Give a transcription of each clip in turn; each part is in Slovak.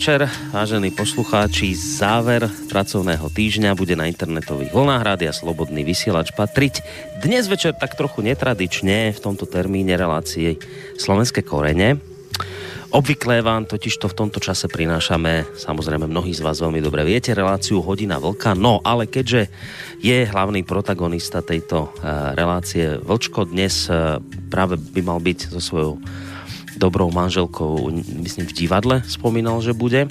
Večer, vážení poslucháči. Záver pracovného týždňa bude na internetových vlnách Rádia Slobodný vysielač patriť. Dnes večer tak trochu netradične v tomto termíne relácie Slovenské korene. Obvykle vám totiž to v tomto čase prinášame, samozrejme mnohí z vás veľmi dobre viete, reláciu Hodina Vlka, no ale keďže je hlavný protagonista tejto uh, relácie Vlčko, dnes uh, práve by mal byť so svojou dobrou manželkou, myslím v divadle spomínal, že bude,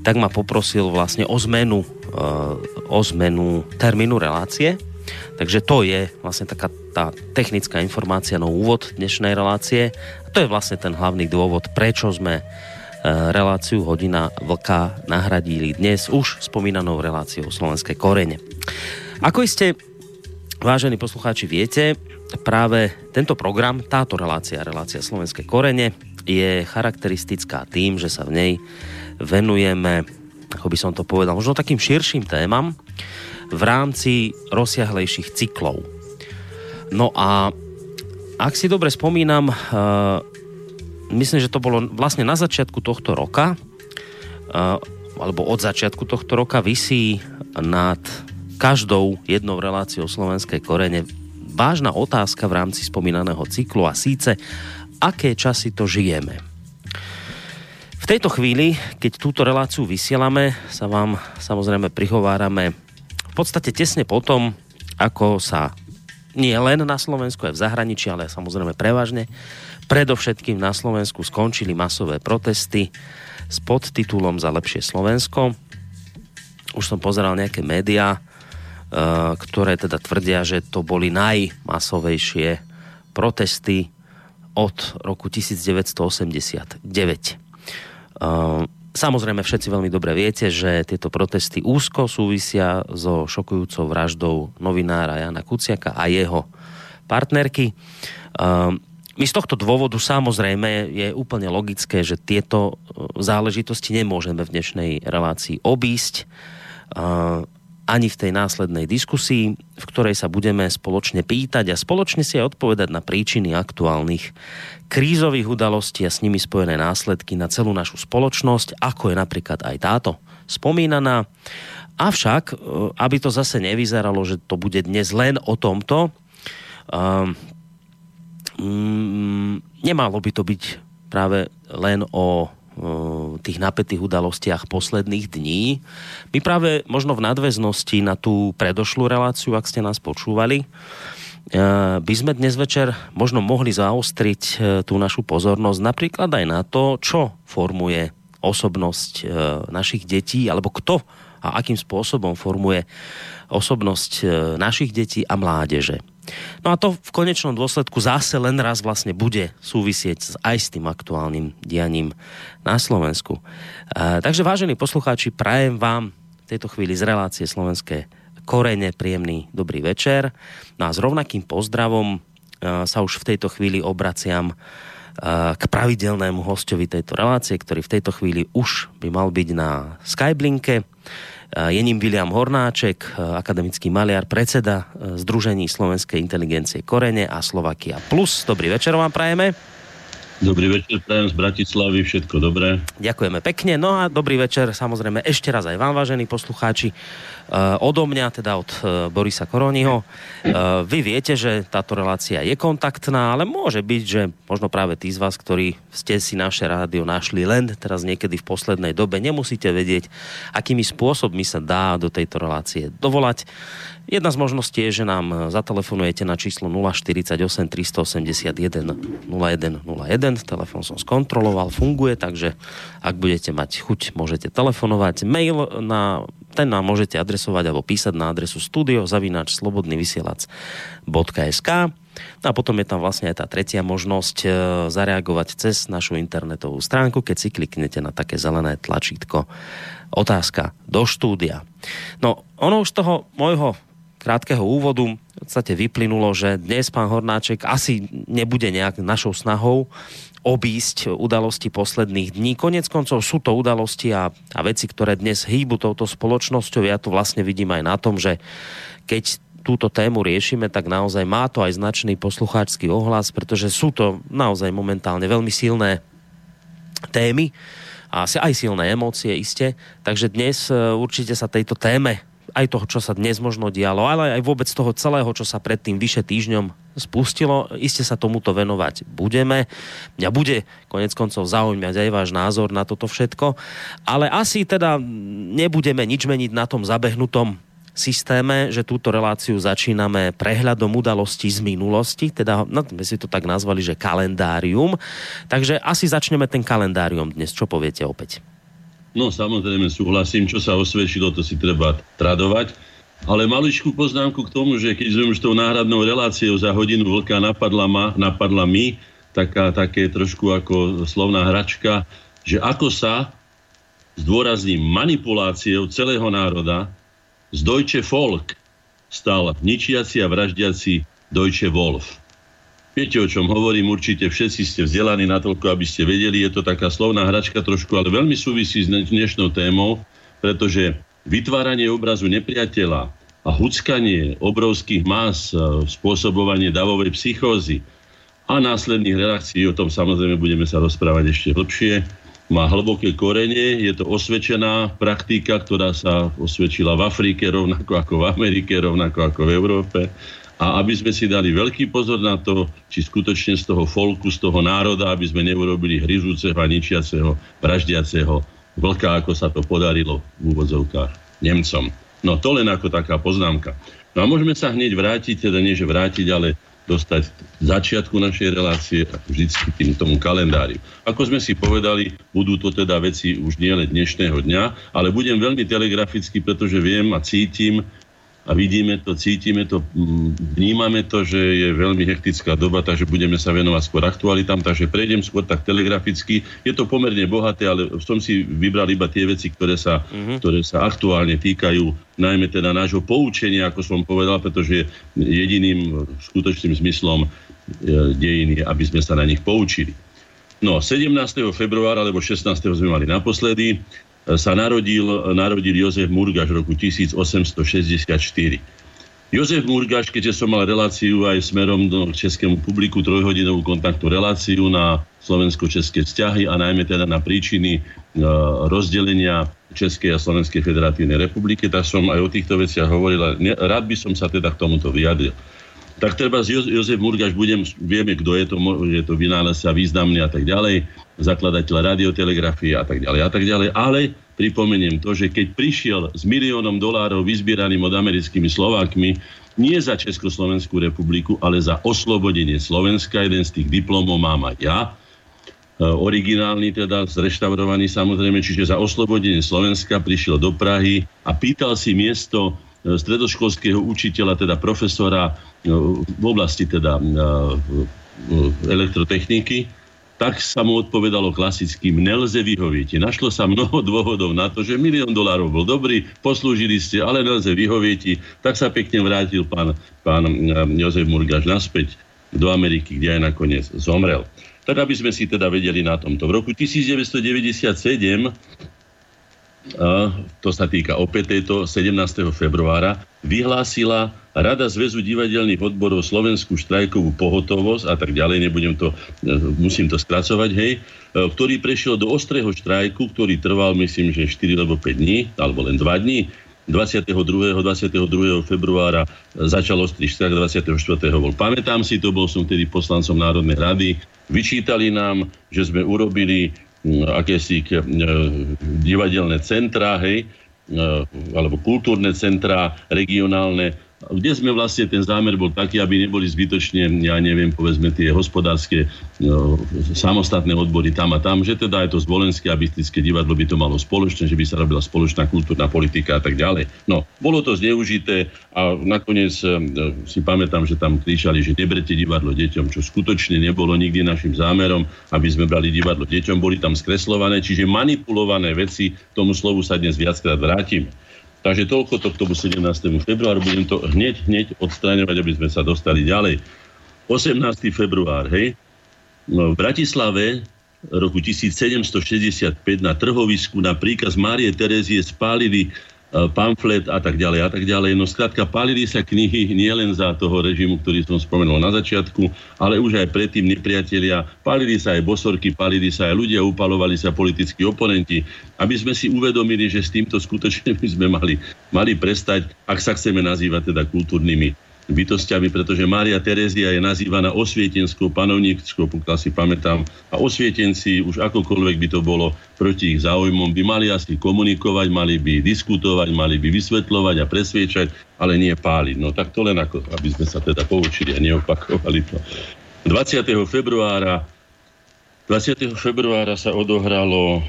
tak ma poprosil vlastne o zmenu, uh, o zmenu termínu relácie. Takže to je vlastne taká tá technická informácia no úvod dnešnej relácie. A to je vlastne ten hlavný dôvod, prečo sme uh, reláciu Hodina Vlka nahradili dnes už spomínanou reláciou Slovenskej korene. Ako iste, vážení poslucháči, viete, práve tento program, táto relácia, relácia Slovenské korene, je charakteristická tým, že sa v nej venujeme, ako by som to povedal, možno takým širším témam v rámci rozsiahlejších cyklov. No a ak si dobre spomínam, uh, myslím, že to bolo vlastne na začiatku tohto roka, uh, alebo od začiatku tohto roka vysí nad každou jednou reláciou slovenskej korene vážna otázka v rámci spomínaného cyklu a síce, aké časy to žijeme. V tejto chvíli, keď túto reláciu vysielame, sa vám samozrejme prihovárame v podstate tesne potom, ako sa nie len na Slovensku, aj v zahraničí, ale samozrejme prevažne, predovšetkým na Slovensku skončili masové protesty s podtitulom Za lepšie Slovensko. Už som pozeral nejaké médiá, ktoré teda tvrdia, že to boli najmasovejšie protesty od roku 1989. Eh, samozrejme všetci veľmi dobre viete, že tieto protesty úzko súvisia so šokujúcou vraždou novinára Jana Kuciaka a jeho partnerky. Eh, my z tohto dôvodu samozrejme je úplne logické, že tieto záležitosti nemôžeme v dnešnej relácii obísť ani v tej následnej diskusii, v ktorej sa budeme spoločne pýtať a spoločne si aj odpovedať na príčiny aktuálnych krízových udalostí a s nimi spojené následky na celú našu spoločnosť, ako je napríklad aj táto spomínaná. Avšak, e, aby to zase nevyzeralo, že to bude dnes len o tomto, um, nemalo by to byť práve len o tých napätých udalostiach posledných dní. My práve možno v nadväznosti na tú predošlú reláciu, ak ste nás počúvali, by sme dnes večer možno mohli zaostriť e, tú našu pozornosť napríklad aj na to, čo formuje osobnosť e, našich detí, alebo kto a akým spôsobom formuje osobnosť e, našich detí a mládeže. No a to v konečnom dôsledku zase len raz vlastne bude súvisieť aj s tým aktuálnym dianím na Slovensku. E, takže vážení poslucháči, prajem vám v tejto chvíli z relácie Slovenské korene príjemný dobrý večer. No a s rovnakým pozdravom e, sa už v tejto chvíli obraciam e, k pravidelnému hostovi tejto relácie, ktorý v tejto chvíli už by mal byť na Skyblinke. Je ním William Hornáček, akademický maliar, predseda Združení slovenskej inteligencie Korene a Slovakia Plus. Dobrý večer vám prajeme. Dobrý večer, prajem z Bratislavy, všetko dobré. Ďakujeme pekne. No a dobrý večer samozrejme ešte raz aj vám, vážení poslucháči. Uh, odo mňa, teda od uh, Borisa Koroniho. Uh, vy viete, že táto relácia je kontaktná, ale môže byť, že možno práve tí z vás, ktorí ste si naše rádio našli len teraz niekedy v poslednej dobe, nemusíte vedieť, akými spôsobmi sa dá do tejto relácie dovolať. Jedna z možností je, že nám zatelefonujete na číslo 048 381 0101. Telefón som skontroloval, funguje, takže ak budete mať chuť, môžete telefonovať. Mail na ten nám môžete adresovať alebo písať na adresu studio zavináč slobodnyvysielac.sk No a potom je tam vlastne aj tá tretia možnosť e, zareagovať cez našu internetovú stránku, keď si kliknete na také zelené tlačítko otázka do štúdia. No, ono už z toho môjho krátkeho úvodu v podstate vyplynulo, že dnes pán Hornáček asi nebude nejak našou snahou obísť udalosti posledných dní. Konec koncov sú to udalosti a, a veci, ktoré dnes hýbu touto spoločnosťou. Ja to vlastne vidím aj na tom, že keď túto tému riešime, tak naozaj má to aj značný poslucháčský ohlas, pretože sú to naozaj momentálne veľmi silné témy a aj silné emócie, iste. Takže dnes e, určite sa tejto téme aj toho, čo sa dnes možno dialo, ale aj vôbec toho celého, čo sa predtým vyše týždňom spustilo. Iste sa tomuto venovať budeme. Mňa bude konec koncov zaujímať aj váš názor na toto všetko. Ale asi teda nebudeme nič meniť na tom zabehnutom systéme, že túto reláciu začíname prehľadom udalostí z minulosti, teda no, my si to tak nazvali, že kalendárium. Takže asi začneme ten kalendárium dnes. Čo poviete opäť? No samozrejme súhlasím, čo sa osvedčilo, to si treba tradovať. Ale maličkú poznámku k tomu, že keď sme už tou náhradnou reláciou za hodinu vlka napadla, ma, napadla mi, taká, také trošku ako slovná hračka, že ako sa zdôrazním manipuláciou celého národa z Deutsche Volk stal ničiaci a vraždiaci Deutsche Wolf. Viete, o čom hovorím, určite všetci ste vzdelaní natoľko, aby ste vedeli, je to taká slovná hračka trošku, ale veľmi súvisí s dnešnou témou, pretože vytváranie obrazu nepriateľa a huckanie obrovských más, spôsobovanie davovej psychózy a následných reakcií, o tom samozrejme budeme sa rozprávať ešte hlbšie, má hlboké korene, je to osvedčená praktika, ktorá sa osvedčila v Afrike, rovnako ako v Amerike, rovnako ako v Európe. A aby sme si dali veľký pozor na to, či skutočne z toho folku, z toho národa, aby sme neurobili hryzúceho a ničiaceho, vraždiaceho vlka, ako sa to podarilo v úvodzovkách Nemcom. No to len ako taká poznámka. No a môžeme sa hneď vrátiť, teda nie že vrátiť, ale dostať začiatku našej relácie a vždycky tým tomu kalendári. Ako sme si povedali, budú to teda veci už nielen dnešného dňa, ale budem veľmi telegraficky, pretože viem a cítim, a vidíme to, cítime to, mm, vnímame to, že je veľmi hektická doba, takže budeme sa venovať skôr aktualitám, takže prejdem skôr tak telegraficky. Je to pomerne bohaté, ale som si vybral iba tie veci, ktoré sa, mm-hmm. ktoré sa aktuálne týkajú najmä teda nášho poučenia, ako som povedal, pretože jediným skutočným zmyslom e, dejín je, aby sme sa na nich poučili. No, 17. februára alebo 16. sme mali naposledy sa narodil, narodil Jozef Murgaš v roku 1864. Jozef Murgaš, keďže som mal reláciu aj smerom do českému publiku, trojhodinovú kontaktnú reláciu na slovensko-české vzťahy a najmä teda na príčiny e, rozdelenia Českej a Slovenskej federatívnej republiky, tak som aj o týchto veciach hovoril a rád by som sa teda k tomuto vyjadril. Tak treba z Jozef Murgaš, budem, vieme, kto je to, je to vynálezca významný a tak ďalej zakladateľ radiotelegrafie a tak ďalej a tak ďalej. Ale pripomeniem to, že keď prišiel s miliónom dolárov vyzbieraným od americkými Slovákmi, nie za Československú republiku, ale za oslobodenie Slovenska, jeden z tých diplomov mám aj ja, e, originálny teda, zreštaurovaný samozrejme, čiže za oslobodenie Slovenska prišiel do Prahy a pýtal si miesto stredoškolského učiteľa, teda profesora e, v oblasti teda elektrotechniky tak sa mu odpovedalo klasickým, nelze vyhovieť. Našlo sa mnoho dôvodov na to, že milión dolárov bol dobrý, poslúžili ste, ale nelze vyhovieť. Tak sa pekne vrátil pán, pán Jozef Murgaš naspäť do Ameriky, kde aj nakoniec zomrel. Tak aby sme si teda vedeli na tomto. V roku 1997 to sa týka opäť tejto 17. februára, vyhlásila Rada Zväzu divadelných odborov Slovenskú štrajkovú pohotovosť a tak ďalej, nebudem to, e, musím to skracovať, hej, e, ktorý prešiel do ostrého štrajku, ktorý trval, myslím, že 4 alebo 5 dní, alebo len 2 dní. 22. 22. februára začal ostrý štrajk, 24. bol. Pamätám si to, bol som tedy poslancom Národnej rady. Vyčítali nám, že sme urobili akési e, divadelné centra, hej, alebo kultúrne centra regionálne kde sme vlastne, ten zámer bol taký, aby neboli zbytočne, ja neviem, povedzme tie hospodárske no, samostatné odbory tam a tam, že teda aj to zvolenské a bystrické divadlo by to malo spoločné, že by sa robila spoločná kultúrna politika a tak ďalej. No, bolo to zneužité a nakoniec e, si pamätám, že tam kričali, že nebrete divadlo deťom, čo skutočne nebolo nikdy našim zámerom, aby sme brali divadlo deťom, boli tam skreslované, čiže manipulované veci, tomu slovu sa dnes viackrát vrátime. Takže toľko to k tomu 17. februáru. Budem to hneď, hneď odstraňovať, aby sme sa dostali ďalej. 18. február, hej. No, v Bratislave roku 1765 na trhovisku na príkaz Márie Terezie spálili pamflet a tak ďalej a tak ďalej. No skrátka, palili sa knihy nielen za toho režimu, ktorý som spomenul na začiatku, ale už aj predtým nepriatelia. Palili sa aj bosorky, palili sa aj ľudia, upalovali sa politickí oponenti. Aby sme si uvedomili, že s týmto skutočne by sme mali, mali prestať, ak sa chceme nazývať teda kultúrnymi bytostiami, pretože Mária Terezia je nazývaná osvietenskou panovníčkou, pokiaľ si pamätám. A osvietenci, už akokoľvek by to bolo proti ich záujmom, by mali asi komunikovať, mali by diskutovať, mali by vysvetľovať a presviečať, ale nie páliť. No tak to len ako, aby sme sa teda poučili a neopakovali to. 20. februára 20. februára sa odohralo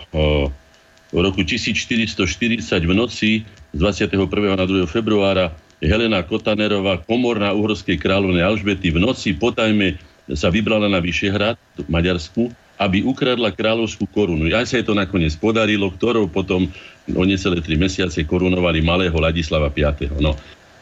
v roku 1440 v noci z 21. na 2. februára Helena Kotanerová, komorná uhorskej kráľovnej Alžbety v noci potajme sa vybrala na Vyšehrad, Maďarsku, aby ukradla kráľovskú korunu. Aj sa jej to nakoniec podarilo, ktorou potom o necelé tri mesiace korunovali malého Ladislava V. No,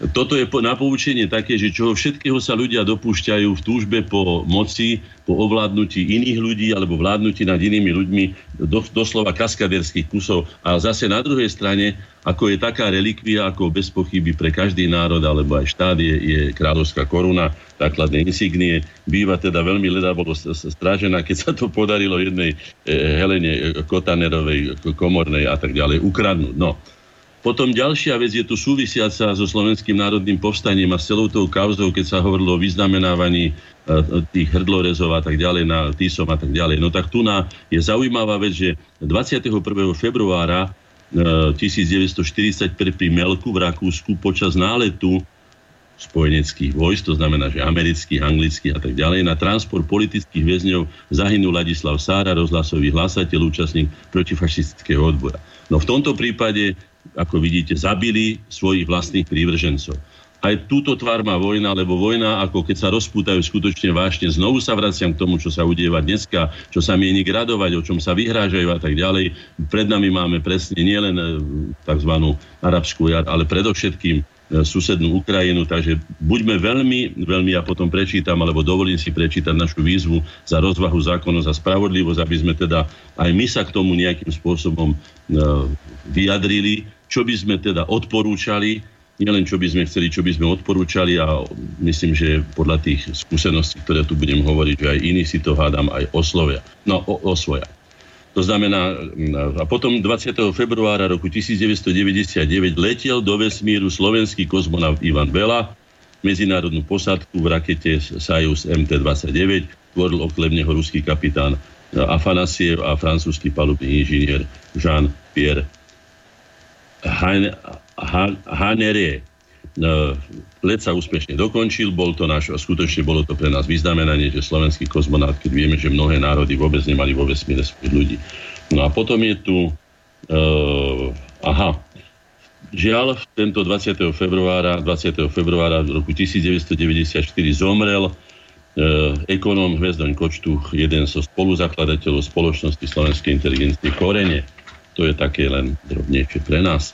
toto je na poučenie také, že čoho všetkého sa ľudia dopúšťajú v túžbe po moci, po ovládnutí iných ľudí alebo vládnutí nad inými ľuďmi, do, doslova kaskaderských kusov. A zase na druhej strane, ako je taká relikvia, ako bez pochyby pre každý národ alebo aj štát je, je kráľovská koruna, základné insignie. Býva teda veľmi leda bolo strážená, keď sa to podarilo jednej e, Helene Kotanerovej, komornej a tak ďalej ukradnúť. No. Potom ďalšia vec je tu súvisiaca so slovenským národným povstaním a s celou tou kauzou, keď sa hovorilo o vyznamenávaní e, tých hrdlorezov a tak ďalej, na Tisom a tak ďalej. No tak tu na, je zaujímavá vec, že 21. februára 1940 pri Melku v Rakúsku počas náletu spojeneckých vojsk, to znamená, že amerických, anglických a tak ďalej, na transport politických väzňov zahynul Ladislav Sára, rozhlasový hlasateľ, účastník protifašistického odbora. No v tomto prípade ako vidíte, zabili svojich vlastných prívržencov. Aj túto tvár má vojna, lebo vojna, ako keď sa rozpútajú skutočne vážne, znovu sa vraciam k tomu, čo sa udieva dneska, čo sa mieni gradovať, o čom sa vyhrážajú a tak ďalej. Pred nami máme presne nielen e, tzv. arabskú jar, ale predovšetkým e, susednú Ukrajinu, takže buďme veľmi, veľmi, ja potom prečítam, alebo dovolím si prečítať našu výzvu za rozvahu zákonu za spravodlivosť, aby sme teda aj my sa k tomu nejakým spôsobom e, vyjadrili, čo by sme teda odporúčali, nielen čo by sme chceli, čo by sme odporúčali a myslím, že podľa tých skúseností, ktoré tu budem hovoriť, že aj iní si to hádam aj oslovia. No, o, osvoja. To znamená, a potom 20. februára roku 1999 letel do vesmíru slovenský kozmonaut Ivan Bela, medzinárodnú posadku v rakete Sajus MT-29, tvoril okrem neho ruský kapitán Afanasiev a francúzsky palubný inžinier Jean-Pierre Hanerie. No, let sa úspešne dokončil, bol to náš, skutočne bolo to pre nás vyznamenanie, že slovenský kozmonát, keď vieme, že mnohé národy vôbec nemali vo vesmíre svojich ľudí. No a potom je tu, uh, aha, žiaľ, tento 20. februára, 20. februára roku 1994 zomrel uh, ekonóm Hvezdoň Kočtu, jeden zo spoluzakladateľov spoločnosti Slovenskej inteligencie Korene. To je také len drobnejšie pre nás.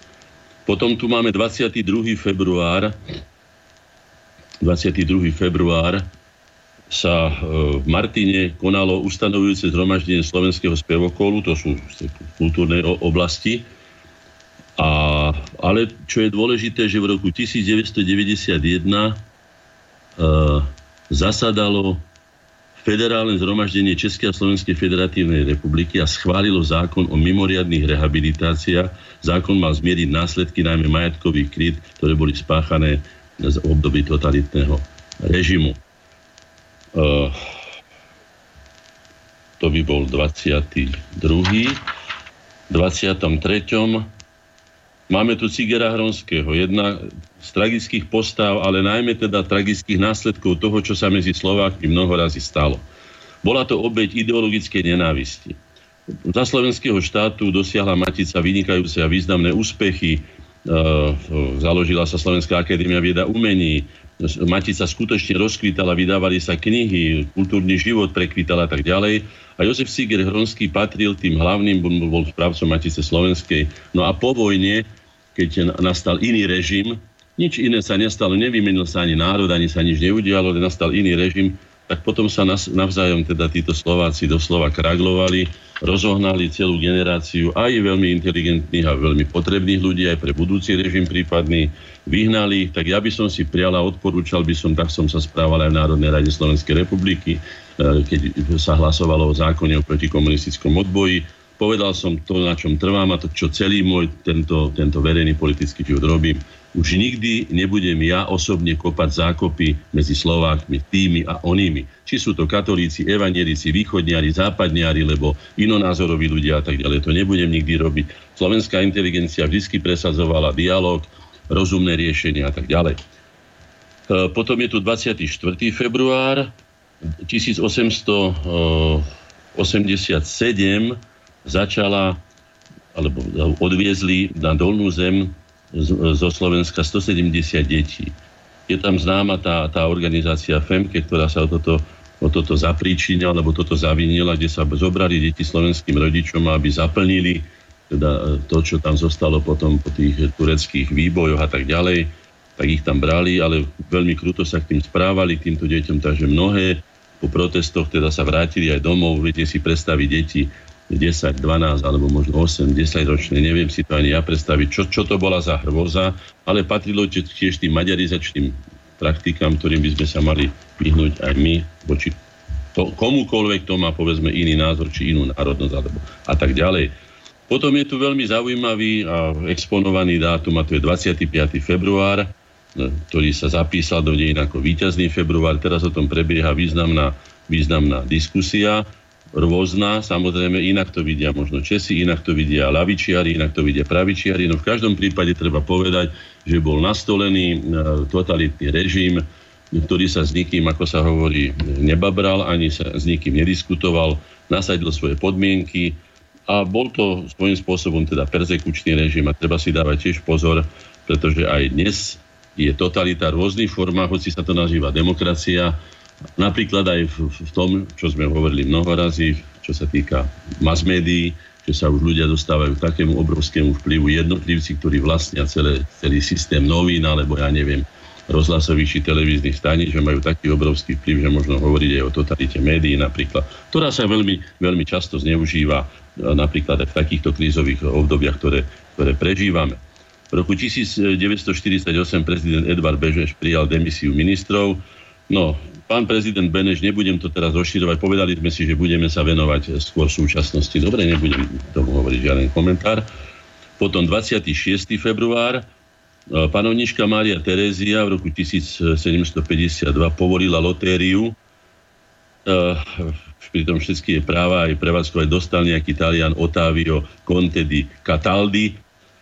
Potom tu máme 22. február. 22. február sa e, v Martine konalo ustanovujúce zhromaždenie slovenského spevokolu, to sú v kultúrnej oblasti. A, ale čo je dôležité, že v roku 1991 e, zasadalo federálne zhromaždenie Českej a Slovenskej federatívnej republiky a schválilo zákon o mimoriadných rehabilitáciách. Zákon mal zmieriť následky najmä majetkových kryt, ktoré boli spáchané z období totalitného režimu. Uh, to by bol 22. 23. Máme tu Cigera Hronského, jedna z tragických postav, ale najmä teda tragických následkov toho, čo sa medzi Slovákmi mnoho razy stalo. Bola to obeď ideologickej nenávisti. Za slovenského štátu dosiahla Matica vynikajúce a významné úspechy. E, založila sa Slovenská akadémia vieda umení. Matica skutočne rozkvítala, vydávali sa knihy, kultúrny život prekvítal a tak ďalej. A Jozef Siger Hronský patril tým hlavným, bol správcom Matice Slovenskej. No a po vojne keď nastal iný režim, nič iné sa nestalo, nevymenil sa ani národ, ani sa nič neudialo, nastal iný režim, tak potom sa navzájom teda títo Slováci doslova kraglovali, rozohnali celú generáciu aj veľmi inteligentných a veľmi potrebných ľudí, aj pre budúci režim prípadný, vyhnali, tak ja by som si prial a odporúčal by som, tak som sa správal aj v Národnej rade Slovenskej republiky, e, keď sa hlasovalo o zákone o protikomunistickom odboji, povedal som to, na čom trvám a to, čo celý môj tento, tento verejný politický život robím už nikdy nebudem ja osobne kopať zákopy medzi Slovákmi, tými a onými. Či sú to katolíci, evanielici, východniari, západniari, lebo inonázoroví ľudia a tak ďalej. To nebudem nikdy robiť. Slovenská inteligencia vždy presadzovala dialog, rozumné riešenia a tak ďalej. E, potom je tu 24. február 1887 začala alebo odviezli na dolnú zem zo Slovenska 170 detí. Je tam známa tá, tá organizácia FEMKE, ktorá sa o toto, o toto zapríčinila, alebo toto zavinila, kde sa zobrali deti slovenským rodičom, aby zaplnili teda e, to, čo tam zostalo potom po tých tureckých výbojoch a tak ďalej, tak ich tam brali, ale veľmi kruto sa k tým správali, k týmto deťom, takže mnohé po protestoch teda sa vrátili aj domov. Viete si predstaviť deti 10, 12 alebo možno 8, 10 ročné, neviem si to ani ja predstaviť, čo, čo to bola za hrvoza, ale patrilo tiež tým maďarizačným praktikám, ktorým by sme sa mali vyhnúť aj my, voči to, komukoľvek to má povedzme iný názor, či inú národnosť alebo a tak ďalej. Potom je tu veľmi zaujímavý a exponovaný dátum, a to je 25. február, ktorý sa zapísal do dejín ako víťazný február. Teraz o tom prebieha významná, významná diskusia rôzna, samozrejme inak to vidia možno Česi, inak to vidia lavičiari, inak to vidia pravičiari, no v každom prípade treba povedať, že bol nastolený e, totalitný režim, ktorý sa s nikým, ako sa hovorí, nebabral, ani sa s nikým nediskutoval, nasadil svoje podmienky a bol to svojím spôsobom teda persekučný režim a treba si dávať tiež pozor, pretože aj dnes je totalita rôznych formách, hoci sa to nazýva demokracia, Napríklad aj v, v tom, čo sme hovorili mnoho razy, čo sa týka mass médií, že sa už ľudia dostávajú k takému obrovskému vplyvu jednotlivci, ktorí vlastnia celé, celý systém novín, alebo ja neviem, rozhlasových či televíznych staní, že majú taký obrovský vplyv, že možno hovoriť aj o totalite médií napríklad, ktorá sa veľmi, veľmi často zneužíva e, napríklad aj v takýchto krízových obdobiach, ktoré, ktoré prežívame. V roku 1948 prezident Edvard Bežeš prijal demisiu ministrov. No, Pán prezident Beneš, nebudem to teraz rozširovať, povedali sme si, že budeme sa venovať skôr súčasnosti. Dobre, nebudem tomu hovoriť žiaden komentár. Potom 26. február e, panovnička Mária Terézia v roku 1752 povolila lotériu. E, pri tom všetky je práva aj prevádzkovať dostal nejaký Talian Otavio Conte di Cataldi,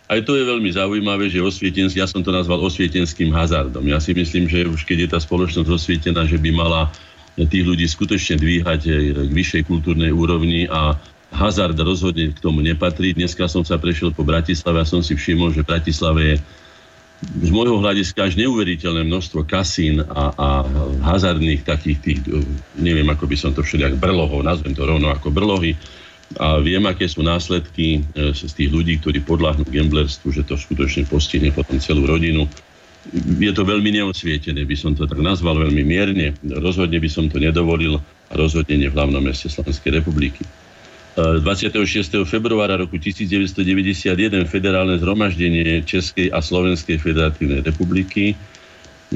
aj to je veľmi zaujímavé, že osvietenský, ja som to nazval osvietenským hazardom. Ja si myslím, že už keď je tá spoločnosť osvietená, že by mala tých ľudí skutočne dvíhať k vyššej kultúrnej úrovni a hazard rozhodne k tomu nepatrí. Dneska som sa prešiel po Bratislave a som si všimol, že v Bratislave je z môjho hľadiska až neuveriteľné množstvo kasín a, a hazardných takých tých, neviem ako by som to všelijak, brlohov, nazvem to rovno ako brlohy, a viem, aké sú následky e, z tých ľudí, ktorí podľahnú gamblerstvu, že to skutočne postihne potom celú rodinu. Je to veľmi neosvietené, by som to tak nazval veľmi mierne. Rozhodne by som to nedovolil a rozhodne nie v hlavnom meste Slovenskej republiky. 26. E, februára roku 1991 federálne zhromaždenie Českej a Slovenskej federatívnej republiky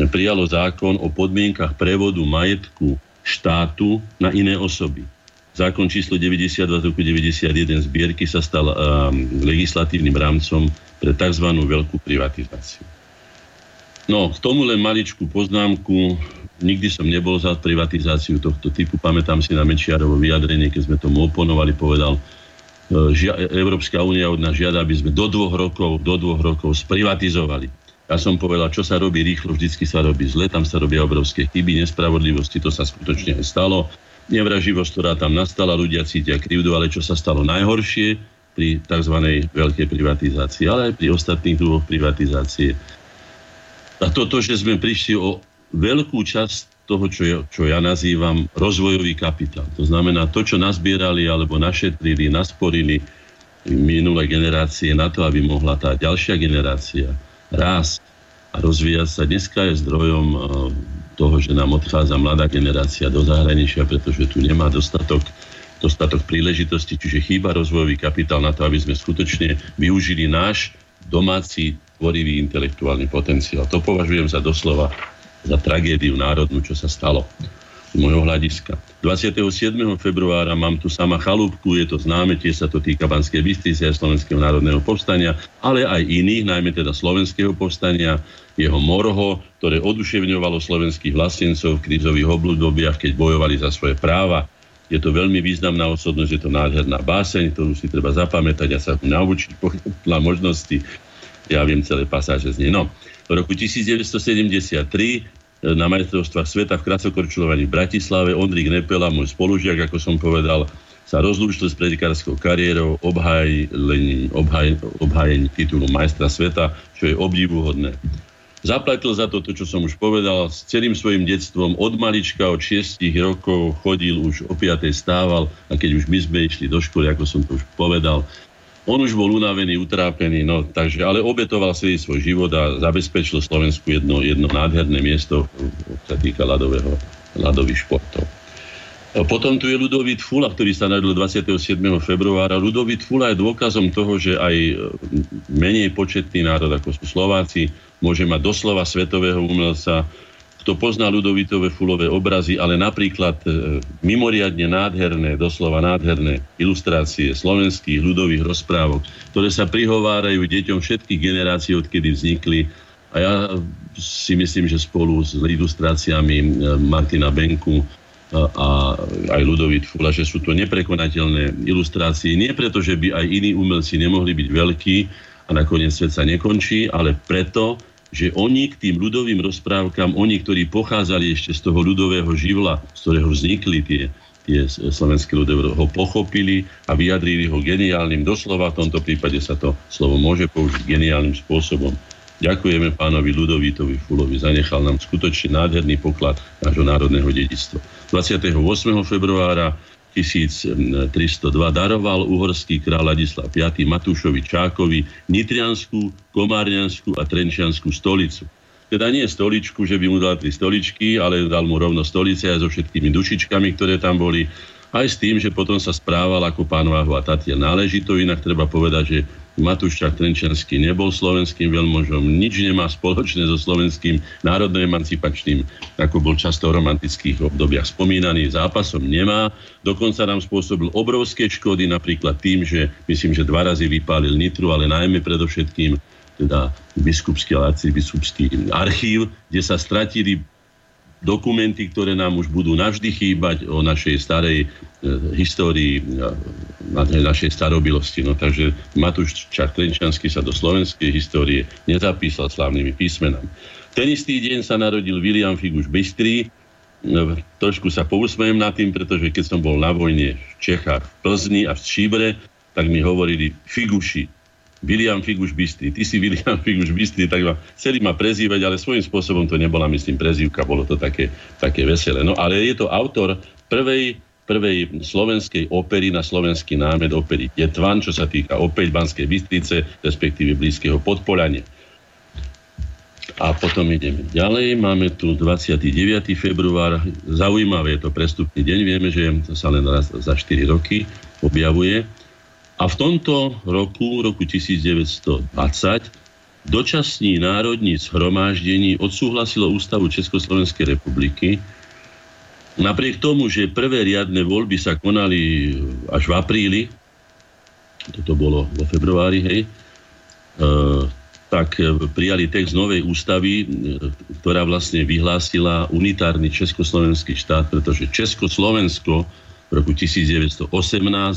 prijalo zákon o podmienkach prevodu majetku štátu na iné osoby. Zákon číslo 92 z roku 91 zbierky sa stal um, legislatívnym rámcom pre tzv. veľkú privatizáciu. No, k tomu len maličkú poznámku. Nikdy som nebol za privatizáciu tohto typu. Pamätám si na Mečiarovo vyjadrenie, keď sme tomu oponovali, povedal, že Európska únia od nás žiada, aby sme do dvoch rokov, do dvoch rokov sprivatizovali. Ja som povedal, čo sa robí rýchlo, vždycky sa robí zle, tam sa robia obrovské chyby, nespravodlivosti, to sa skutočne stalo nevraživosť, ktorá tam nastala, ľudia cítia krivdu, ale čo sa stalo najhoršie pri tzv. veľkej privatizácii, ale aj pri ostatných druhoch privatizácie. A toto, že sme prišli o veľkú časť toho, čo ja, čo ja nazývam rozvojový kapitál. To znamená to, čo nazbierali alebo našetrili, nasporili minulé generácie na to, aby mohla tá ďalšia generácia rásť a rozvíjať sa. Dneska je zdrojom toho, že nám odchádza mladá generácia do zahraničia, pretože tu nemá dostatok dostatok príležitosti, čiže chýba rozvojový kapitál na to, aby sme skutočne využili náš domáci tvorivý intelektuálny potenciál. To považujem za doslova za tragédiu národnú, čo sa stalo z môjho hľadiska. 27. februára mám tu sama chalúbku, je to známe, tiež sa to týka Banskej Bystrice a Slovenského národného povstania, ale aj iných, najmä teda Slovenského povstania, jeho morho, ktoré oduševňovalo slovenských vlastencov v krízových obľudobiach, keď bojovali za svoje práva. Je to veľmi významná osobnosť, je to nádherná báseň, ktorú si treba zapamätať a sa naučiť podľa možnosti. Ja viem celé pasáže z nej. No, v roku 1973 na majstrovstvách sveta v krasokorčulovaní v Bratislave. Ondrík Nepela, môj spolužiak, ako som povedal, sa rozlúčil s predikárskou kariérou obhájením, obhaj, obhájení titulu majstra sveta, čo je obdivuhodné. Zaplatil za to to, čo som už povedal, s celým svojim detstvom. Od malička, od 6 rokov chodil, už o 5. stával a keď už my sme išli do školy, ako som to už povedal, on už bol unavený, utrápený, no, takže, ale obetoval celý svoj život a zabezpečil Slovensku jedno, jedno nádherné miesto, sa týka ľadového, ľadových športov. Potom tu je Ludovít Fula, ktorý sa narodil 27. februára. Ludovít Fula je dôkazom toho, že aj menej početný národ, ako sú Slováci, môže mať doslova svetového umelca, kto pozná ľudovitové fulové obrazy, ale napríklad e, mimoriadne nádherné, doslova nádherné ilustrácie slovenských ľudových rozprávok, ktoré sa prihovárajú deťom všetkých generácií, odkedy vznikli. A ja si myslím, že spolu s ilustráciami e, Martina Benku a aj Ludovit Fula, že sú to neprekonateľné ilustrácie. Nie preto, že by aj iní umelci nemohli byť veľkí a nakoniec svet sa nekončí, ale preto, že oni k tým ľudovým rozprávkam, oni, ktorí pochádzali ešte z toho ľudového živla, z ktorého vznikli tie, tie slovenské ľudové, ho pochopili a vyjadrili ho geniálnym, doslova v tomto prípade sa to slovo môže použiť geniálnym spôsobom. Ďakujeme pánovi Ludovítovi Fulovi, zanechal nám skutočne nádherný poklad nášho národného dedictva. 28. februára 1302 daroval uhorský kráľ Ladislav V. Matúšovi Čákovi Nitrianskú, Komárňanskú a Trenčianskú stolicu. Teda nie stoličku, že by mu dal tri stoličky, ale dal mu rovno stolice aj so všetkými dušičkami, ktoré tam boli aj s tým, že potom sa správal ako pán Váhu a Tatia náležito. Inak treba povedať, že Matúščák Trenčianský nebol slovenským veľmožom, nič nemá spoločné so slovenským národno-emancipačným, ako bol často v romantických obdobiach spomínaný, zápasom nemá. Dokonca nám spôsobil obrovské škody, napríklad tým, že myslím, že dva razy vypálil Nitru, ale najmä predovšetkým teda biskupský biskupský archív, kde sa stratili dokumenty, ktoré nám už budú navždy chýbať o našej starej e, histórii, na našej starobilosti. No, takže Matúš Čartrenčanský sa do slovenskej histórie nezapísal slávnymi písmenami. Ten istý deň sa narodil William Figuš Bystri. No, trošku sa pousmejem nad tým, pretože keď som bol na vojne v Čechách, v Plzni a v Šíbre, tak mi hovorili Figuši, William Figuš Bystry. Ty si William Figuš Bystry, tak ma, chceli ma prezývať, ale svojím spôsobom to nebola, myslím, prezývka, bolo to také, také veselé. No ale je to autor prvej, prvej slovenskej opery na slovenský námed opery Jetvan, čo sa týka opäť Banskej Bystrice, respektíve blízkeho podpolania. A potom ideme ďalej. Máme tu 29. február. Zaujímavé je to prestupný deň. Vieme, že sa len raz za 4 roky objavuje. A v tomto roku, roku 1920, dočasní národní zhromáždení odsúhlasilo Ústavu Československej republiky. Napriek tomu, že prvé riadne voľby sa konali až v apríli, toto bolo vo februári, hej, e, tak prijali text novej ústavy, ktorá vlastne vyhlásila unitárny československý štát, pretože Československo v roku 1918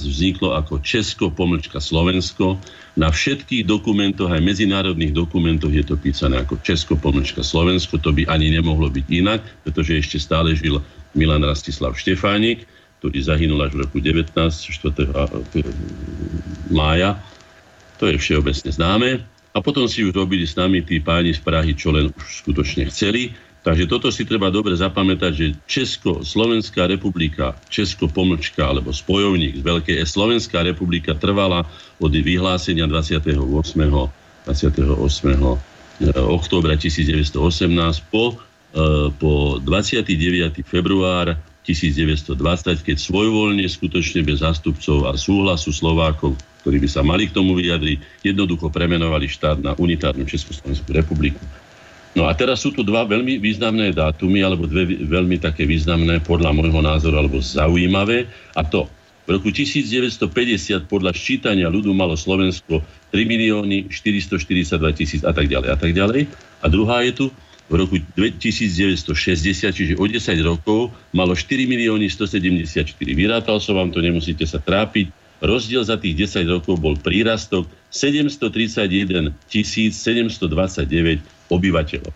vzniklo ako Česko pomlčka Slovensko. Na všetkých dokumentoch, aj medzinárodných dokumentoch je to písané ako Česko pomlčka Slovensko. To by ani nemohlo byť inak, pretože ešte stále žil Milan Rastislav Štefánik, ktorý zahynul až v roku 19. 4. mája. To je všeobecne známe. A potom si už robili s nami tí páni z Prahy, čo len už skutočne chceli. Takže toto si treba dobre zapamätať, že Česko, Slovenská republika, Česko pomlčka alebo spojovník z Veľkej e, Slovenská republika trvala od vyhlásenia 28. 28. októbra 1918 po po 29. február 1920, keď svojvoľne, skutočne bez zástupcov a súhlasu Slovákov, ktorí by sa mali k tomu vyjadriť, jednoducho premenovali štát na unitárnu Československú republiku. No a teraz sú tu dva veľmi významné dátumy, alebo dve veľmi také významné podľa môjho názoru, alebo zaujímavé. A to v roku 1950 podľa ščítania ľudu malo Slovensko 3 milióny 442 tisíc a tak ďalej a tak ďalej. A druhá je tu v roku 1960, čiže o 10 rokov, malo 4 milióny 174. Vyrátal som vám to, nemusíte sa trápiť. Rozdiel za tých 10 rokov bol prírastok 731 729 obyvateľov.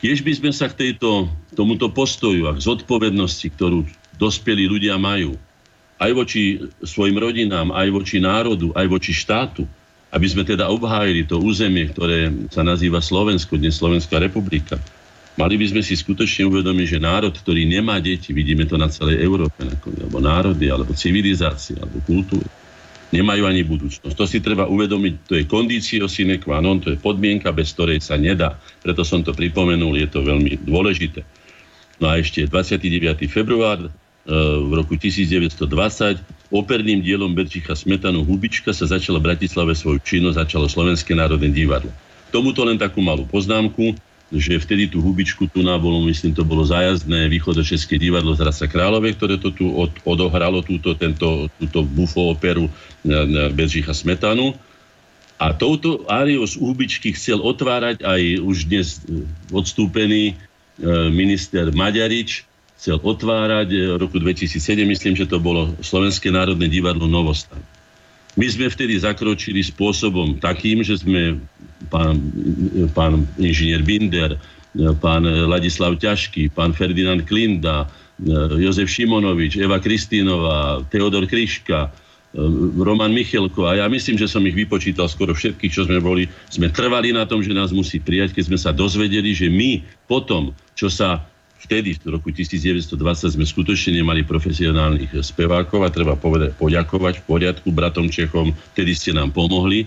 Tiež by sme sa k tejto, tomuto postoju a k zodpovednosti, ktorú dospelí ľudia majú, aj voči svojim rodinám, aj voči národu, aj voči štátu, aby sme teda obhájili to územie, ktoré sa nazýva Slovensko, dnes Slovenská republika. Mali by sme si skutočne uvedomiť, že národ, ktorý nemá deti, vidíme to na celej Európe, alebo národy, alebo civilizácie, alebo kultúry, nemajú ani budúcnosť. To si treba uvedomiť, to je kondício sine qua non, to je podmienka, bez ktorej sa nedá. Preto som to pripomenul, je to veľmi dôležité. No a ešte 29. február v roku 1920 operným dielom Berčicha Smetanu Hubička sa začala v Bratislave svoju činnosť, začalo Slovenské národné divadlo. Tomuto len takú malú poznámku, že vtedy tú hubičku tu na bolo, myslím, to bolo zájazdné východočeské divadlo z Rasa Králové, ktoré to tu od, odohralo túto, tento, túto bufo operu Beržicha Smetanu. A touto áriou z Hubičky chcel otvárať aj už dnes odstúpený e, minister Maďarič, chcel otvárať v roku 2007, myslím, že to bolo Slovenské národné divadlo Novostav. My sme vtedy zakročili spôsobom takým, že sme pán, pán inžinier Binder, pán Ladislav Ťažký, pán Ferdinand Klinda, Jozef Šimonovič, Eva Kristínová, Teodor Kryška, Roman Michelko a ja myslím, že som ich vypočítal skoro všetkých, čo sme boli. Sme trvali na tom, že nás musí prijať, keď sme sa dozvedeli, že my potom, čo sa vtedy v roku 1920 sme skutočne nemali profesionálnych spevákov a treba povedať, poďakovať v poriadku bratom Čechom, vtedy ste nám pomohli,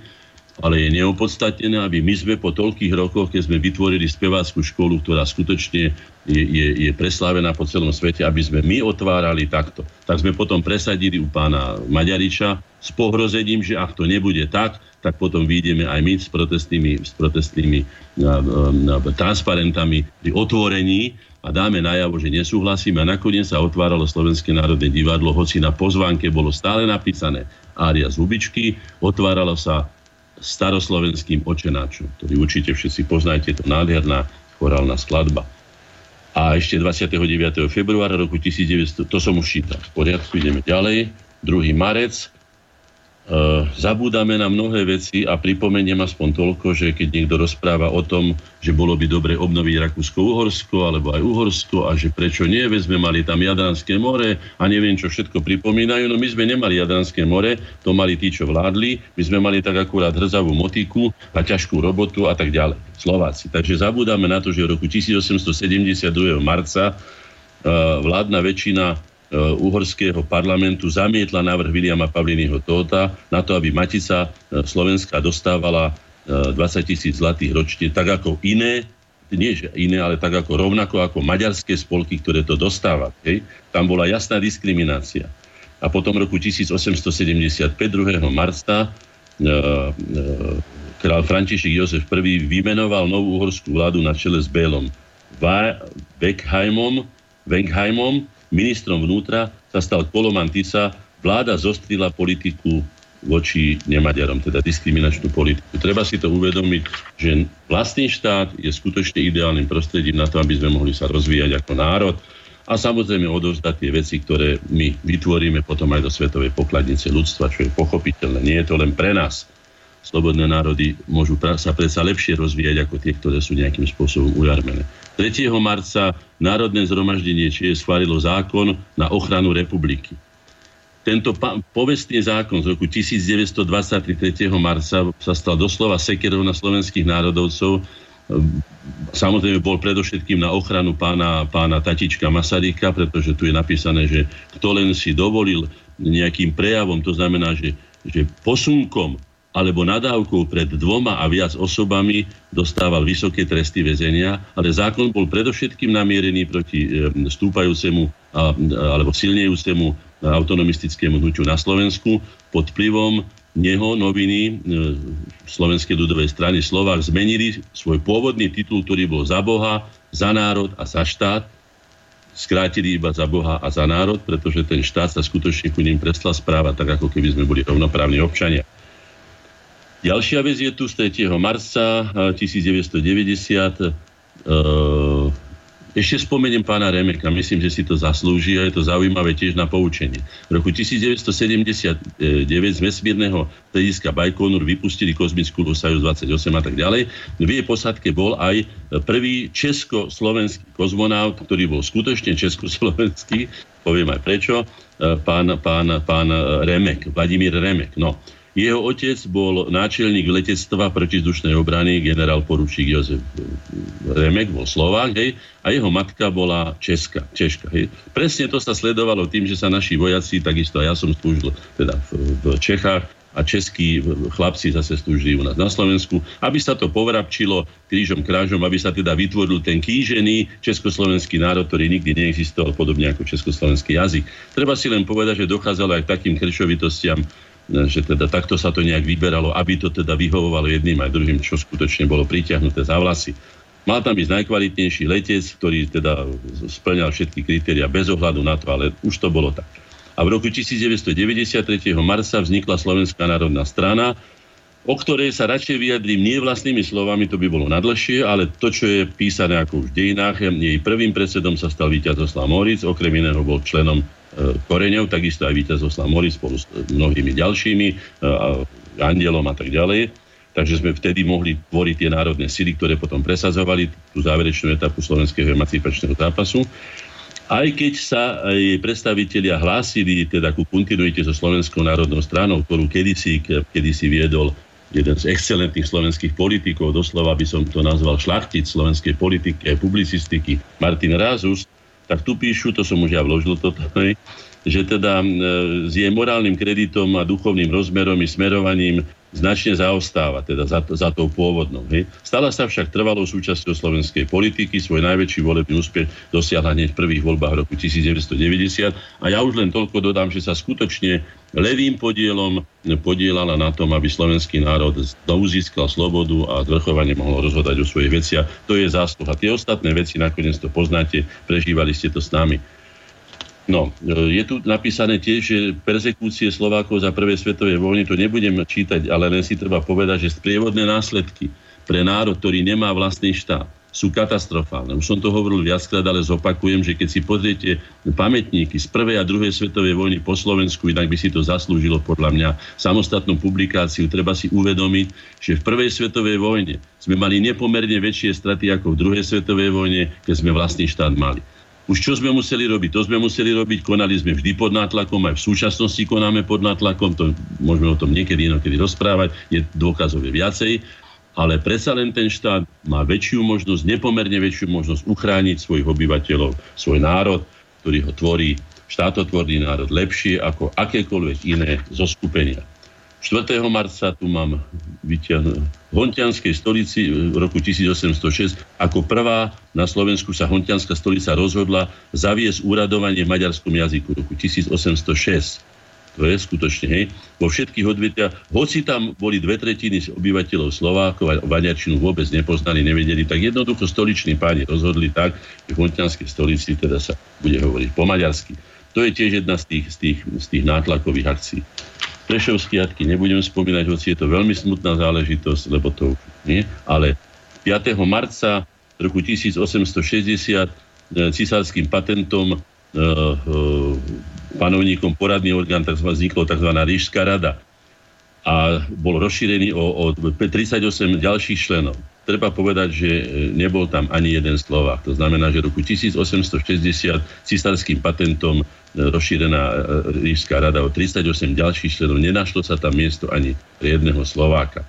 ale je neopodstatnené, aby my sme po toľkých rokoch, keď sme vytvorili speváckú školu, ktorá skutočne je, je, je preslávená po celom svete, aby sme my otvárali takto. Tak sme potom presadili u pána Maďariča s pohrozením, že ak to nebude tak, tak potom vyjdeme aj my s protestnými, s protestnými transparentami pri otvorení a dáme najavo, že nesúhlasíme a nakoniec sa otváralo Slovenské národné divadlo, hoci na pozvánke bolo stále napísané Ária z Hubičky, otváralo sa staroslovenským očenáčom, ktorý určite všetci poznáte, to nádherná chorálna skladba. A ešte 29. februára roku 1900, to som už čítal, v poriadku, ideme ďalej, 2. marec, zabúdame na mnohé veci a pripomeniem aspoň toľko, že keď niekto rozpráva o tom, že bolo by dobre obnoviť Rakúsko-Uhorsko alebo aj Uhorsko a že prečo nie, veď sme mali tam Jadranské more a neviem, čo všetko pripomínajú. No my sme nemali Jadranské more, to mali tí, čo vládli. My sme mali tak akurát hrzavú motiku a ťažkú robotu a tak ďalej. Slováci. Takže zabúdame na to, že v roku 1872. marca uh, vládna väčšina uhorského parlamentu zamietla návrh Viliama Pavliniho Tóta na to, aby Matica e, Slovenska dostávala 20 e, tisíc zlatých ročne, tak ako iné, nie že iné, ale tak ako rovnako ako maďarské spolky, ktoré to dostáva. Hej. Tam bola jasná diskriminácia. A potom roku 1875, 2. marca, e, e, král František Jozef I vymenoval novú uhorskú vládu na čele s Bélom Beckheimom, Beckheimom ministrom vnútra sa stal Koloman vláda zostrila politiku voči nemaďarom, teda diskriminačnú politiku. Treba si to uvedomiť, že vlastný štát je skutočne ideálnym prostredím na to, aby sme mohli sa rozvíjať ako národ a samozrejme odovzdať tie veci, ktoré my vytvoríme potom aj do svetovej pokladnice ľudstva, čo je pochopiteľné. Nie je to len pre nás, slobodné národy môžu sa predsa lepšie rozvíjať ako tie, ktoré sú nejakým spôsobom ujarmené. 3. marca Národné zhromaždenie čiže schválilo zákon na ochranu republiky. Tento povestný zákon z roku 1923. 3. marca sa stal doslova sekerov na slovenských národovcov. Samozrejme bol predovšetkým na ochranu pána, pána Tatička Masaryka, pretože tu je napísané, že kto len si dovolil nejakým prejavom, to znamená, že, že posunkom alebo nadávkou pred dvoma a viac osobami dostával vysoké tresty väzenia, ale zákon bol predovšetkým namierený proti stúpajúcemu alebo silnejúcemu autonomistickému hnutiu na Slovensku pod vplyvom neho noviny e, Slovenskej ľudovej strany Slovák zmenili svoj pôvodný titul, ktorý bol za Boha, za národ a za štát, skrátili iba za Boha a za národ, pretože ten štát sa skutočne ku ním prestal správa tak, ako keby sme boli rovnoprávni občania. Ďalšia vec je tu z 3. marca 1990. E, ešte spomeniem pána Remeka, myslím, že si to zaslúži a je to zaujímavé tiež na poučenie. V roku 1979 z vesmírneho strediska Bajkonur vypustili kozmickú Sojus 28 a tak ďalej. V jej posadke bol aj prvý československý kozmonaut, ktorý bol skutočne československý, poviem aj prečo, pán, pán, pán Remek, Vladimír Remek. No, jeho otec bol náčelník letectva protizdušnej obrany, generál poručík Jozef Remek, bol Slovák, hej, a jeho matka bola Česka, Češka. Hej. Presne to sa sledovalo tým, že sa naši vojaci, takisto ja som slúžil teda v, v Čechách, a českí chlapci zase slúžili u nás na Slovensku, aby sa to povrapčilo krížom krážom, aby sa teda vytvoril ten kýžený československý národ, ktorý nikdy neexistoval, podobne ako československý jazyk. Treba si len povedať, že dochádzalo aj k takým krčovitostiam že teda takto sa to nejak vyberalo, aby to teda vyhovovalo jedným aj druhým, čo skutočne bolo pritiahnuté za vlasy. Mal tam byť najkvalitnejší letec, ktorý teda splňal všetky kritéria bez ohľadu na to, ale už to bolo tak. A v roku 1993. marca vznikla Slovenská národná strana, o ktorej sa radšej vyjadrím nie vlastnými slovami, to by bolo nadlhšie, ale to, čo je písané ako už v dejinách, jej prvým predsedom sa stal víťaz Oslav Moric, okrem iného bol členom e, Koreňov, takisto aj víťaz Oslav Moric spolu s mnohými ďalšími, e, Andelom a tak ďalej. Takže sme vtedy mohli tvoriť tie národné sily, ktoré potom presazovali tú záverečnú etapu slovenského emancipačného zápasu. Aj keď sa jej predstavitelia hlásili teda ku kontinuite so Slovenskou národnou stranou, ktorú kedysi, kedysi viedol jeden z excelentných slovenských politikov, doslova by som to nazval šlachtic slovenskej politiky a publicistiky, Martin Rázus, tak tu píšu, to som už ja vložil toto, že teda e, s jej morálnym kreditom a duchovným rozmerom i smerovaním značne zaostáva, teda za, za tou pôvodnou. Hej. Stala sa však trvalou súčasťou slovenskej politiky, svoj najväčší volebný úspech dosiahla hneď v prvých voľbách roku 1990 a ja už len toľko dodám, že sa skutočne levým podielom podielala na tom, aby slovenský národ znovu získal slobodu a zvrchovanie mohlo rozhodať o svojich veciach. To je zásluha. Tie ostatné veci, nakoniec to poznáte, prežívali ste to s nami. No, je tu napísané tiež, že persekúcie Slovákov za prvé svetové vojny, to nebudem čítať, ale len si treba povedať, že sprievodné následky pre národ, ktorý nemá vlastný štát, sú katastrofálne. Už som to hovoril viackrát, ale zopakujem, že keď si pozriete pamätníky z prvej a druhej svetovej vojny po Slovensku, inak by si to zaslúžilo podľa mňa samostatnú publikáciu, treba si uvedomiť, že v prvej svetovej vojne sme mali nepomerne väčšie straty ako v druhej svetovej vojne, keď sme vlastný štát mali. Už čo sme museli robiť? To sme museli robiť, konali sme vždy pod nátlakom, aj v súčasnosti konáme pod nátlakom, to môžeme o tom niekedy inokedy rozprávať, je dôkazové viacej, ale predsa len ten štát má väčšiu možnosť, nepomerne väčšiu možnosť uchrániť svojich obyvateľov, svoj národ, ktorý ho tvorí, štátotvorný národ lepšie ako akékoľvek iné zoskupenia. 4. marca tu mám vyťahnuť v Hontianskej stolici v roku 1806 ako prvá na Slovensku sa Hontianská stolica rozhodla zaviesť úradovanie v maďarskom jazyku v roku 1806. To je skutočne, hej. Vo všetkých odvetiach, hoci tam boli dve tretiny obyvateľov Slovákov a Maďarčinu vôbec nepoznali, nevedeli, tak jednoducho stoliční páni rozhodli tak, že v Hontianskej stolici teda sa bude hovoriť po maďarsky. To je tiež jedna z tých, z tých, z tých nátlakových akcií. Prešovský jatky nebudem spomínať, hoci je to veľmi smutná záležitosť, lebo to nie, ale 5. marca roku 1860 e, cisárským patentom e, e, panovníkom poradný orgán, tzv. vzniklo tzv. Rížská rada a bol rozšírený o, o 38 ďalších členov. Treba povedať, že nebol tam ani jeden Slovák. To znamená, že roku 1860 cisárským patentom rozšírená e, Rížská rada o 38 ďalších členov. Nenašlo sa tam miesto ani jedného Slováka.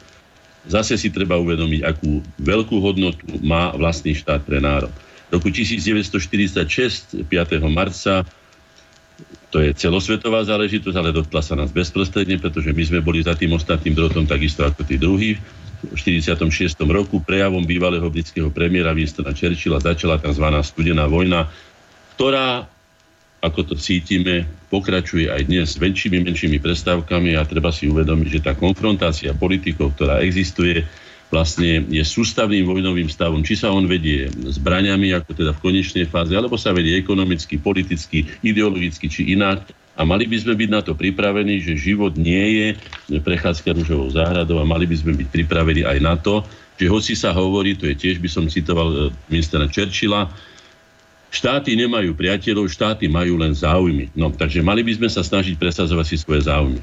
Zase si treba uvedomiť, akú veľkú hodnotu má vlastný štát pre národ. V roku 1946, 5. marca, To je celosvetová záležitosť, ale dotkla sa nás bezprostredne, pretože my sme boli za tým ostatným drotom takisto ako tí druhí. V 46. roku prejavom bývalého britského premiéra Winstona Churchilla začala tzv. studená vojna, ktorá, ako to cítime, pokračuje aj dnes s väčšími, menšími prestávkami a treba si uvedomiť, že tá konfrontácia politikov, ktorá existuje, vlastne je sústavným vojnovým stavom. Či sa on vedie zbraňami, ako teda v konečnej fáze, alebo sa vedie ekonomicky, politicky, ideologicky či inak. A mali by sme byť na to pripravení, že život nie je prechádzka rúžovou záhradou a mali by sme byť pripravení aj na to, že hoci sa hovorí, to je tiež by som citoval e, ministra Churchilla, štáty nemajú priateľov, štáty majú len záujmy. No, takže mali by sme sa snažiť presadzovať si svoje záujmy.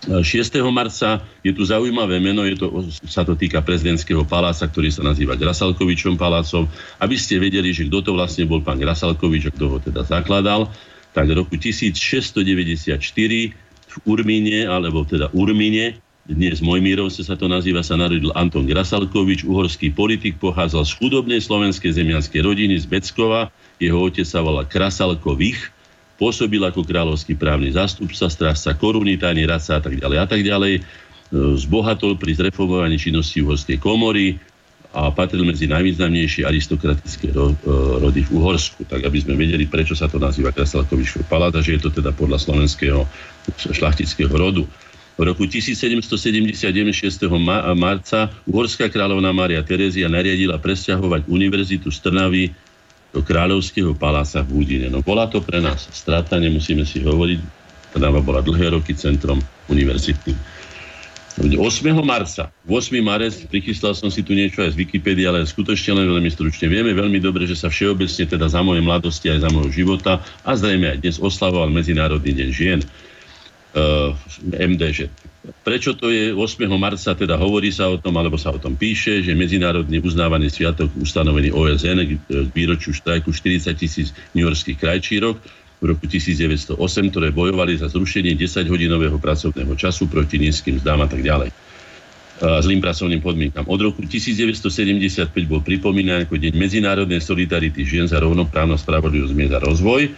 6. marca je tu zaujímavé meno, je to, sa to týka prezidentského paláca, ktorý sa nazýva Grasalkovičom palácom. Aby ste vedeli, že kto to vlastne bol pán Grasalkovič a kto ho teda zakladal, tak v roku 1694 v Urmine, alebo teda Urmine, dnes Mojmírovce sa to nazýva, sa narodil Anton Grasalkovič, uhorský politik, pochádzal z chudobnej slovenskej zemianskej rodiny z Beckova. Jeho otec sa volal Krasalkovich, pôsobil ako kráľovský právny zástupca, strážca koruny, tajný radca a tak ďalej a tak ďalej. E, zbohatol pri zreformovaní činnosti uhorskej komory a patril medzi najvýznamnejšie aristokratické ro, e, rody v Uhorsku. Tak aby sme vedeli, prečo sa to nazýva Krasalkovičov palát a že je to teda podľa slovenského šlachtického rodu. V roku 1777 6. marca uhorská kráľovná Mária Terezia nariadila presťahovať univerzitu z Trnavy do kráľovského paláca v Údine. No bola to pre nás strata, nemusíme si hovoriť. Trnava bola dlhé roky centrom univerzity. 8. marca, 8. marec, prichystal som si tu niečo aj z Wikipédie, ale skutočne len veľmi stručne. Vieme veľmi dobre, že sa všeobecne teda za mojej mladosti aj za môjho života a zrejme aj dnes oslavoval Medzinárodný deň žien uh, eh, MDŽ. Prečo to je 8. marca, teda hovorí sa o tom, alebo sa o tom píše, že medzinárodne uznávaný sviatok ustanovený OSN k výročiu štrajku 40 tisíc newyorských krajčírok v roku 1908, ktoré bojovali za zrušenie 10-hodinového pracovného času proti nízkym zdám a tak ďalej zlým pracovným podmienkam. Od roku 1975 bol pripomínaný ako Deň medzinárodnej solidarity žien za rovnoprávnosť, spravodlivosť, mier a rozvoj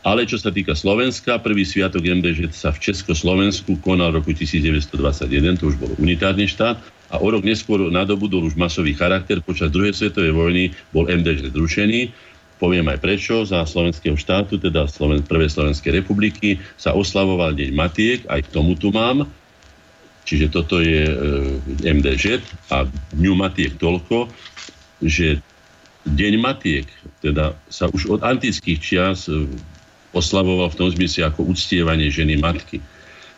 ale čo sa týka Slovenska, prvý sviatok MDŽ sa v Československu konal v roku 1921, to už bol unitárny štát, a o rok neskôr nadobudol už masový charakter. Počas druhej svetovej vojny bol MDŽ zrušený. Poviem aj prečo. Za slovenského štátu, teda Sloven- Prvej Slovenskej republiky, sa oslavoval Deň Matiek, aj k tomu tu mám. Čiže toto je e, MDŽ a Dňu Matiek toľko, že Deň Matiek, teda sa už od antických čias e, oslavoval v tom zmysle ako uctievanie ženy matky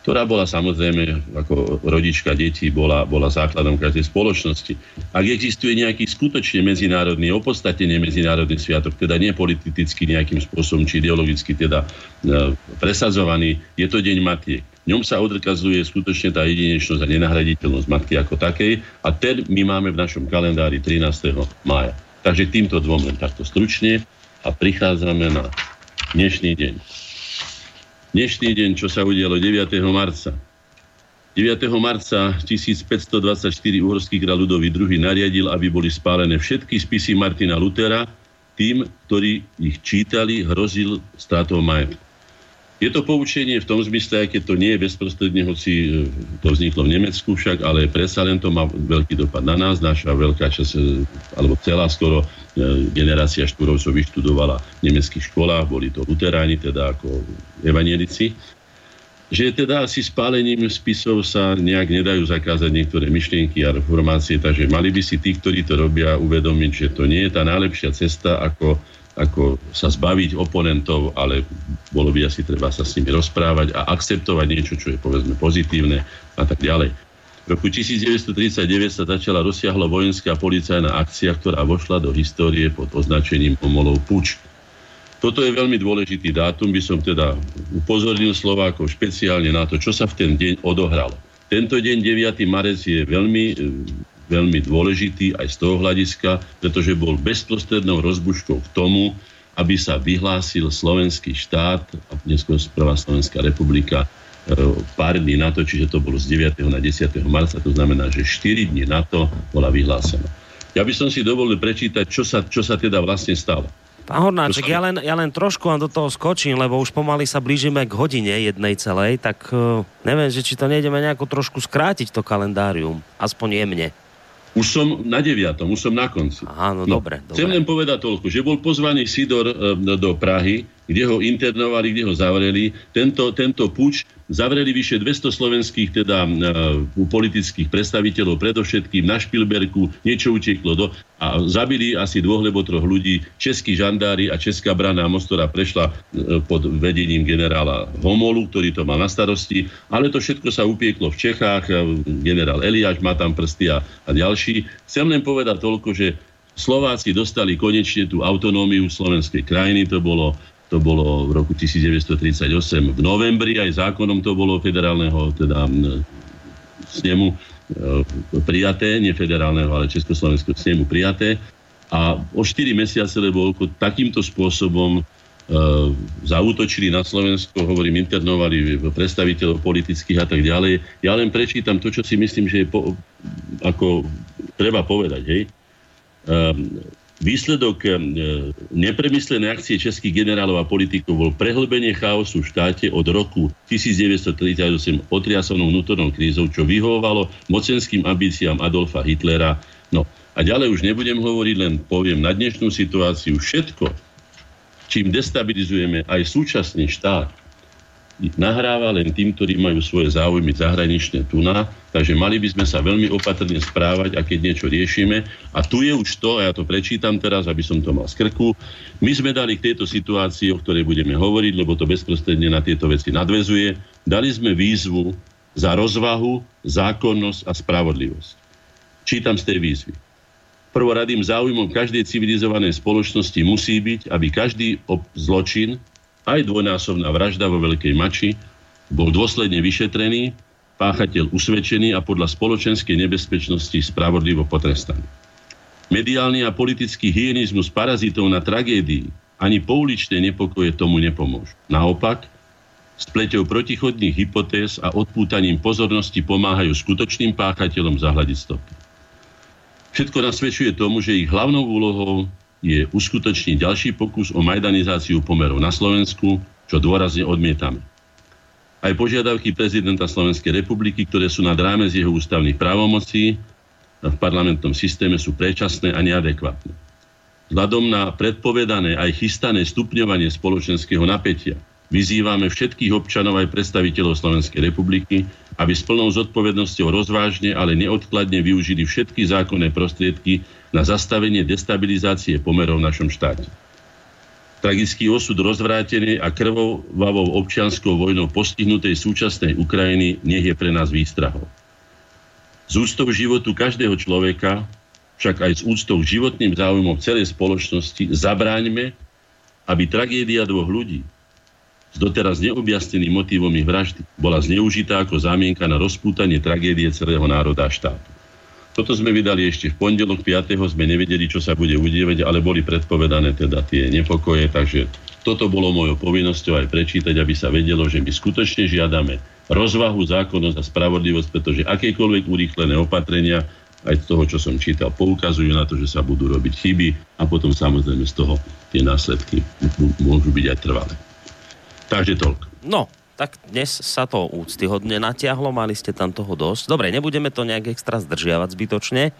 ktorá bola samozrejme ako rodička detí, bola, bola základom každej spoločnosti. Ak existuje nejaký skutočne medzinárodný, opodstatenie medzinárodný sviatok, teda nie politicky nejakým spôsobom, či ideologicky teda e, presadzovaný, je to Deň Matiek. V ňom sa odkazuje skutočne tá jedinečnosť a nenahraditeľnosť matky ako takej a ten my máme v našom kalendári 13. mája. Takže týmto dvom len takto stručne a prichádzame na dnešný deň. Dnešný deň, čo sa udialo 9. marca. 9. marca 1524 uhorský kráľ Ludový II nariadil, aby boli spálené všetky spisy Martina Lutera, tým, ktorí ich čítali, hrozil strátou majetku. Je to poučenie v tom zmysle, aj keď to nie je bezprostredne, hoci e, to vzniklo v Nemecku však, ale predsa len to má veľký dopad na nás. Naša veľká časť, e, alebo celá skoro e, generácia štúrovcov vyštudovala v nemeckých školách, boli to luteráni, teda ako evanielici že teda asi spálením spisov sa nejak nedajú zakázať niektoré myšlienky a reformácie, takže mali by si tí, ktorí to robia, uvedomiť, že to nie je tá najlepšia cesta, ako ako sa zbaviť oponentov, ale bolo by asi treba sa s nimi rozprávať a akceptovať niečo, čo je povedzme pozitívne a tak ďalej. V roku 1939 sa začala rozsiahla vojenská policajná akcia, ktorá vošla do histórie pod označením Omolov puč. Toto je veľmi dôležitý dátum, by som teda upozornil Slovákov špeciálne na to, čo sa v ten deň odohralo. Tento deň, 9. marec, je veľmi veľmi dôležitý aj z toho hľadiska, pretože bol bezprostrednou rozbuškou k tomu, aby sa vyhlásil slovenský štát a neskôr prvá Slovenská republika e, pár dní na to, čiže to bolo z 9. na 10. marca, to znamená, že 4 dní na to bola vyhlásená. Ja by som si dovolil prečítať, čo sa, čo sa teda vlastne stalo. Pán Hornáček, ja len, ja len trošku vám do toho skočím, lebo už pomaly sa blížime k hodine jednej celej, tak uh, neviem, že či to nejdeme nejako trošku skrátiť to kalendárium, aspoň jemne. Už som na deviatom, už som na konci. Aha, no, no dobre, Chcem dobre. len povedať toľko, že bol pozvaný Sidor e, do Prahy, kde ho internovali, kde ho zavreli. Tento, tento puč zavreli vyše 200 slovenských teda uh, politických predstaviteľov, predovšetkým na Špilberku, niečo uteklo do, a zabili asi dvoch alebo troch ľudí. Českí žandári a Česká brana Mostora prešla uh, pod vedením generála Homolu, ktorý to mal na starosti, ale to všetko sa upieklo v Čechách, uh, generál Eliáš má tam prsty a, a ďalší. Chcem len povedať toľko, že Slováci dostali konečne tú autonómiu slovenskej krajiny, to bolo to bolo v roku 1938 v novembri, aj zákonom to bolo federálneho teda snemu e, prijaté, nie federálneho, ale československého snemu prijaté. A o 4 mesiace, lebo takýmto spôsobom e, zautočili na Slovensko, hovorím, internovali predstaviteľov politických a tak ďalej. Ja len prečítam to, čo si myslím, že je po, ako treba povedať. Hej. E, Výsledok e, nepremyslenej akcie českých generálov a politikov bol prehlbenie chaosu v štáte od roku 1938 otriasanou vnútornou krízou, čo vyhovovalo mocenským ambíciám Adolfa Hitlera. No a ďalej už nebudem hovoriť, len poviem na dnešnú situáciu všetko, čím destabilizujeme aj súčasný štát, nahráva len tým, ktorí majú svoje záujmy zahraničné tuná, takže mali by sme sa veľmi opatrne správať a keď niečo riešime. A tu je už to, a ja to prečítam teraz, aby som to mal z krku, my sme dali k tejto situácii, o ktorej budeme hovoriť, lebo to bezprostredne na tieto veci nadvezuje, dali sme výzvu za rozvahu, zákonnosť a spravodlivosť. Čítam z tej výzvy. Prvoradým záujmom každej civilizovanej spoločnosti musí byť, aby každý zločin, aj dvojnásobná vražda vo Veľkej Mači, bol dôsledne vyšetrený, páchateľ usvedčený a podľa spoločenskej nebezpečnosti spravodlivo potrestaný. Mediálny a politický hygienizmus parazitov na tragédii ani pouličné nepokoje tomu nepomôžu. Naopak, s pleťou protichodných hypotéz a odpútaním pozornosti pomáhajú skutočným páchateľom zahľadiť stopy. Všetko nasvedčuje tomu, že ich hlavnou úlohou je uskutočniť ďalší pokus o majdanizáciu pomerov na Slovensku, čo dôrazne odmietame. Aj požiadavky prezidenta Slovenskej republiky, ktoré sú nad rámec jeho ústavných právomocí v parlamentnom systéme, sú predčasné a neadekvátne. Vzhľadom na predpovedané aj chystané stupňovanie spoločenského napätia vyzývame všetkých občanov aj predstaviteľov Slovenskej republiky, aby s plnou zodpovednosťou rozvážne, ale neodkladne využili všetky zákonné prostriedky na zastavenie destabilizácie pomerov v našom štáte. Tragický osud rozvrátenej a krvovavou občianskou vojnou postihnutej súčasnej Ukrajiny nech je pre nás výstrahou. Z úctou životu každého človeka, však aj s úctou k životným záujmom celej spoločnosti zabráňme, aby tragédia dvoch ľudí, s doteraz neobjasneným motivom ich vraždy bola zneužitá ako zámienka na rozpútanie tragédie celého národa a štátu. Toto sme vydali ešte v pondelok 5. sme nevedeli, čo sa bude udievať, ale boli predpovedané teda tie nepokoje, takže toto bolo mojou povinnosťou aj prečítať, aby sa vedelo, že my skutočne žiadame rozvahu, zákonnosť a spravodlivosť, pretože akékoľvek urýchlené opatrenia, aj z toho, čo som čítal, poukazujú na to, že sa budú robiť chyby a potom samozrejme z toho tie následky môžu byť aj trvalé. Takže toľko. No, tak dnes sa to úctyhodne natiahlo, mali ste tam toho dosť. Dobre, nebudeme to nejak extra zdržiavať zbytočne,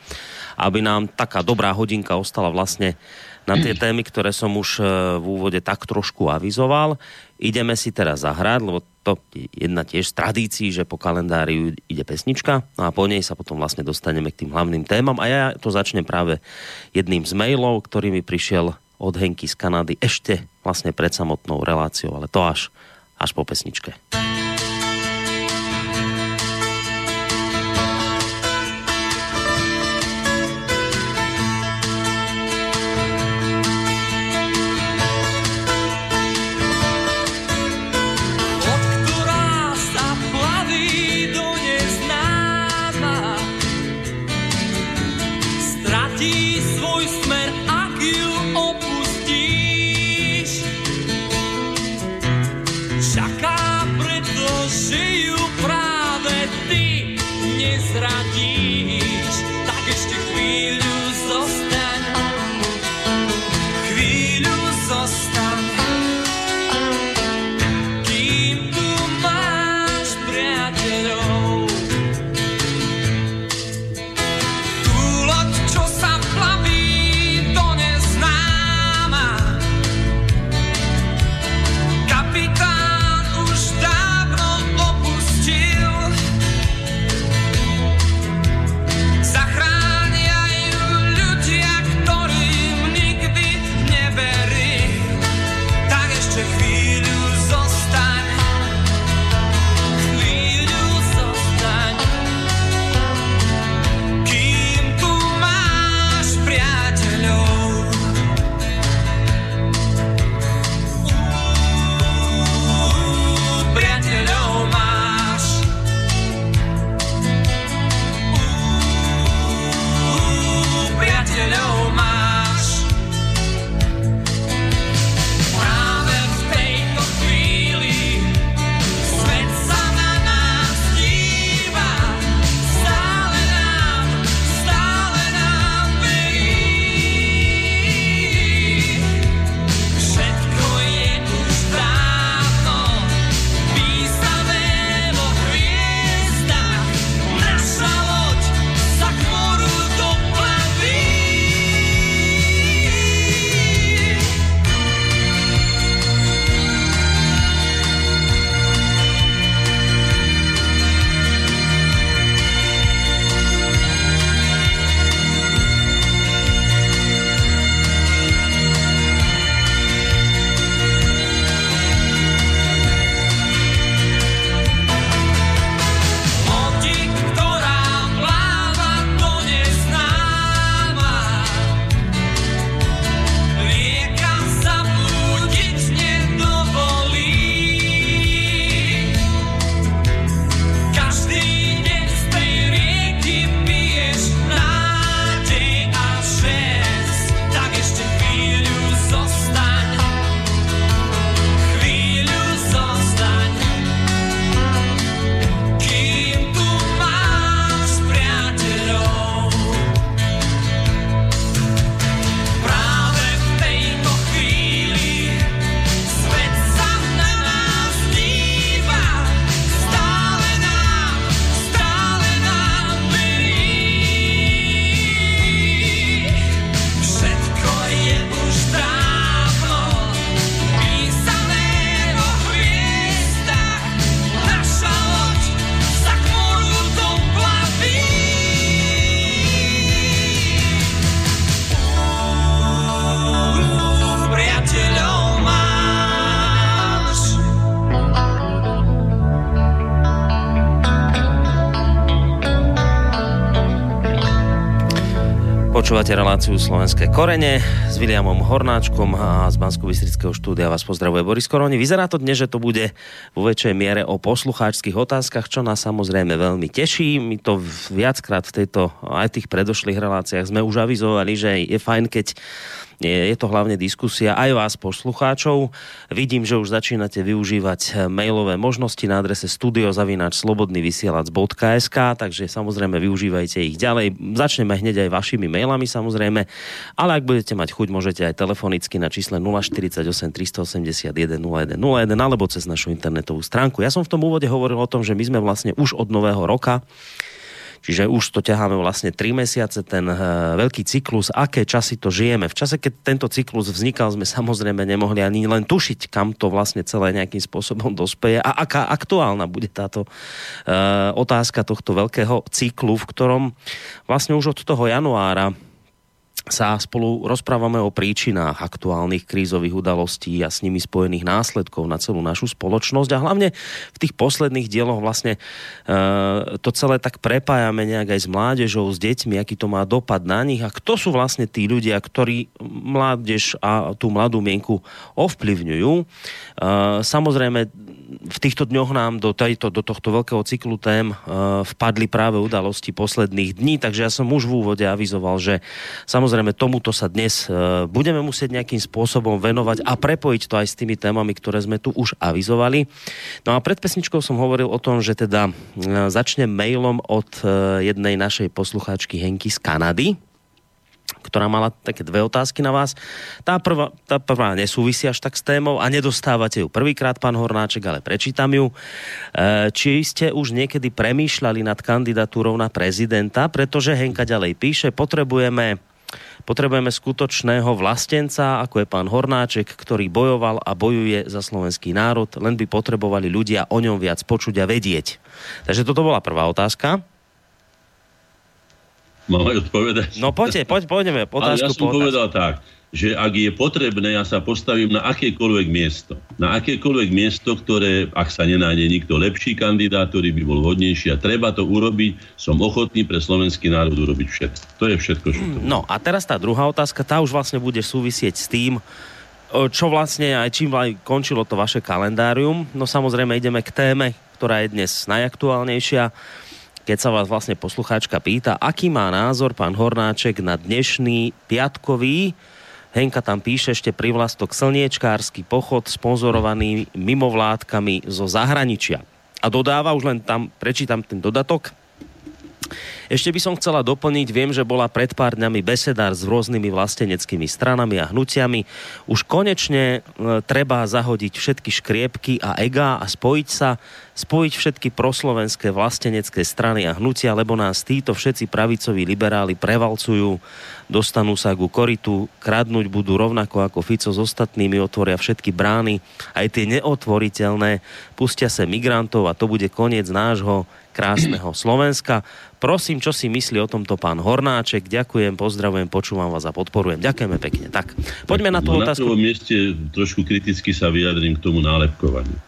aby nám taká dobrá hodinka ostala vlastne na tie témy, ktoré som už e, v úvode tak trošku avizoval. Ideme si teraz zahrať, lebo to je jedna tiež z tradícií, že po kalendári ide pesnička no a po nej sa potom vlastne dostaneme k tým hlavným témam a ja to začnem práve jedným z mailov, ktorý mi prišiel od Henky z Kanady ešte vlastne pred samotnou reláciou, ale to až, až po pesničke. Počúvate reláciu Slovenské korene Williamom Hornáčkom a z bansko štúdia vás pozdravuje Boris Koroni. Vyzerá to dnes, že to bude vo väčšej miere o poslucháčských otázkach, čo nás samozrejme veľmi teší. My to viackrát v tejto aj tých predošlých reláciách sme už avizovali, že je fajn, keď je to hlavne diskusia aj vás poslucháčov. Vidím, že už začínate využívať mailové možnosti na adrese studiozavináčslobodnyvysielac.sk takže samozrejme využívajte ich ďalej. Začneme hneď aj vašimi mailami samozrejme, ale ak budete mať chuť, môžete aj telefonicky na čísle 048 381 0101 alebo cez našu internetovú stránku. Ja som v tom úvode hovoril o tom, že my sme vlastne už od nového roka Čiže už to ťaháme vlastne 3 mesiace, ten uh, veľký cyklus, aké časy to žijeme. V čase, keď tento cyklus vznikal, sme samozrejme nemohli ani len tušiť, kam to vlastne celé nejakým spôsobom dospeje a aká aktuálna bude táto uh, otázka tohto veľkého cyklu, v ktorom vlastne už od toho januára sa spolu rozprávame o príčinách aktuálnych krízových udalostí a s nimi spojených následkov na celú našu spoločnosť a hlavne v tých posledných dieloch vlastne e, to celé tak prepájame nejak aj s mládežou, s deťmi, aký to má dopad na nich a kto sú vlastne tí ľudia, ktorí mládež a tú mladú mienku ovplyvňujú. E, samozrejme v týchto dňoch nám do, tejto, do tohto veľkého cyklu tém e, vpadli práve udalosti posledných dní, takže ja som už v úvode avizoval, že samozrejme tomuto sa dnes e, budeme musieť nejakým spôsobom venovať a prepojiť to aj s tými témami, ktoré sme tu už avizovali. No a pred pesničkou som hovoril o tom, že teda e, začnem mailom od jednej našej poslucháčky Henky z Kanady, ktorá mala také dve otázky na vás. Tá prvá, tá prvá nesúvisí až tak s témou a nedostávate ju prvýkrát, pán Hornáček, ale prečítam ju. E, či ste už niekedy premýšľali nad kandidatúrou na prezidenta, pretože Henka ďalej píše, potrebujeme Potrebujeme skutočného vlastenca, ako je pán Hornáček, ktorý bojoval a bojuje za slovenský národ, len by potrebovali ľudia o ňom viac počuť a vedieť. Takže toto bola prvá otázka. Mám aj odpovedať? No poďte, poď, poďme. Otázku Ale ja som po povedal tak, že ak je potrebné, ja sa postavím na akékoľvek miesto. Na akékoľvek miesto, ktoré, ak sa nenájde nikto lepší kandidát, ktorý by bol vhodnejší a treba to urobiť, som ochotný pre slovenský národ urobiť všetko. To je všetko, čo to No a teraz tá druhá otázka, tá už vlastne bude súvisieť s tým, čo vlastne aj čím aj končilo to vaše kalendárium. No samozrejme ideme k téme, ktorá je dnes najaktuálnejšia keď sa vás vlastne poslucháčka pýta, aký má názor pán Hornáček na dnešný piatkový Henka tam píše ešte privlastok slniečkársky pochod sponzorovaný mimovládkami zo zahraničia. A dodáva, už len tam prečítam ten dodatok, ešte by som chcela doplniť, viem, že bola pred pár dňami besedár s rôznymi vlasteneckými stranami a hnutiami. Už konečne e, treba zahodiť všetky škriepky a ega a spojiť sa, spojiť všetky proslovenské vlastenecké strany a hnutia, lebo nás títo všetci pravicoví liberáli prevalcujú, dostanú sa ku koritu, kradnúť budú rovnako ako Fico s ostatnými, otvoria všetky brány, aj tie neotvoriteľné, pustia sa migrantov a to bude koniec nášho krásneho Slovenska. Prosím, čo si myslí o tomto pán Hornáček. Ďakujem, pozdravujem, počúvam vás a podporujem. Ďakujeme pekne. Tak, poďme na tú no, otázku. Na mieste trošku kriticky sa vyjadrím k tomu nálepkovaniu.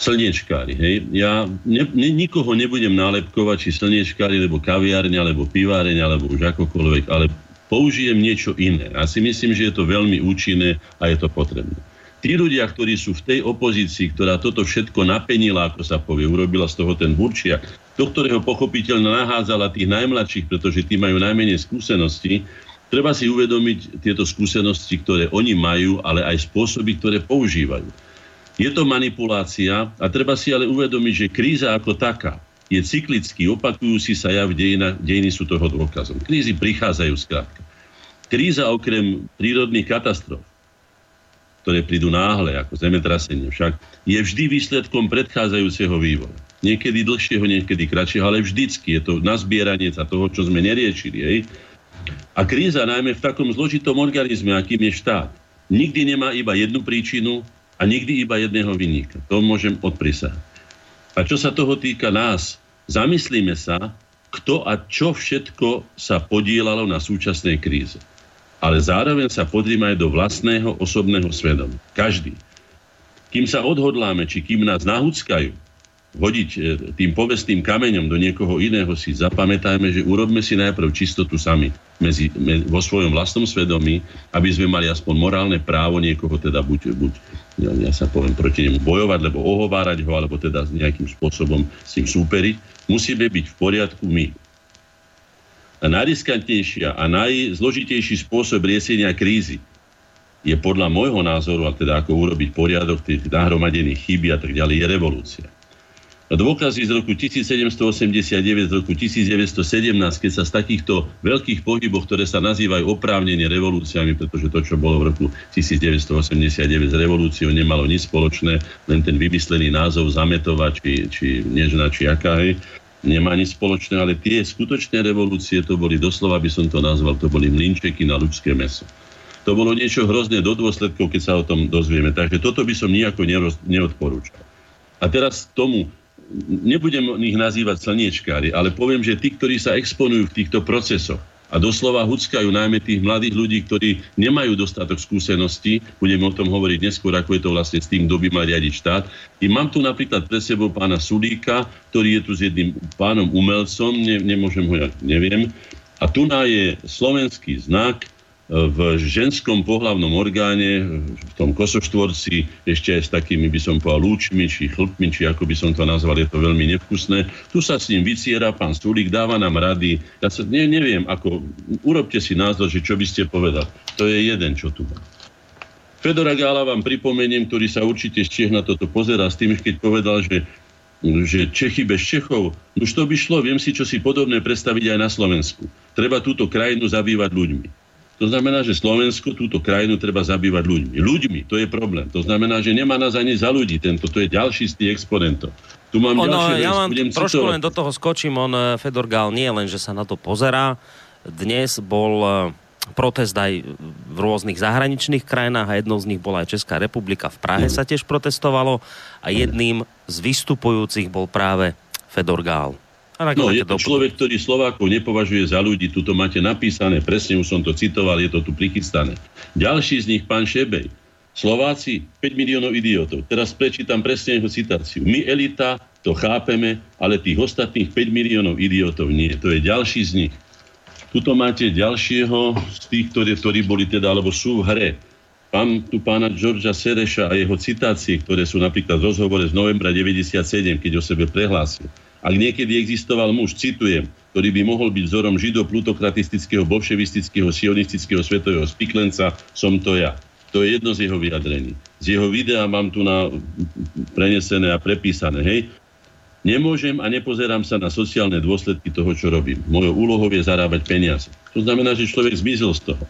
Slniečkári, hej. Ja ne, ne, nikoho nebudem nálepkovať, či slniečkári, alebo kaviárne, alebo piváreň, alebo už akokoľvek, ale použijem niečo iné. A si myslím, že je to veľmi účinné a je to potrebné tí ľudia, ktorí sú v tej opozícii, ktorá toto všetko napenila, ako sa povie, urobila z toho ten burčiak, do ktorého pochopiteľne nahádzala tých najmladších, pretože tí majú najmenej skúseností, treba si uvedomiť tieto skúsenosti, ktoré oni majú, ale aj spôsoby, ktoré používajú. Je to manipulácia a treba si ale uvedomiť, že kríza ako taká je cyklický, opakujúci sa ja v dejina, dejiny sú toho dôkazom. Krízy prichádzajú skrátka. Kríza okrem prírodných katastrof ktoré prídu náhle, ako zemetrasenie však, je vždy výsledkom predchádzajúceho vývoja. Niekedy dlhšieho, niekedy kratšieho, ale vždycky je to nazbieranie sa toho, čo sme neriečili. Hej? A kríza najmä v takom zložitom organizme, akým je štát, nikdy nemá iba jednu príčinu a nikdy iba jedného vyníka. To môžem odprisať. A čo sa toho týka nás, zamyslíme sa, kto a čo všetko sa podielalo na súčasnej kríze ale zároveň sa podrime aj do vlastného osobného svedomia. Každý. Kým sa odhodláme, či kým nás nahúckajú, hodiť e, tým povestným kameňom do niekoho iného, si zapamätajme, že urobme si najprv čistotu sami medzi, me, vo svojom vlastnom svedomí, aby sme mali aspoň morálne právo niekoho teda buď, buď ja, ja sa poviem proti nemu bojovať, lebo ohovárať ho, alebo teda nejakým spôsobom s ním súperiť. Musíme byť v poriadku my. Najriskantnejšia a najzložitejší spôsob riešenia krízy je podľa môjho názoru, a teda ako urobiť poriadok tých nahromadených chyby a tak ďalej, je revolúcia. Dôkazy z roku 1789, z roku 1917, keď sa z takýchto veľkých pohyboch, ktoré sa nazývajú oprávnenie revolúciami, pretože to, čo bolo v roku 1989 s revolúciou, nemalo nič spoločné, len ten vymyslený názov Zametova, či, či Nežna, či aká, hej, nemá nič spoločné, ale tie skutočné revolúcie, to boli doslova, by som to nazval, to boli mlinčeky na ľudské meso. To bolo niečo hrozné do dôsledkov, keď sa o tom dozvieme. Takže toto by som nejako neodporúčal. A teraz tomu, nebudem ich nazývať slniečkári, ale poviem, že tí, ktorí sa exponujú v týchto procesoch a doslova huckajú najmä tých mladých ľudí, ktorí nemajú dostatok skúseností, budeme o tom hovoriť neskôr, ako je to vlastne s tým, kto by mal riadiť štát. I mám tu napríklad pre sebou pána Sulíka, ktorý je tu s jedným pánom umelcom, ne, nemôžem ho, ja neviem, a tu je slovenský znak, v ženskom pohlavnom orgáne, v tom kosoštvorci, ešte aj s takými, by som povedal, lúčmi, či chlpmi, či ako by som to nazval, je to veľmi nevkusné. Tu sa s ním vyciera pán Stulík, dáva nám rady. Ja sa ne, neviem, ako, urobte si názor, že čo by ste povedal. To je jeden, čo tu má. Fedora Gála vám pripomeniem, ktorý sa určite z Čech na toto pozera, s tým, keď povedal, že že Čechy bez Čechov, už to by šlo, viem si, čo si podobné predstaviť aj na Slovensku. Treba túto krajinu zabývať ľuďmi. To znamená, že Slovensko túto krajinu treba zabývať ľuďmi. Ľuďmi, to je problém. To znamená, že nemá nás ani za ľudí tento, to je ďalší z tých exponentov. Tu mám ono, ďalšie, ja vám trošku citovať. len do toho skočím, on eh, Fedor Gál nie len, že sa na to pozerá, dnes bol eh, protest aj v rôznych zahraničných krajinách a jednou z nich bola aj Česká republika. V Prahe mm. sa tiež protestovalo a jedným z vystupujúcich bol práve Fedor Gál. No, je to človek, ktorý Slovákov nepovažuje za ľudí. Tuto máte napísané, presne už som to citoval, je to tu prichystané. Ďalší z nich, pán Šebej. Slováci, 5 miliónov idiotov. Teraz prečítam presne jeho citáciu. My, elita, to chápeme, ale tých ostatných 5 miliónov idiotov nie. To je ďalší z nich. Tuto máte ďalšieho z tých, ktorí, ktorí boli teda, alebo sú v hre. Pán tu pána Georgia Sereša a jeho citácie, ktoré sú napríklad v rozhovore z novembra 97, keď o sebe prehlásil. Ak niekedy existoval muž, citujem, ktorý by mohol byť vzorom židoplutokratistického, bolševistického, sionistického svetového spiklenca, som to ja. To je jedno z jeho vyjadrení. Z jeho videa mám tu na prenesené a prepísané. Hej, Nemôžem a nepozerám sa na sociálne dôsledky toho, čo robím. Mojou úlohou je zarábať peniaze. To znamená, že človek zmizol z toho.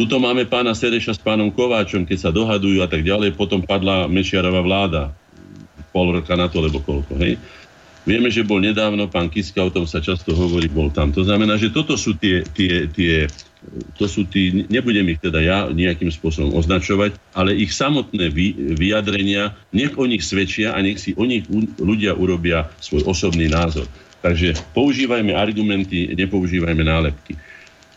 Tuto máme pána Sereša s pánom Kováčom, keď sa dohadujú a tak ďalej, potom padla Mečiarová vláda. Pol roka na to, lebo koľko, hej. Vieme, že bol nedávno pán Kiska, o tom sa často hovorí, bol tam. To znamená, že toto sú tie, tie, tie to sú tí, nebudem ich teda ja nejakým spôsobom označovať, ale ich samotné vy, vyjadrenia, nech o nich svedčia a nech si o nich ľudia urobia svoj osobný názor. Takže používajme argumenty, nepoužívajme nálepky.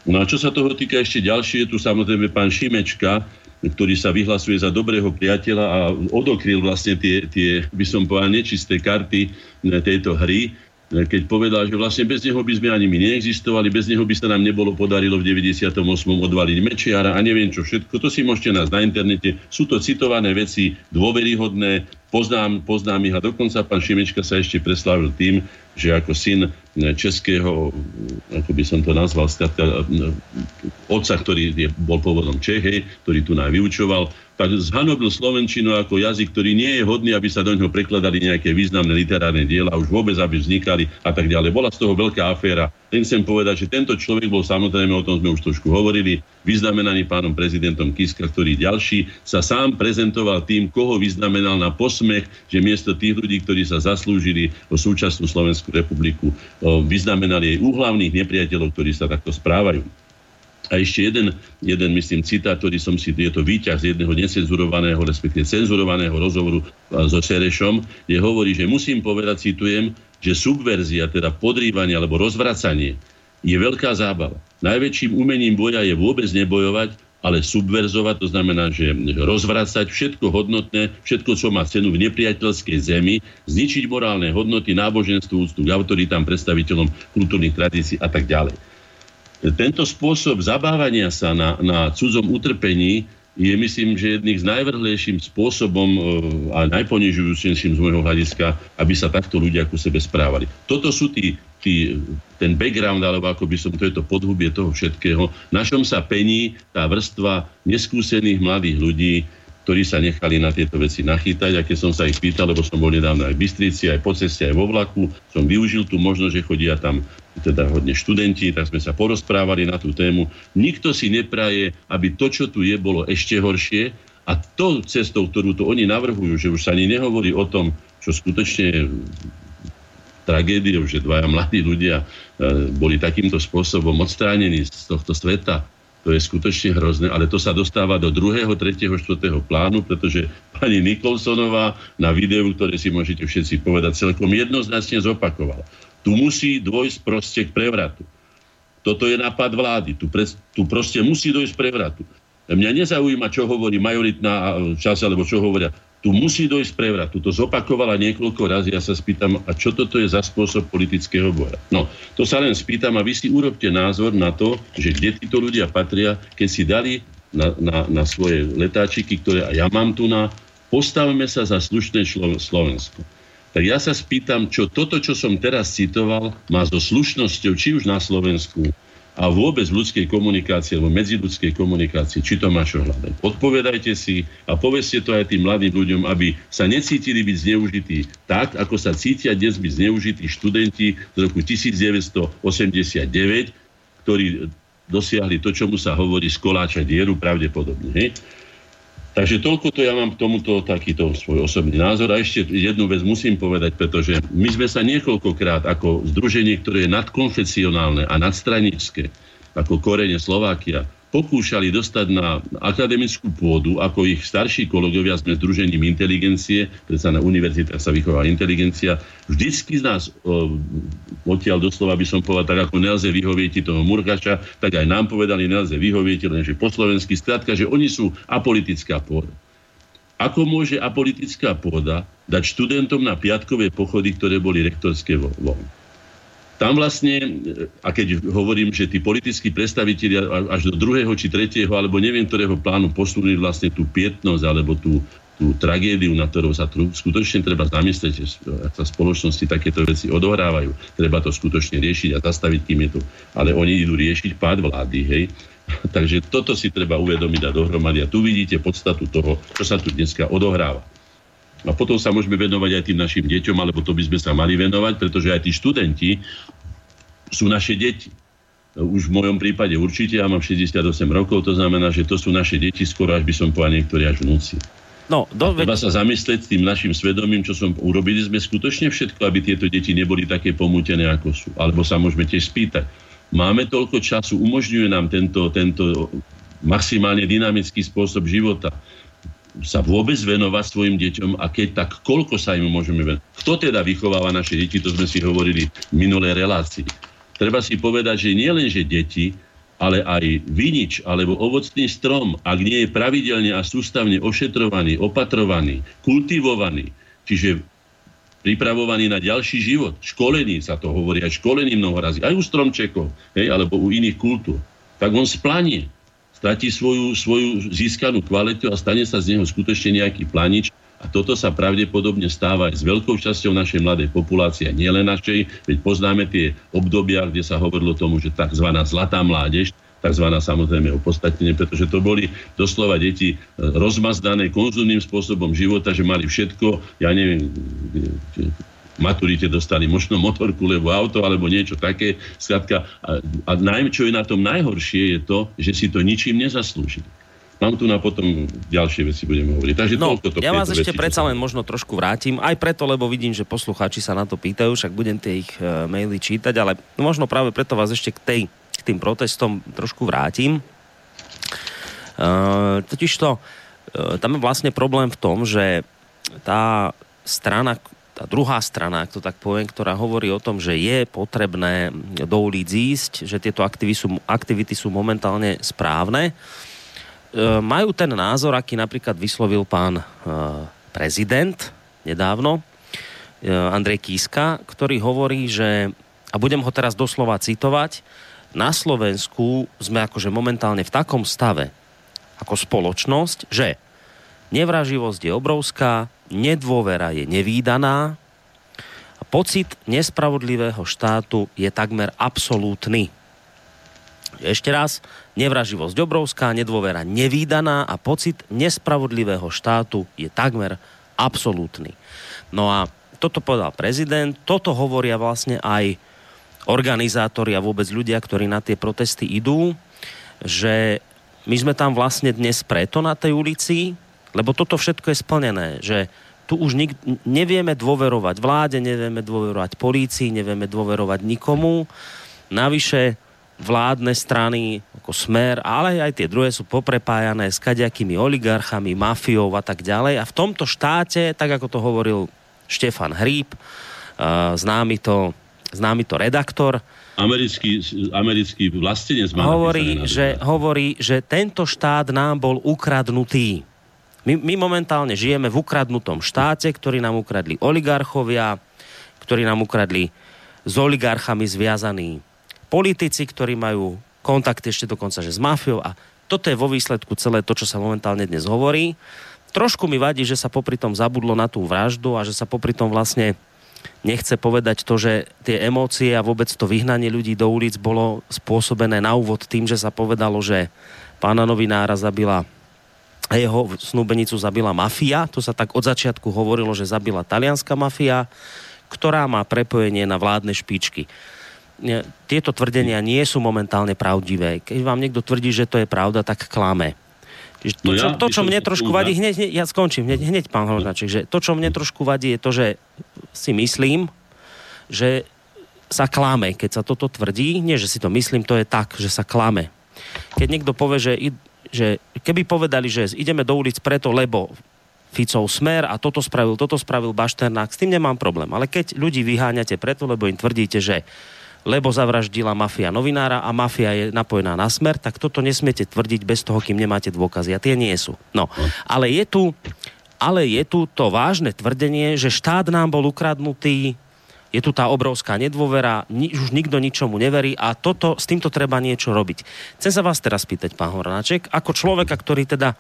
No a čo sa toho týka ešte ďalšie, je tu samozrejme pán Šimečka, ktorý sa vyhlasuje za dobrého priateľa a odokryl vlastne tie, tie by som povedal, nečisté karty tejto hry, keď povedal, že vlastne bez neho by sme ani my neexistovali, bez neho by sa nám nebolo podarilo v 98. odvaliť Mečiara a neviem čo všetko. To si môžete nájsť na internete. Sú to citované veci, dôveryhodné, poznám, poznám ich a dokonca pán Šimečka sa ešte preslávil tým, že ako syn českého, ako by som to nazval, otca, ktorý je, bol pôvodom Čeche, ktorý tu nám vyučoval, tak zhanobil Slovenčinu ako jazyk, ktorý nie je hodný, aby sa do ňoho prekladali nejaké významné literárne diela, už vôbec, aby vznikali a tak ďalej. Bola z toho veľká aféra. Len chcem povedať, že tento človek bol samozrejme, o tom sme už trošku hovorili, vyznamenaný pánom prezidentom Kiska, ktorý ďalší sa sám prezentoval tým, koho vyznamenal na posmech, že miesto tých ľudí, ktorí sa zaslúžili o súčasnú Slovenskú republiku, vyznamenali aj úhlavných nepriateľov, ktorí sa takto správajú. A ešte jeden, jeden, myslím, citát, ktorý som si, je to výťah z jedného necenzurovaného, respektíve cenzurovaného rozhovoru so Serešom, kde hovorí, že musím povedať, citujem, že subverzia, teda podrývanie alebo rozvracanie, je veľká zábava. Najväčším umením boja je vôbec nebojovať, ale subverzovať, to znamená, že rozvracať všetko hodnotné, všetko, čo má cenu v nepriateľskej zemi, zničiť morálne hodnoty, náboženstvo, úctu k autoritám, predstaviteľom kultúrnych tradícií a tak ďalej. Tento spôsob zabávania sa na, na cudzom utrpení je myslím, že jedným z najvrhlejším spôsobom e, a najponižujúcejším z môjho hľadiska, aby sa takto ľudia ku sebe správali. Toto sú tí, tí, ten background, alebo ako by som, to je to podhubie toho všetkého, na čom sa pení tá vrstva neskúsených mladých ľudí, ktorí sa nechali na tieto veci nachytať. A keď som sa ich pýtal, lebo som bol nedávno aj v Bystrici, aj po ceste, aj vo vlaku, som využil tú možnosť, že chodia tam teda hodne študenti, tak sme sa porozprávali na tú tému. Nikto si nepraje, aby to, čo tu je, bolo ešte horšie a to cestou, ktorú to oni navrhujú, že už sa ani nehovorí o tom, čo skutočne tragédiou, že dvaja mladí ľudia e, boli takýmto spôsobom odstránení z tohto sveta, to je skutočne hrozné, ale to sa dostáva do druhého, tretieho, štvrtého plánu, pretože pani Nikolsonová na videu, ktoré si môžete všetci povedať, celkom jednoznačne zopakovala. Tu musí dôjsť proste k prevratu. Toto je nápad vlády. Tu, pre, tu proste musí dojsť prevratu. Mňa nezaujíma, čo hovorí majoritná čas, alebo čo hovoria. Tu musí dojsť prevratu. To zopakovala niekoľko razy. Ja sa spýtam, a čo toto je za spôsob politického boja? No, to sa len spýtam a vy si urobte názor na to, že kde títo ľudia patria, keď si dali na, na, na svoje letáčiky, ktoré aj ja mám tu na, postavme sa za slušné Slovensko tak ja sa spýtam, čo toto, čo som teraz citoval, má so slušnosťou, či už na Slovensku, a vôbec ľudskej komunikácii alebo medziludskej komunikácii, či to má čo hľadať. Odpovedajte si a povedzte to aj tým mladým ľuďom, aby sa necítili byť zneužití tak, ako sa cítia dnes byť zneužití študenti z roku 1989, ktorí dosiahli to, čomu sa hovorí z koláča dieru pravdepodobne. Hej? Takže toľko to ja mám k tomuto takýto svoj osobný názor. A ešte jednu vec musím povedať, pretože my sme sa niekoľkokrát ako združenie, ktoré je nadkonfesionálne a nadstranické, ako Korene Slovákia, pokúšali dostať na akademickú pôdu, ako ich starší kolegovia sme Združením inteligencie, predsa na univerzitách sa vychovala inteligencia, vždycky z nás o, odtiaľ doslova by som povedal, tak ako nelze vyhovieť toho Murgača, tak aj nám povedali, nelze vyhovieť, lenže po slovensky, skrátka, že oni sú apolitická pôda. Ako môže apolitická pôda dať študentom na piatkové pochody, ktoré boli rektorské voľby? Tam vlastne, a keď hovorím, že tí politickí predstaviteľi až do druhého či tretieho, alebo neviem ktorého plánu posunuli vlastne tú pietnosť, alebo tú, tú tragédiu, na ktorou sa tru, skutočne treba zamyslieť, že sa spoločnosti takéto veci odohrávajú. Treba to skutočne riešiť a zastaviť, kým je to. Ale oni idú riešiť pád vlády, hej. Takže toto si treba uvedomiť a dohromady. A tu vidíte podstatu toho, čo sa tu dneska odohráva. A potom sa môžeme venovať aj tým našim deťom, alebo to by sme sa mali venovať, pretože aj tí študenti sú naše deti. Už v mojom prípade určite, ja mám 68 rokov, to znamená, že to sú naše deti, skoro až by som povedal niektorí až vnúci. No, do... Treba sa zamyslieť s tým našim svedomím, čo som urobili sme skutočne všetko, aby tieto deti neboli také pomútené, ako sú. Alebo sa môžeme tiež spýtať. Máme toľko času, umožňuje nám tento, tento maximálne dynamický spôsob života sa vôbec venovať svojim deťom a keď tak, koľko sa im môžeme venovať. Kto teda vychováva naše deti, to sme si hovorili v minulej relácii. Treba si povedať, že nie len, že deti, ale aj vinič alebo ovocný strom, ak nie je pravidelne a sústavne ošetrovaný, opatrovaný, kultivovaný, čiže pripravovaný na ďalší život, školený sa to hovorí, aj školený mnoho razy, aj u stromčekov, hej, alebo u iných kultúr, tak on splanie stratí svoju, svoju získanú kvalitu a stane sa z neho skutočne nejaký planič. A toto sa pravdepodobne stáva aj s veľkou časťou našej mladej populácie, nielen našej, veď poznáme tie obdobia, kde sa hovorilo tomu, že tzv. zlatá mládež, tzv. samozrejme opodstatnenie, pretože to boli doslova deti e, rozmazdané konzumným spôsobom života, že mali všetko, ja neviem, maturite dostali možno motorku, lebo auto, alebo niečo také. Skratka, a, a naj, čo je na tom najhoršie, je to, že si to ničím nezaslúžili. Mám tu na potom ďalšie veci budeme hovoriť. Takže no, to ja vás ešte veci, predsa len možno trošku vrátim, aj preto, lebo vidím, že poslucháči sa na to pýtajú, však budem tie ich e, maily čítať, ale možno práve preto vás ešte k, tej, k tým protestom trošku vrátim. E, totiž to, e, tam je vlastne problém v tom, že tá strana, tá druhá strana, ak to tak poviem, ktorá hovorí o tom, že je potrebné do ulic ísť, že tieto aktivity sú, aktivity sú momentálne správne, majú ten názor, aký napríklad vyslovil pán e, prezident nedávno, e, Andrej Kíska, ktorý hovorí, že, a budem ho teraz doslova citovať, na Slovensku sme akože momentálne v takom stave ako spoločnosť, že nevraživosť je obrovská, nedôvera je nevýdaná pocit nespravodlivého štátu je takmer absolútny. Ešte raz, nevraživosť obrovská, nedôvera nevýdaná a pocit nespravodlivého štátu je takmer absolútny. No a toto povedal prezident, toto hovoria vlastne aj organizátori a vôbec ľudia, ktorí na tie protesty idú, že my sme tam vlastne dnes preto na tej ulici, lebo toto všetko je splnené, že tu už nik- nevieme dôverovať vláde, nevieme dôverovať polícii, nevieme dôverovať nikomu. Navyše vládne strany ako Smer, ale aj tie druhé sú poprepájané s kaďakými oligarchami, mafiou a tak ďalej. A v tomto štáte, tak ako to hovoril Štefan Hríb, známy to, známy to redaktor, americký, americký vlastenec má hovorí, že, hovorí, že tento štát nám bol ukradnutý. My, my momentálne žijeme v ukradnutom štáte, ktorý nám ukradli oligarchovia, ktorí nám ukradli s oligarchami zviazaní politici, ktorí majú kontakt ešte dokonca že s mafiou a toto je vo výsledku celé to, čo sa momentálne dnes hovorí. Trošku mi vadí, že sa popri tom zabudlo na tú vraždu a že sa popri tom vlastne nechce povedať to, že tie emócie a vôbec to vyhnanie ľudí do ulic bolo spôsobené na úvod tým, že sa povedalo, že pána novinára zabila a jeho snúbenicu zabila mafia. To sa tak od začiatku hovorilo, že zabila talianská mafia, ktorá má prepojenie na vládne špičky tieto tvrdenia nie sú momentálne pravdivé. Keď vám niekto tvrdí, že to je pravda, tak klame. To, no čo, to, čo mne trošku vadí, hneď, hneď ja skončím, hneď, hneď pán Hornaček, že to, čo mne trošku vadí, je to, že si myslím, že sa klame, keď sa toto tvrdí, nie, že si to myslím, to je tak, že sa klame. Keď niekto povie, že, že keby povedali, že ideme do ulic preto, lebo Ficov smer a toto spravil, toto spravil Bašternák, s tým nemám problém. Ale keď ľudí vyháňate preto, lebo im tvrdíte, že lebo zavraždila mafia novinára a mafia je napojená na smer, tak toto nesmiete tvrdiť bez toho, kým nemáte dôkazy. A tie nie sú. No, ale je tu, ale je tu to vážne tvrdenie, že štát nám bol ukradnutý, je tu tá obrovská nedôvera, ni, už nikto ničomu neverí a toto, s týmto treba niečo robiť. Chcem sa vás teraz pýtať, pán Hornáček, ako človeka, ktorý teda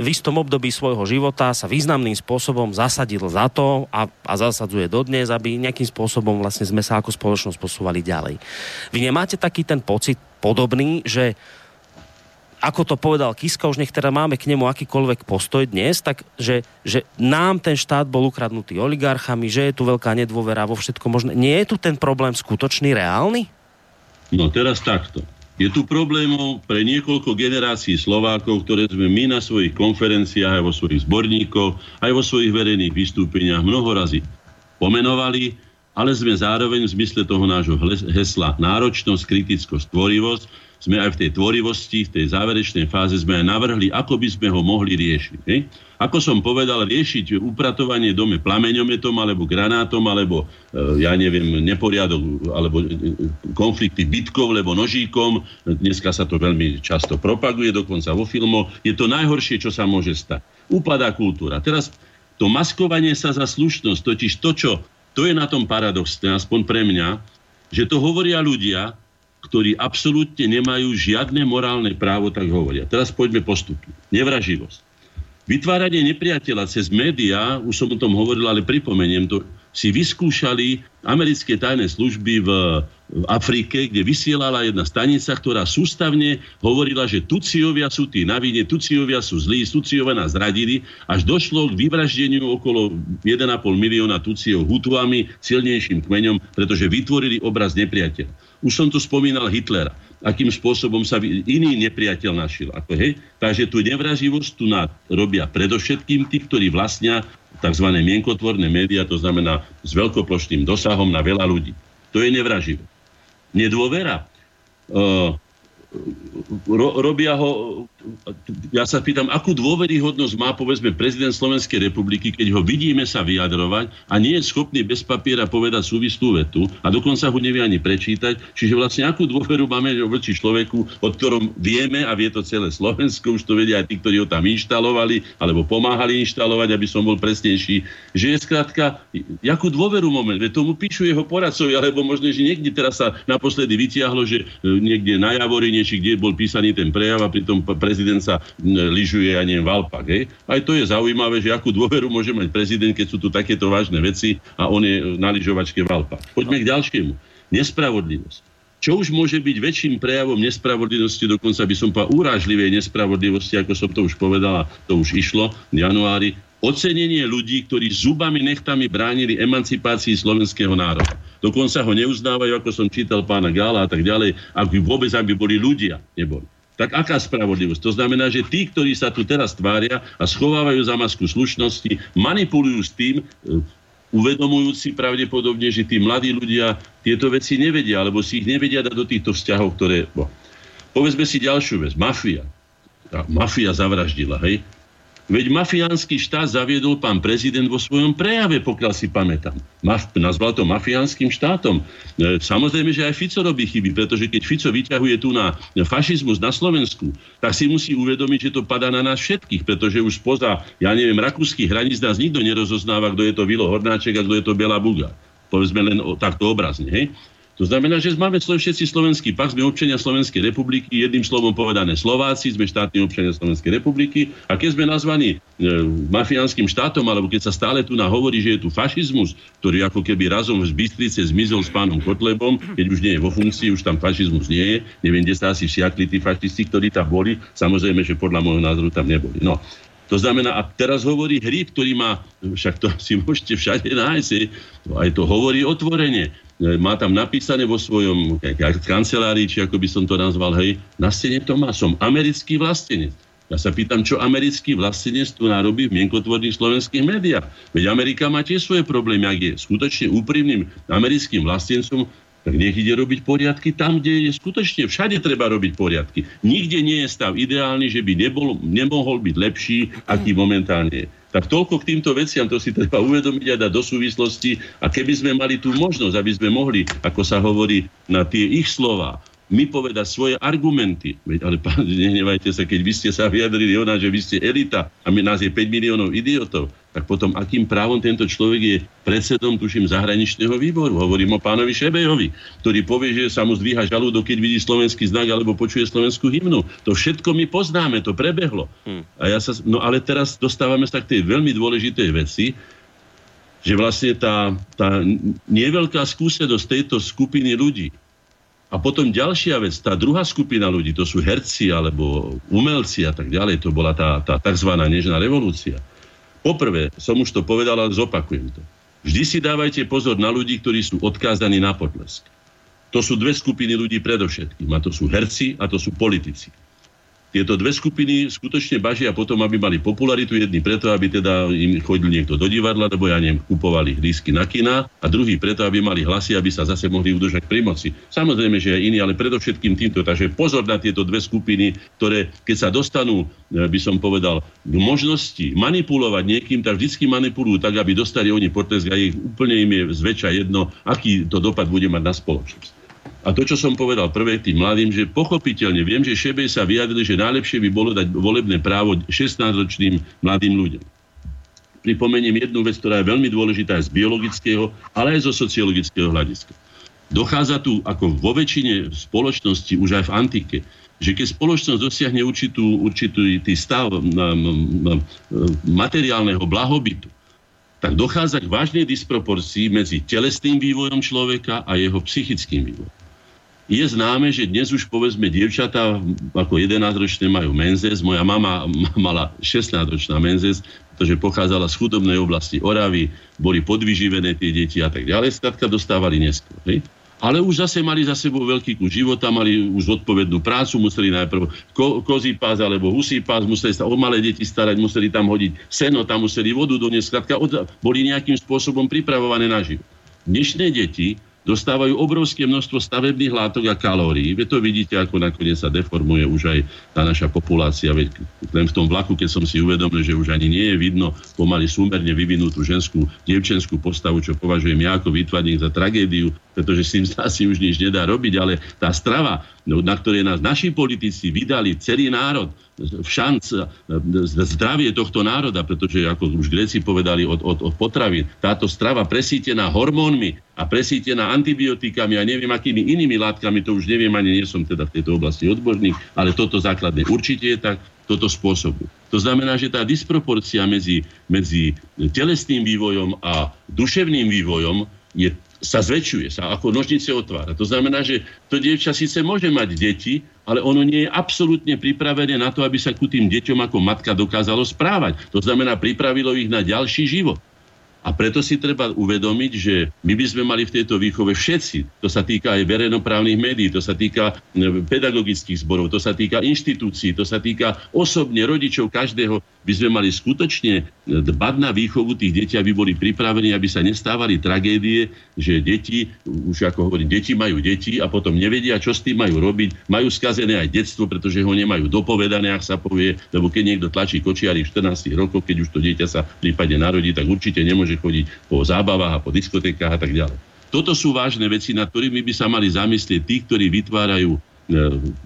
v istom období svojho života sa významným spôsobom zasadil za to a, a zasadzuje dodnes, aby nejakým spôsobom vlastne sme sa ako spoločnosť posúvali ďalej. Vy nemáte taký ten pocit podobný, že ako to povedal Kiska, už nech teda máme k nemu akýkoľvek postoj dnes, tak že, že nám ten štát bol ukradnutý oligarchami, že je tu veľká nedôvera vo všetko možné. Nie je tu ten problém skutočný, reálny? No teraz takto. Je tu problémov pre niekoľko generácií Slovákov, ktoré sme my na svojich konferenciách, aj vo svojich zborníkoch, aj vo svojich verejných vystúpeniach mnoho razy pomenovali, ale sme zároveň v zmysle toho nášho hesla náročnosť, kritickosť, tvorivosť sme aj v tej tvorivosti, v tej záverečnej fáze sme aj navrhli, ako by sme ho mohli riešiť. Ne? Ako som povedal, riešiť upratovanie dome plameňometom, alebo granátom, alebo e, ja neviem, neporiadok, alebo e, konflikty bytkov, alebo nožíkom. Dneska sa to veľmi často propaguje, dokonca vo filmoch. Je to najhoršie, čo sa môže stať. Upadá kultúra. Teraz to maskovanie sa za slušnosť, totiž to, čo to je na tom paradoxné, aspoň pre mňa, že to hovoria ľudia, ktorí absolútne nemajú žiadne morálne právo, tak hovoria. Teraz poďme postupne. Nevraživosť. Vytváranie nepriateľa cez médiá, už som o tom hovoril, ale pripomeniem to, si vyskúšali americké tajné služby v, v Afrike, kde vysielala jedna stanica, ktorá sústavne hovorila, že Tuciovia sú tí na vine, Tuciovia sú zlí, Tuciovia nás zradili, až došlo k vyvraždeniu okolo 1,5 milióna Tuciov Hutuami, silnejším kmeňom, pretože vytvorili obraz nepriateľa. Už som tu spomínal Hitlera akým spôsobom sa iný nepriateľ našiel. Ako, hej? Takže tu nevraživosť tu robia predovšetkým tí, ktorí vlastnia tzv. mienkotvorné médiá, to znamená s veľkoplošným dosahom na veľa ľudí. To je nevraživé. Nedôvera. Uh, ro, robia ho, ja sa pýtam, akú dôveryhodnosť má povedzme prezident Slovenskej republiky, keď ho vidíme sa vyjadrovať a nie je schopný bez papiera povedať súvislú vetu a dokonca ho nevie ani prečítať. Čiže vlastne akú dôveru máme voči človeku, od ktorom vieme a vie to celé Slovensko, už to vedia aj tí, ktorí ho tam inštalovali alebo pomáhali inštalovať, aby som bol presnejší, že je skrátka, akú dôveru moment, veď tomu píšu jeho poradcovi, alebo možno, že niekde teraz sa naposledy vytiahlo, že e, niekde na Javorine, či kde bol písaný ten prejav a pritom prezident sa lyžuje, ja neviem, v Alpách. Hej? Aj to je zaujímavé, že akú dôveru môže mať prezident, keď sú tu takéto vážne veci a on je na lyžovačke v Alpách. Poďme k ďalšiemu. Nespravodlivosť. Čo už môže byť väčším prejavom nespravodlivosti, dokonca by som povedal urážlivej nespravodlivosti, ako som to už povedal, to už išlo v januári, ocenenie ľudí, ktorí zubami nechtami bránili emancipácii slovenského národa. Dokonca ho neuznávajú, ako som čítal pána Gála a tak ďalej, aby vôbec aby boli ľudia, neboli. Tak aká spravodlivosť? To znamená, že tí, ktorí sa tu teraz tvária a schovávajú za masku slušnosti, manipulujú s tým, e, uvedomujúci pravdepodobne, že tí mladí ľudia tieto veci nevedia, alebo si ich nevedia dať do týchto vzťahov, ktoré... Bo. Povedzme si ďalšiu vec. Mafia. Tá mafia zavraždila, hej? Veď mafiánsky štát zaviedol pán prezident vo svojom prejave, pokiaľ si pamätám. Maf- nazval to mafiánskym štátom. E, samozrejme, že aj Fico robí chyby, pretože keď Fico vyťahuje tu na fašizmus na Slovensku, tak si musí uvedomiť, že to padá na nás všetkých, pretože už spoza, ja neviem, rakúskych hraníc nás nikto nerozoznáva, kto je to Vilo Hornáček a kto je to Bela Buga. Povedzme len o, takto obrazne. Hej? To znamená, že máme všetci slovenský pak, sme občania Slovenskej republiky, jedným slovom povedané Slováci, sme štátni občania Slovenskej republiky a keď sme nazvaní e, mafiánskym štátom, alebo keď sa stále tu hovorí, že je tu fašizmus, ktorý ako keby razom z Bystrice zmizol s pánom Kotlebom, keď už nie je vo funkcii, už tam fašizmus nie je, neviem, kde sa asi vsiakli tí fašisti, ktorí tam boli, samozrejme, že podľa môjho názoru tam neboli. No, to znamená, a teraz hovorí hríb, ktorý má, však to si môžete všade nájsť, aj to hovorí otvorene má tam napísané vo svojom kancelárii, či ako by som to nazval, hej, na stene to má, som americký vlastenec. Ja sa pýtam, čo americký vlastenec tu narobí v mienkotvorných slovenských médiách. Veď Amerika má tiež svoje problémy, ak je skutočne úprimným americkým vlastencom, tak nech ide robiť poriadky tam, kde je skutočne všade treba robiť poriadky. Nikde nie je stav ideálny, že by nebol, nemohol byť lepší, aký momentálne je. Tak toľko k týmto veciam, to si treba uvedomiť a dať do súvislosti. A keby sme mali tú možnosť, aby sme mohli, ako sa hovorí, na tie ich slova, my povedať svoje argumenty. Veď, ale pán, nehnevajte sa, keď vy ste sa vyjadrili o nás, že vy ste elita a my nás je 5 miliónov idiotov, tak potom akým právom tento človek je predsedom, tuším, zahraničného výboru. Hovorím o pánovi Šebejovi, ktorý povie, že sa mu zdvíha žalúdok, keď vidí slovenský znak alebo počuje slovenskú hymnu. To všetko my poznáme, to prebehlo. Hmm. A ja sa, no ale teraz dostávame sa k tej veľmi dôležitej veci, že vlastne tá, tá neveľká skúsenosť tejto skupiny ľudí, a potom ďalšia vec, tá druhá skupina ľudí, to sú herci alebo umelci a tak ďalej, to bola tá, tá tzv. nežná revolúcia. Poprvé, som už to povedal, ale zopakujem to. Vždy si dávajte pozor na ľudí, ktorí sú odkázaní na potlesk. To sú dve skupiny ľudí predovšetkým. A to sú herci a to sú politici tieto dve skupiny skutočne bažia potom, aby mali popularitu. Jedni preto, aby teda im chodil niekto do divadla, lebo ja neviem, kupovali lísky na kina a druhý preto, aby mali hlasy, aby sa zase mohli udržať pri moci. Samozrejme, že aj iní, ale predovšetkým týmto. Takže pozor na tieto dve skupiny, ktoré keď sa dostanú, e, by som povedal, k možnosti manipulovať niekým, tak vždycky manipulujú tak, aby dostali oni potlesk a ich úplne im je zväčša jedno, aký to dopad bude mať na spoločnosť. A to, čo som povedal prvé tým mladým, že pochopiteľne viem, že Šebej sa vyjadril, že najlepšie by bolo dať volebné právo 16-ročným mladým ľuďom. Pripomeniem jednu vec, ktorá je veľmi dôležitá z biologického, ale aj zo sociologického hľadiska. Dochádza tu, ako vo väčšine spoločnosti, už aj v antike, že keď spoločnosť dosiahne určitú, určitý stav materiálneho blahobytu, tak dochádza k vážnej disproporcii medzi telesným vývojom človeka a jeho psychickým vývojom. Je známe, že dnes už povedzme dievčatá ako 11-ročné majú menzes. Moja mama mala 16-ročná menzes, pretože pochádzala z chudobnej oblasti Oravy, boli podvyživené tie deti a tak ďalej. Skladka dostávali neskôr. Hej? ale už zase mali za sebou veľký kus života, mali už odpovednú prácu, museli najprv ko, kozí pás alebo husí pás, museli sa o malé deti starať, museli tam hodiť seno, tam museli vodu doniesť, skladka, od, boli nejakým spôsobom pripravované na život. Dnešné deti dostávajú obrovské množstvo stavebných látok a kalórií. Vy to vidíte, ako nakoniec sa deformuje už aj tá naša populácia. Veď len v tom vlaku, keď som si uvedomil, že už ani nie je vidno pomaly súmerne vyvinutú ženskú, dievčenskú postavu, čo považujem ja ako výtvarník za tragédiu, pretože s tým asi už nič nedá robiť, ale tá strava, no, na ktorej nás naši politici vydali celý národ, šanc zdravie tohto národa, pretože ako už Gréci povedali od, od, od potravín, táto strava presítená hormónmi a presítená antibiotikami a neviem akými inými látkami, to už neviem, ani nie som teda v tejto oblasti odborník, ale toto základné určite je tak, toto spôsobu. To znamená, že tá disproporcia medzi, medzi telesným vývojom a duševným vývojom je sa zväčšuje, sa ako nožnice otvára. To znamená, že to dievča síce môže mať deti, ale ono nie je absolútne pripravené na to, aby sa ku tým deťom ako matka dokázalo správať. To znamená, pripravilo ich na ďalší život. A preto si treba uvedomiť, že my by sme mali v tejto výchove všetci, to sa týka aj verejnoprávnych médií, to sa týka e, pedagogických zborov, to sa týka inštitúcií, to sa týka osobne rodičov každého, by sme mali skutočne dbať na výchovu tých detí, aby boli pripravení, aby sa nestávali tragédie, že deti, už ako hovorím, deti majú deti a potom nevedia, čo s tým majú robiť, majú skazené aj detstvo, pretože ho nemajú dopovedané, ak sa povie, lebo keď niekto tlačí kočiari v 14 rokoch, keď už to dieťa sa v prípade narodí, tak určite nemôže chodiť po zábavách a po diskotékách a tak ďalej. Toto sú vážne veci, nad ktorými by sa mali zamyslieť tí, ktorí vytvárajú, e,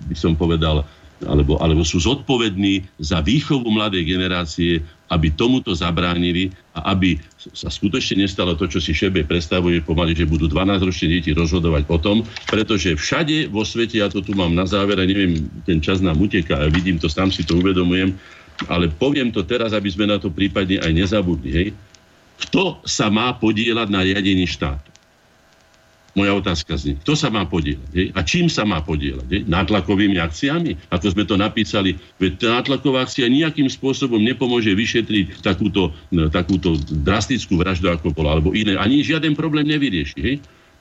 by som povedal, alebo, alebo sú zodpovední za výchovu mladej generácie, aby tomuto zabránili a aby sa skutočne nestalo to, čo si Šebe predstavuje pomaly, že budú 12-ročné deti rozhodovať o tom, pretože všade vo svete, ja to tu mám na záver, neviem, ten čas nám uteká, a vidím to, sám si to uvedomujem, ale poviem to teraz, aby sme na to prípadne aj nezabudli. Hej. Kto sa má podielať na riadení štátu? Moja otázka znie, kto sa má podielať? Hej? A čím sa má podielať? Hej? Nátlakovými akciami? Ako sme to napísali, veď nátlaková akcia nejakým spôsobom nepomôže vyšetriť takúto, no, takúto drastickú vraždu, ako bola, alebo iné. Ani žiaden problém nevyrieši. Hej?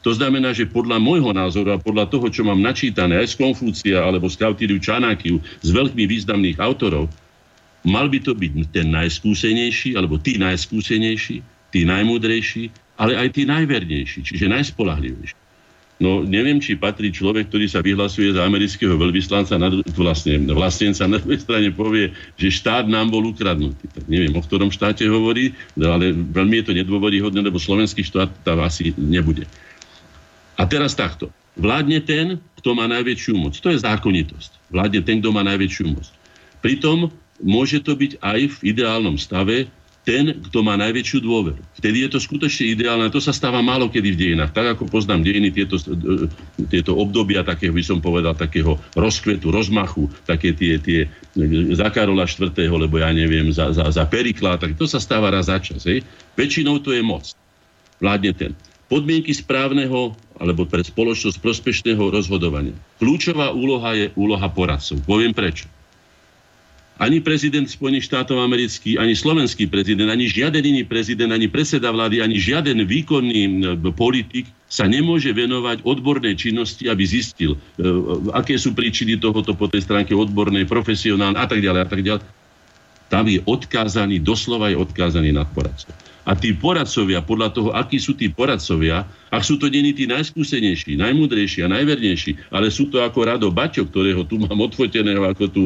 To znamená, že podľa môjho názoru a podľa toho, čo mám načítané aj z Konfúcia alebo z Kautiliu Čanákiu, z veľkými významných autorov, mal by to byť ten najskúsenejší, alebo tí najskúsenejší, tí najmúdrejší, ale aj tí najvernejší, čiže najspolahlivejší. No neviem, či patrí človek, ktorý sa vyhlasuje za amerického veľvyslanca, na, vlastne vlastnenca na druhej strane povie, že štát nám bol ukradnutý. Tak neviem, o ktorom štáte hovorí, ale veľmi je to nedôvodíhodné, lebo slovenský štát tam asi nebude. A teraz takto. Vládne ten, kto má najväčšiu moc. To je zákonitosť. Vládne ten, kto má najväčšiu moc. Pritom môže to byť aj v ideálnom stave ten, kto má najväčšiu dôveru. Vtedy je to skutočne ideálne. To sa stáva málo kedy v dejinách. Tak ako poznám dejiny, tieto, e, tieto obdobia takého, by som povedal, takého rozkvetu, rozmachu, také tie, tie e, za Karola IV., lebo ja neviem, za, za, za Perikla, tak to sa stáva raz za čas. Hej. Väčšinou to je moc. Vládne ten. Podmienky správneho alebo pre spoločnosť prospešného rozhodovania. Kľúčová úloha je úloha poradcov. Poviem prečo ani prezident Spojených štátov amerických, ani slovenský prezident, ani žiaden iný prezident, ani predseda vlády, ani žiaden výkonný politik sa nemôže venovať odbornej činnosti, aby zistil, e, aké sú príčiny tohoto po tej stránke odbornej, profesionálnej a tak ďalej a tak ďalej. Tam je odkázaný, doslova je odkázaný na poradcov. A tí poradcovia, podľa toho, akí sú tí poradcovia, ak sú to není tí najskúsenejší, najmudrejší a najvernejší, ale sú to ako Rado Baťo, ktorého tu mám odfoteného, ako tu,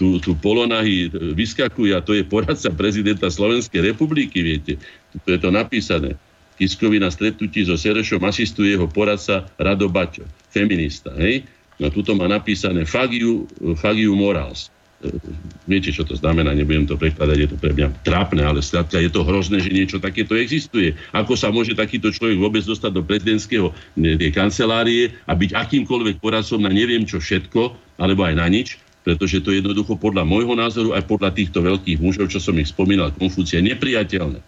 tu, tu polonahy vyskakuje a to je poradca prezidenta Slovenskej republiky, viete. Tu je to napísané. Kiskovi na stretnutí so Serešom asistuje jeho poradca Rado Baťo, feminista. Hej? No tuto má napísané Fagiu, Fagiu Morals viete, čo to znamená, nebudem to prekladať, je to pre mňa trápne, ale skrátka je to hrozné, že niečo takéto existuje. Ako sa môže takýto človek vôbec dostať do prezidentského tej kancelárie a byť akýmkoľvek poradcom na neviem čo všetko, alebo aj na nič, pretože to je jednoducho podľa môjho názoru aj podľa týchto veľkých mužov, čo som ich spomínal, Konfúcia, nepriateľné.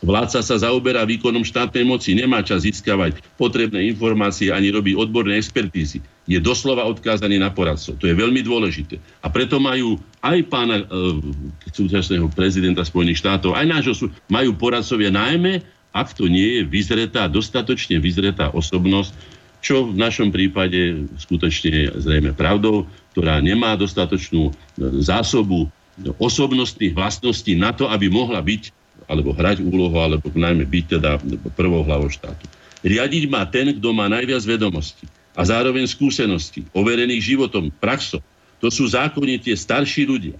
Vládca sa zaoberá výkonom štátnej moci, nemá čas získavať potrebné informácie ani robiť odborné expertízy. Je doslova odkázaný na poradcov. To je veľmi dôležité. A preto majú aj pána e, súčasného prezidenta Spojených štátov, aj nášho sú, majú poradcovia najmä, ak to nie je vyzretá, dostatočne vyzretá osobnosť, čo v našom prípade skutočne je zrejme pravdou, ktorá nemá dostatočnú e, zásobu osobnostných vlastností na to, aby mohla byť alebo hrať úlohu, alebo najmä byť teda prvou hlavou štátu. Riadiť má ten, kto má najviac vedomostí a zároveň skúseností, overených životom, praxom. To sú zákonne tie starší ľudia.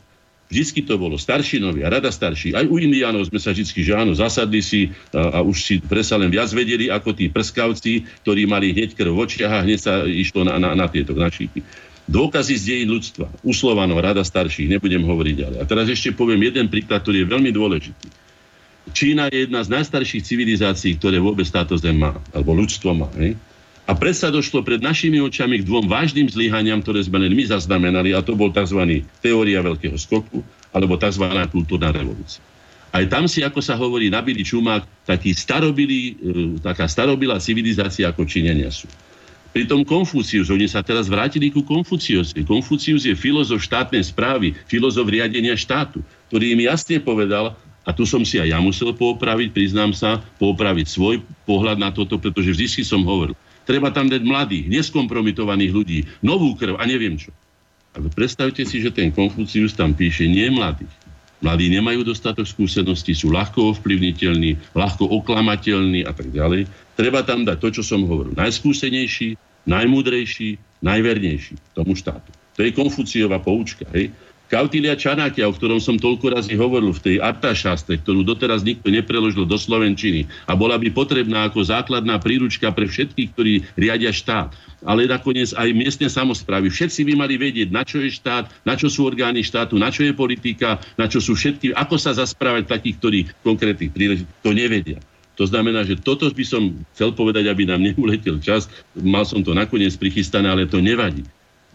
Vždycky to bolo staršinovia, rada starší. Aj u indiánov sme sa vždy, že áno, zasadli si a, a už si presa len viac vedeli ako tí prskavci, ktorí mali hneď krv v očiach a hneď sa išlo na, na, na tieto našíky. Dôkazy z dejín ľudstva. Uslovanov, rada starších, nebudem hovoriť ďalej. A teraz ešte poviem jeden príklad, ktorý je veľmi dôležitý. Čína je jedna z najstarších civilizácií, ktoré vôbec táto zem má, alebo ľudstvo má. Hej? A predsa došlo pred našimi očami k dvom vážnym zlyhaniam, ktoré sme len my zaznamenali, a to bol tzv. teória veľkého skoku, alebo tzv. kultúrna revolúcia. Aj tam si, ako sa hovorí, nabili čumák taký starobilý, e, taká starobilá civilizácia, ako Číňania sú. Pritom Konfúcius, oni sa teraz vrátili ku Konfuciusovi. Konfucius je filozof štátnej správy, filozof riadenia štátu, ktorý im jasne povedal, a tu som si aj ja musel poopraviť, priznám sa, poopraviť svoj pohľad na toto, pretože vždy som hovoril, Treba tam dať mladých, neskompromitovaných ľudí, novú krv a neviem čo. Ale predstavte si, že ten Konfucius tam píše nie mladých. Mladí nemajú dostatok skúseností, sú ľahko ovplyvniteľní, ľahko oklamateľní a tak ďalej. Treba tam dať to, čo som hovoril. Najskúsenejší, najmúdrejší, najvernejší tomu štátu. To je Konfuciová poučka. Hej? Kautilia Čanakia, o ktorom som toľko razy hovoril v tej Artašastre, ktorú doteraz nikto nepreložil do Slovenčiny a bola by potrebná ako základná príručka pre všetkých, ktorí riadia štát. Ale nakoniec aj miestne samozprávy. Všetci by mali vedieť, na čo je štát, na čo sú orgány štátu, na čo je politika, na čo sú všetky, ako sa zasprávať takých, ktorí konkrétnych príležitosti to nevedia. To znamená, že toto by som chcel povedať, aby nám neuletel čas. Mal som to nakoniec prichystané, ale to nevadí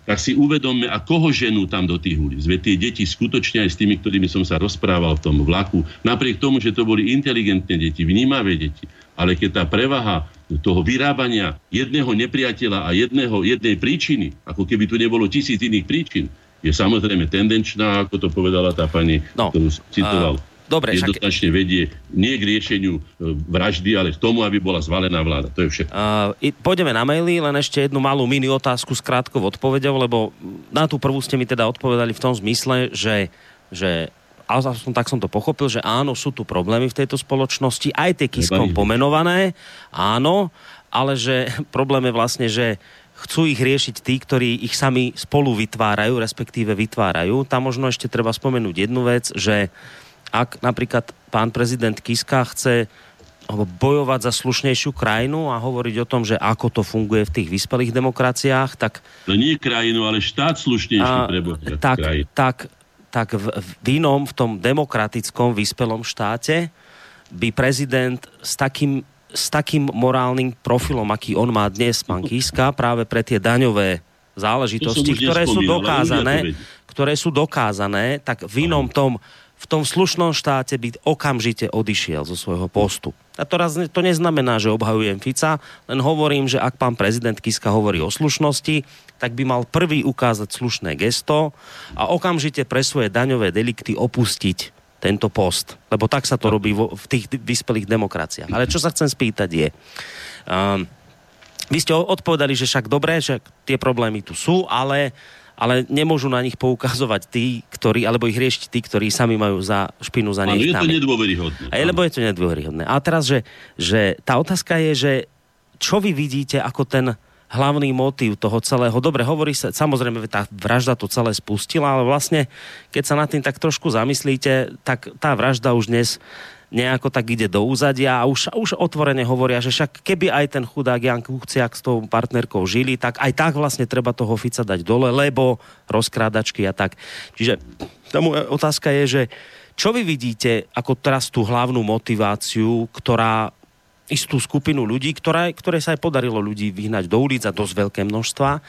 tak si uvedomme, a koho ženú tam do tých ulic. Veď tie deti skutočne aj s tými, ktorými som sa rozprával v tom vlaku, napriek tomu, že to boli inteligentné deti, vnímavé deti, ale keď tá prevaha toho vyrábania jedného nepriateľa a jedného, jednej príčiny, ako keby tu nebolo tisíc iných príčin, je samozrejme tendenčná, ako to povedala tá pani, no, ktorú citoval. A Dobre, jednoznačne však... vedie nie k riešeniu e, vraždy, ale k tomu, aby bola zvalená vláda. To je všetko. Uh, pôjdeme na maily, len ešte jednu malú mini otázku s krátkou odpovedou, lebo na tú prvú ste mi teda odpovedali v tom zmysle, že, že som, tak som to pochopil, že áno, sú tu problémy v tejto spoločnosti, aj tie kiskom pomenované, áno, ale že problém je vlastne, že chcú ich riešiť tí, ktorí ich sami spolu vytvárajú, respektíve vytvárajú. Tam možno ešte treba spomenúť jednu vec, že ak napríklad pán prezident Kiska chce bojovať za slušnejšiu krajinu a hovoriť o tom, že ako to funguje v tých vyspelých demokraciách, tak... No nie krajinu, ale štát slušnejší pre tak, tak, tak v, v inom, v tom demokratickom vyspelom štáte by prezident s takým, s takým morálnym profilom, aký on má dnes, pán Kiska, práve pre tie daňové záležitosti, ktoré sú dokázané, ktoré sú dokázané, tak v inom tom v tom slušnom štáte by okamžite odišiel zo svojho postu. A to, raz, to neznamená, že obhajujem Fica, len hovorím, že ak pán prezident Kiska hovorí o slušnosti, tak by mal prvý ukázať slušné gesto a okamžite pre svoje daňové delikty opustiť tento post. Lebo tak sa to robí vo, v tých vyspelých demokraciách. Ale čo sa chcem spýtať je... Um, vy ste odpovedali, že však dobré, že tie problémy tu sú, ale ale nemôžu na nich poukazovať tí, ktorí, alebo ich riešiť tí, ktorí sami majú za špinu za nich. Je to nedôveryhodné. A je, lebo je to nedôveryhodné. A teraz, že, že tá otázka je, že čo vy vidíte ako ten hlavný motív toho celého. Dobre, hovorí sa, samozrejme, tá vražda to celé spustila, ale vlastne, keď sa nad tým tak trošku zamyslíte, tak tá vražda už dnes nejako tak ide do úzadia a už, už otvorene hovoria, že však keby aj ten chudák Jan Kuchciak s tou partnerkou žili, tak aj tak vlastne treba toho Fica dať dole, lebo rozkrádačky a tak. Čiže tomu otázka je, že čo vy vidíte ako teraz tú hlavnú motiváciu, ktorá istú skupinu ľudí, ktoré, ktoré sa aj podarilo ľudí vyhnať do ulic a dosť veľké množstva,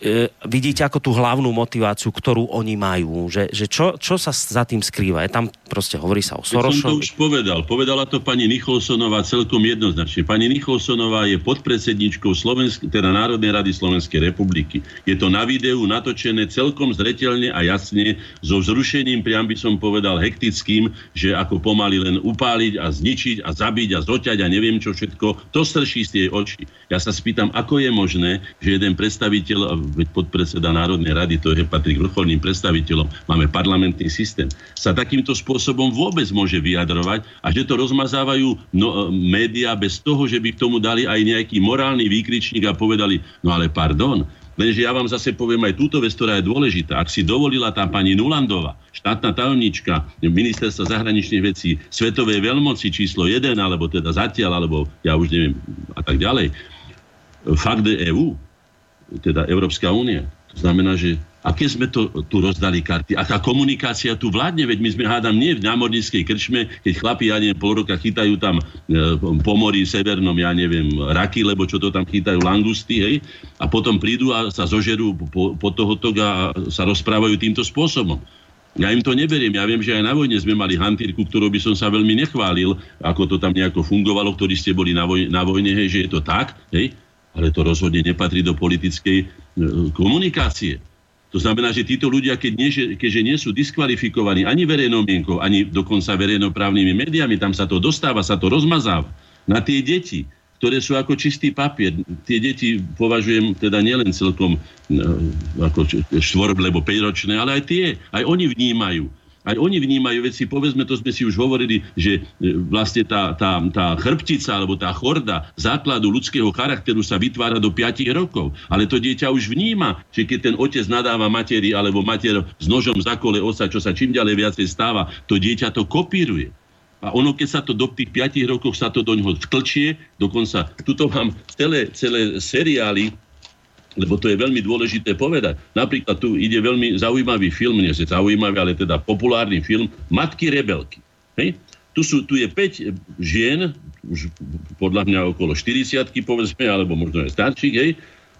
e, vidíte ako tú hlavnú motiváciu, ktorú oni majú? Že, že čo, čo sa za tým skrýva? Je tam proste hovorí sa o Sorošovi. som to už povedal. Povedala to pani Nicholsonová celkom jednoznačne. Pani Nicholsonová je podpredsedničkou Slovensk- teda Národnej rady Slovenskej republiky. Je to na videu natočené celkom zretelne a jasne so vzrušením, priam by som povedal hektickým, že ako pomaly len upáliť a zničiť a zabiť a zoťať a neviem čo všetko, to strší z tie oči. Ja sa spýtam, ako je možné, že jeden predstaviteľ veď podpredseda Národnej rady, to je patrí k vrcholným predstaviteľom, máme parlamentný systém, sa takýmto spôsobom vôbec môže vyjadrovať a že to rozmazávajú no, e, médiá bez toho, že by k tomu dali aj nejaký morálny výkričník a povedali, no ale pardon, Lenže ja vám zase poviem aj túto vec, ktorá je dôležitá. Ak si dovolila tá pani Nulandova, štátna tajomnička ministerstva zahraničných vecí, svetovej veľmoci číslo 1, alebo teda zatiaľ, alebo ja už neviem, a tak ďalej, fakt EU, teda Európska únia, to znamená, že aké sme to tu rozdali karty, aká komunikácia tu vládne, veď my sme hádam nie v námorníckej krčme, keď chlapi, ja neviem, pol roka chytajú tam e, po mori severnom, ja neviem, raky, lebo čo to tam chytajú, langusty, hej, a potom prídu a sa zožerú po, po tohoto a sa rozprávajú týmto spôsobom. Ja im to neberiem. Ja viem, že aj na vojne sme mali hantírku, ktorú by som sa veľmi nechválil, ako to tam nejako fungovalo, ktorí ste boli na vojne, na vojne hej, že je to tak, hej, ale to rozhodne nepatrí do politickej e, komunikácie. To znamená, že títo ľudia, keď nie, keďže nie sú diskvalifikovaní ani verejnou mienkou, ani dokonca verejnoprávnymi médiami, tam sa to dostáva, sa to rozmazáva na tie deti, ktoré sú ako čistý papier. Tie deti považujem teda nielen celkom e, ako štvor, lebo 5-ročné, ale aj tie, aj oni vnímajú aj oni vnímajú veci, povedzme, to sme si už hovorili, že e, vlastne tá, tá, tá chrbtica alebo tá chorda základu ľudského charakteru sa vytvára do 5 rokov. Ale to dieťa už vníma, že keď ten otec nadáva materi alebo mater s nožom zakole osa, čo sa čím ďalej viacej stáva, to dieťa to kopíruje. A ono, keď sa to do tých 5 rokov sa to do ňoho vtlčie, dokonca, tuto mám celé, celé seriály, lebo to je veľmi dôležité povedať. Napríklad tu ide veľmi zaujímavý film, nie je zaujímavý, ale teda populárny film Matky rebelky. Hej? Tu, sú, tu je 5 žien, už podľa mňa okolo 40 povedzme, alebo možno aj starších, hej,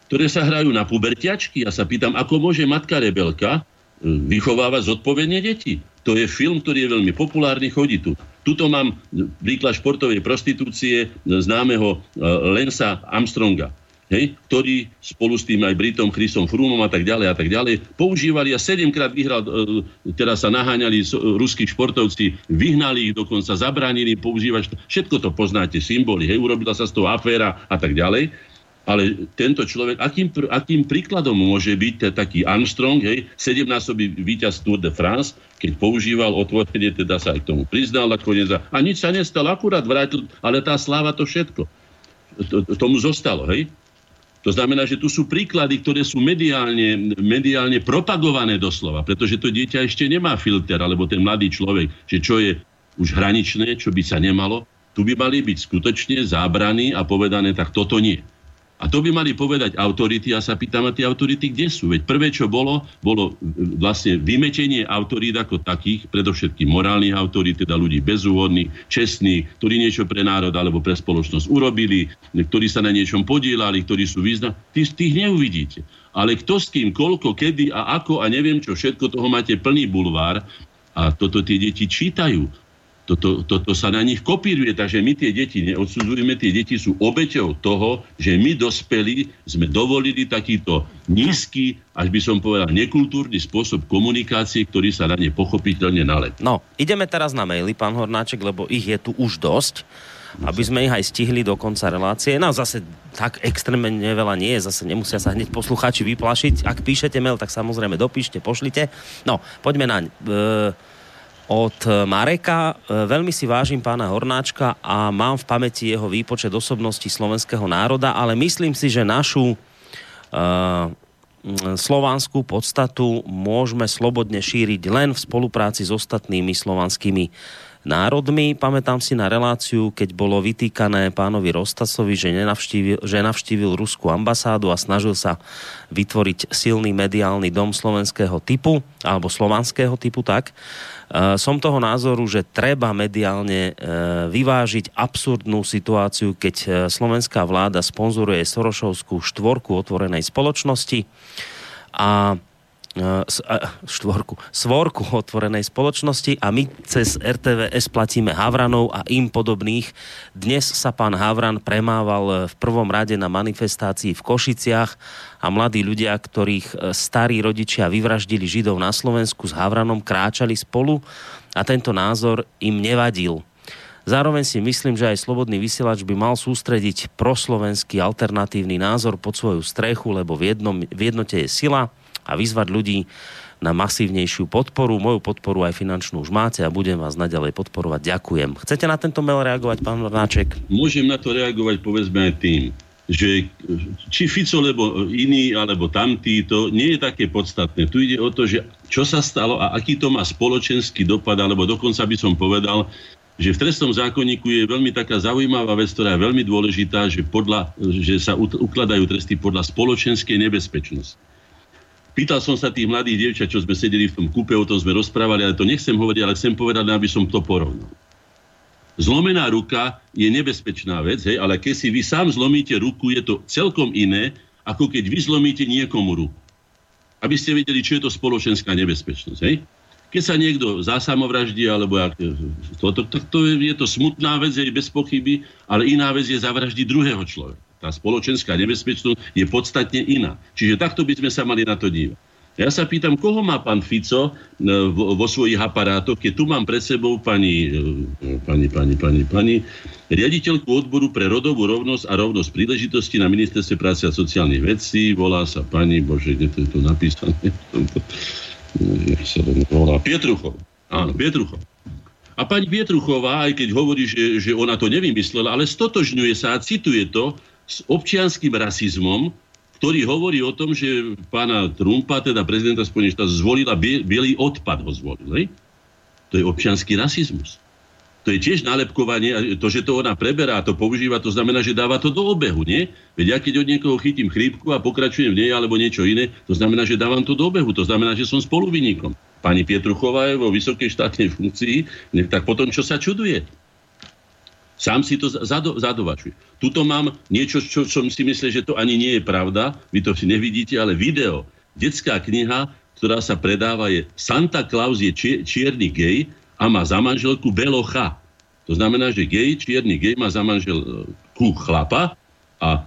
ktoré sa hrajú na pubertiačky. Ja sa pýtam, ako môže matka rebelka e, vychovávať zodpovedne deti. To je film, ktorý je veľmi populárny, chodí tu. Tuto mám príklad športovej prostitúcie známeho e, Lensa Armstronga hej, ktorí spolu s tým aj Britom, Chrisom Frumom a tak ďalej a tak ďalej používali a sedemkrát vyhral, e, teraz sa naháňali ruskí športovci, vyhnali ich dokonca, zabránili používať, všetko to poznáte, symboly, hej, urobila sa z toho aféra a tak ďalej. Ale tento človek, akým, akým príkladom môže byť taký Armstrong, hej, sedemnásobý víťaz Tour de France, keď používal otvorenie, teda sa aj k tomu priznal nakoniec a, nič sa nestalo, akurát vrátil, ale tá sláva to všetko. To, tomu zostalo, hej. To znamená, že tu sú príklady, ktoré sú mediálne, mediálne propagované doslova, pretože to dieťa ešte nemá filter, alebo ten mladý človek, že čo je už hraničné, čo by sa nemalo, tu by mali byť skutočne zábrany a povedané, tak toto nie. A to by mali povedať autority. Ja sa pýtam, a tie autority kde sú? Veď prvé, čo bolo, bolo e, vlastne vymetenie autorít ako takých, predovšetkým morálnych autorít, teda ľudí bezúhodných, čestných, ktorí niečo pre národ alebo pre spoločnosť urobili, ktorí sa na niečom podielali, ktorí sú význam. Tých, tých neuvidíte. Ale kto s kým, koľko, kedy a ako a neviem čo, všetko toho máte plný bulvár a toto tie deti čítajú toto, toto sa na nich kopíruje, takže my tie deti neodsudzujeme, tie deti sú obeťou toho, že my dospelí sme dovolili takýto nízky, až by som povedal, nekultúrny spôsob komunikácie, ktorý sa na ne pochopiteľne nalet. No, ideme teraz na maily, pán Hornáček, lebo ich je tu už dosť aby sme ich aj stihli do konca relácie. No zase tak extrémne veľa nie je, zase nemusia sa hneď poslucháči vyplašiť. Ak píšete mail, tak samozrejme dopíšte, pošlite. No, poďme naň. E- od Mareka. E, veľmi si vážim pána Hornáčka a mám v pamäti jeho výpočet osobností slovenského národa, ale myslím si, že našu uh, slovanskú podstatu môžeme slobodne šíriť len v spolupráci s ostatnými slovanskými národmi. Pamätám si na reláciu, keď bolo vytýkané pánovi Rostasovi, že že navštívil ruskú ambasádu a snažil sa vytvoriť silný mediálny dom slovenského typu, alebo slovanského typu tak. E, som toho názoru, že treba mediálne e, vyvážiť absurdnú situáciu, keď e, slovenská vláda sponzoruje Sorošovskú štvorku otvorenej spoločnosti a štvorku, svorku otvorenej spoločnosti a my cez RTVS platíme Havranov a im podobných. Dnes sa pán Havran premával v prvom rade na manifestácii v Košiciach a mladí ľudia, ktorých starí rodičia vyvraždili Židov na Slovensku s Havranom, kráčali spolu a tento názor im nevadil. Zároveň si myslím, že aj Slobodný vysielač by mal sústrediť proslovenský alternatívny názor pod svoju strechu, lebo v, jednom, v jednote je sila a vyzvať ľudí na masívnejšiu podporu. Moju podporu aj finančnú už máte a budem vás naďalej podporovať. Ďakujem. Chcete na tento mail reagovať, pán Vrnáček? Môžem na to reagovať, povedzme aj tým, že či Fico, lebo iný, alebo tamtý, to nie je také podstatné. Tu ide o to, že čo sa stalo a aký to má spoločenský dopad, alebo dokonca by som povedal, že v trestnom zákonníku je veľmi taká zaujímavá vec, ktorá je veľmi dôležitá, že, podľa, že sa ukladajú tresty podľa spoločenskej nebezpečnosti. Pýtal som sa tých mladých dievčat, čo sme sedeli v tom kúpe, o tom sme rozprávali, ale to nechcem hovoriť, ale chcem povedať, aby som to porovnal. Zlomená ruka je nebezpečná vec, hej, ale keď si vy sám zlomíte ruku, je to celkom iné, ako keď vy zlomíte niekomu ruku. Aby ste vedeli, čo je to spoločenská nebezpečnosť. Hej? Keď sa niekto zásamovraždí, alebo jak, to, to, to, to je, je to smutná vec, je bez pochyby, ale iná vec je zavraždiť druhého človeka. Tá spoločenská nebezpečnosť je podstatne iná. Čiže takto by sme sa mali na to dívať. Ja sa pýtam, koho má pán Fico e, vo, vo svojich aparátoch, keď tu mám pred sebou pani, e, pani, pani, pani, pani, riaditeľku odboru pre rodovú rovnosť a rovnosť príležitosti na ministerstve práce a sociálnych vecí, volá sa pani, bože, kde to je tu napísané, Pietruchov. Áno, Pietruchov. A pani Pietruchová, aj keď hovorí, že, že ona to nevymyslela, ale stotožňuje sa a cituje to s občianským rasizmom, ktorý hovorí o tom, že pána Trumpa, teda prezidenta Spojených štátov, zvolila bielý odpad ho zvolil. Ne? To je občianský rasizmus. To je tiež nálepkovanie, to, že to ona preberá a to používa, to znamená, že dáva to do obehu, nie? Veď ja keď od niekoho chytím chrípku a pokračujem v nej alebo niečo iné, to znamená, že dávam to do obehu, to znamená, že som spoluvinníkom. Pani Pietruchová je vo vysokej štátnej funkcii, tak potom čo sa čuduje? Sám si to zado, zadovačuje. Tuto mám niečo, čo som si myslel, že to ani nie je pravda, vy to si nevidíte, ale video. Detská kniha, ktorá sa predáva, je Santa Claus je čier, čierny gej, a má za manželku belocha. To znamená, že gej, čierny gej má za manželku chlapa a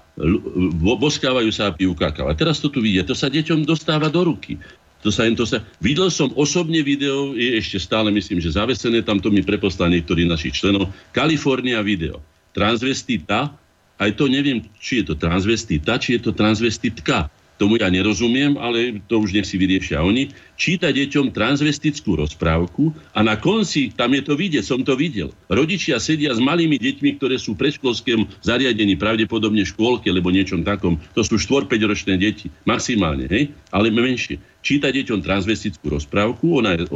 boskávajú sa a pijú kakao. A teraz to tu vidíte, to sa deťom dostáva do ruky. To sa, to sa... Videl som osobne video, je ešte stále myslím, že zavesené, tam to mi preposlal niektorý našich členov, Kalifornia video. Transvestita, aj to neviem, či je to transvestita, či je to transvestitka tomu ja nerozumiem, ale to už nech si vyriešia oni, číta deťom transvestickú rozprávku a na konci, tam je to vidieť, som to videl, rodičia sedia s malými deťmi, ktoré sú v predškolskom zariadení, pravdepodobne škôlke, alebo niečom takom, to sú 4-5 ročné deti, maximálne, hej, ale menšie. Číta deťom transvestickú rozprávku, ona je,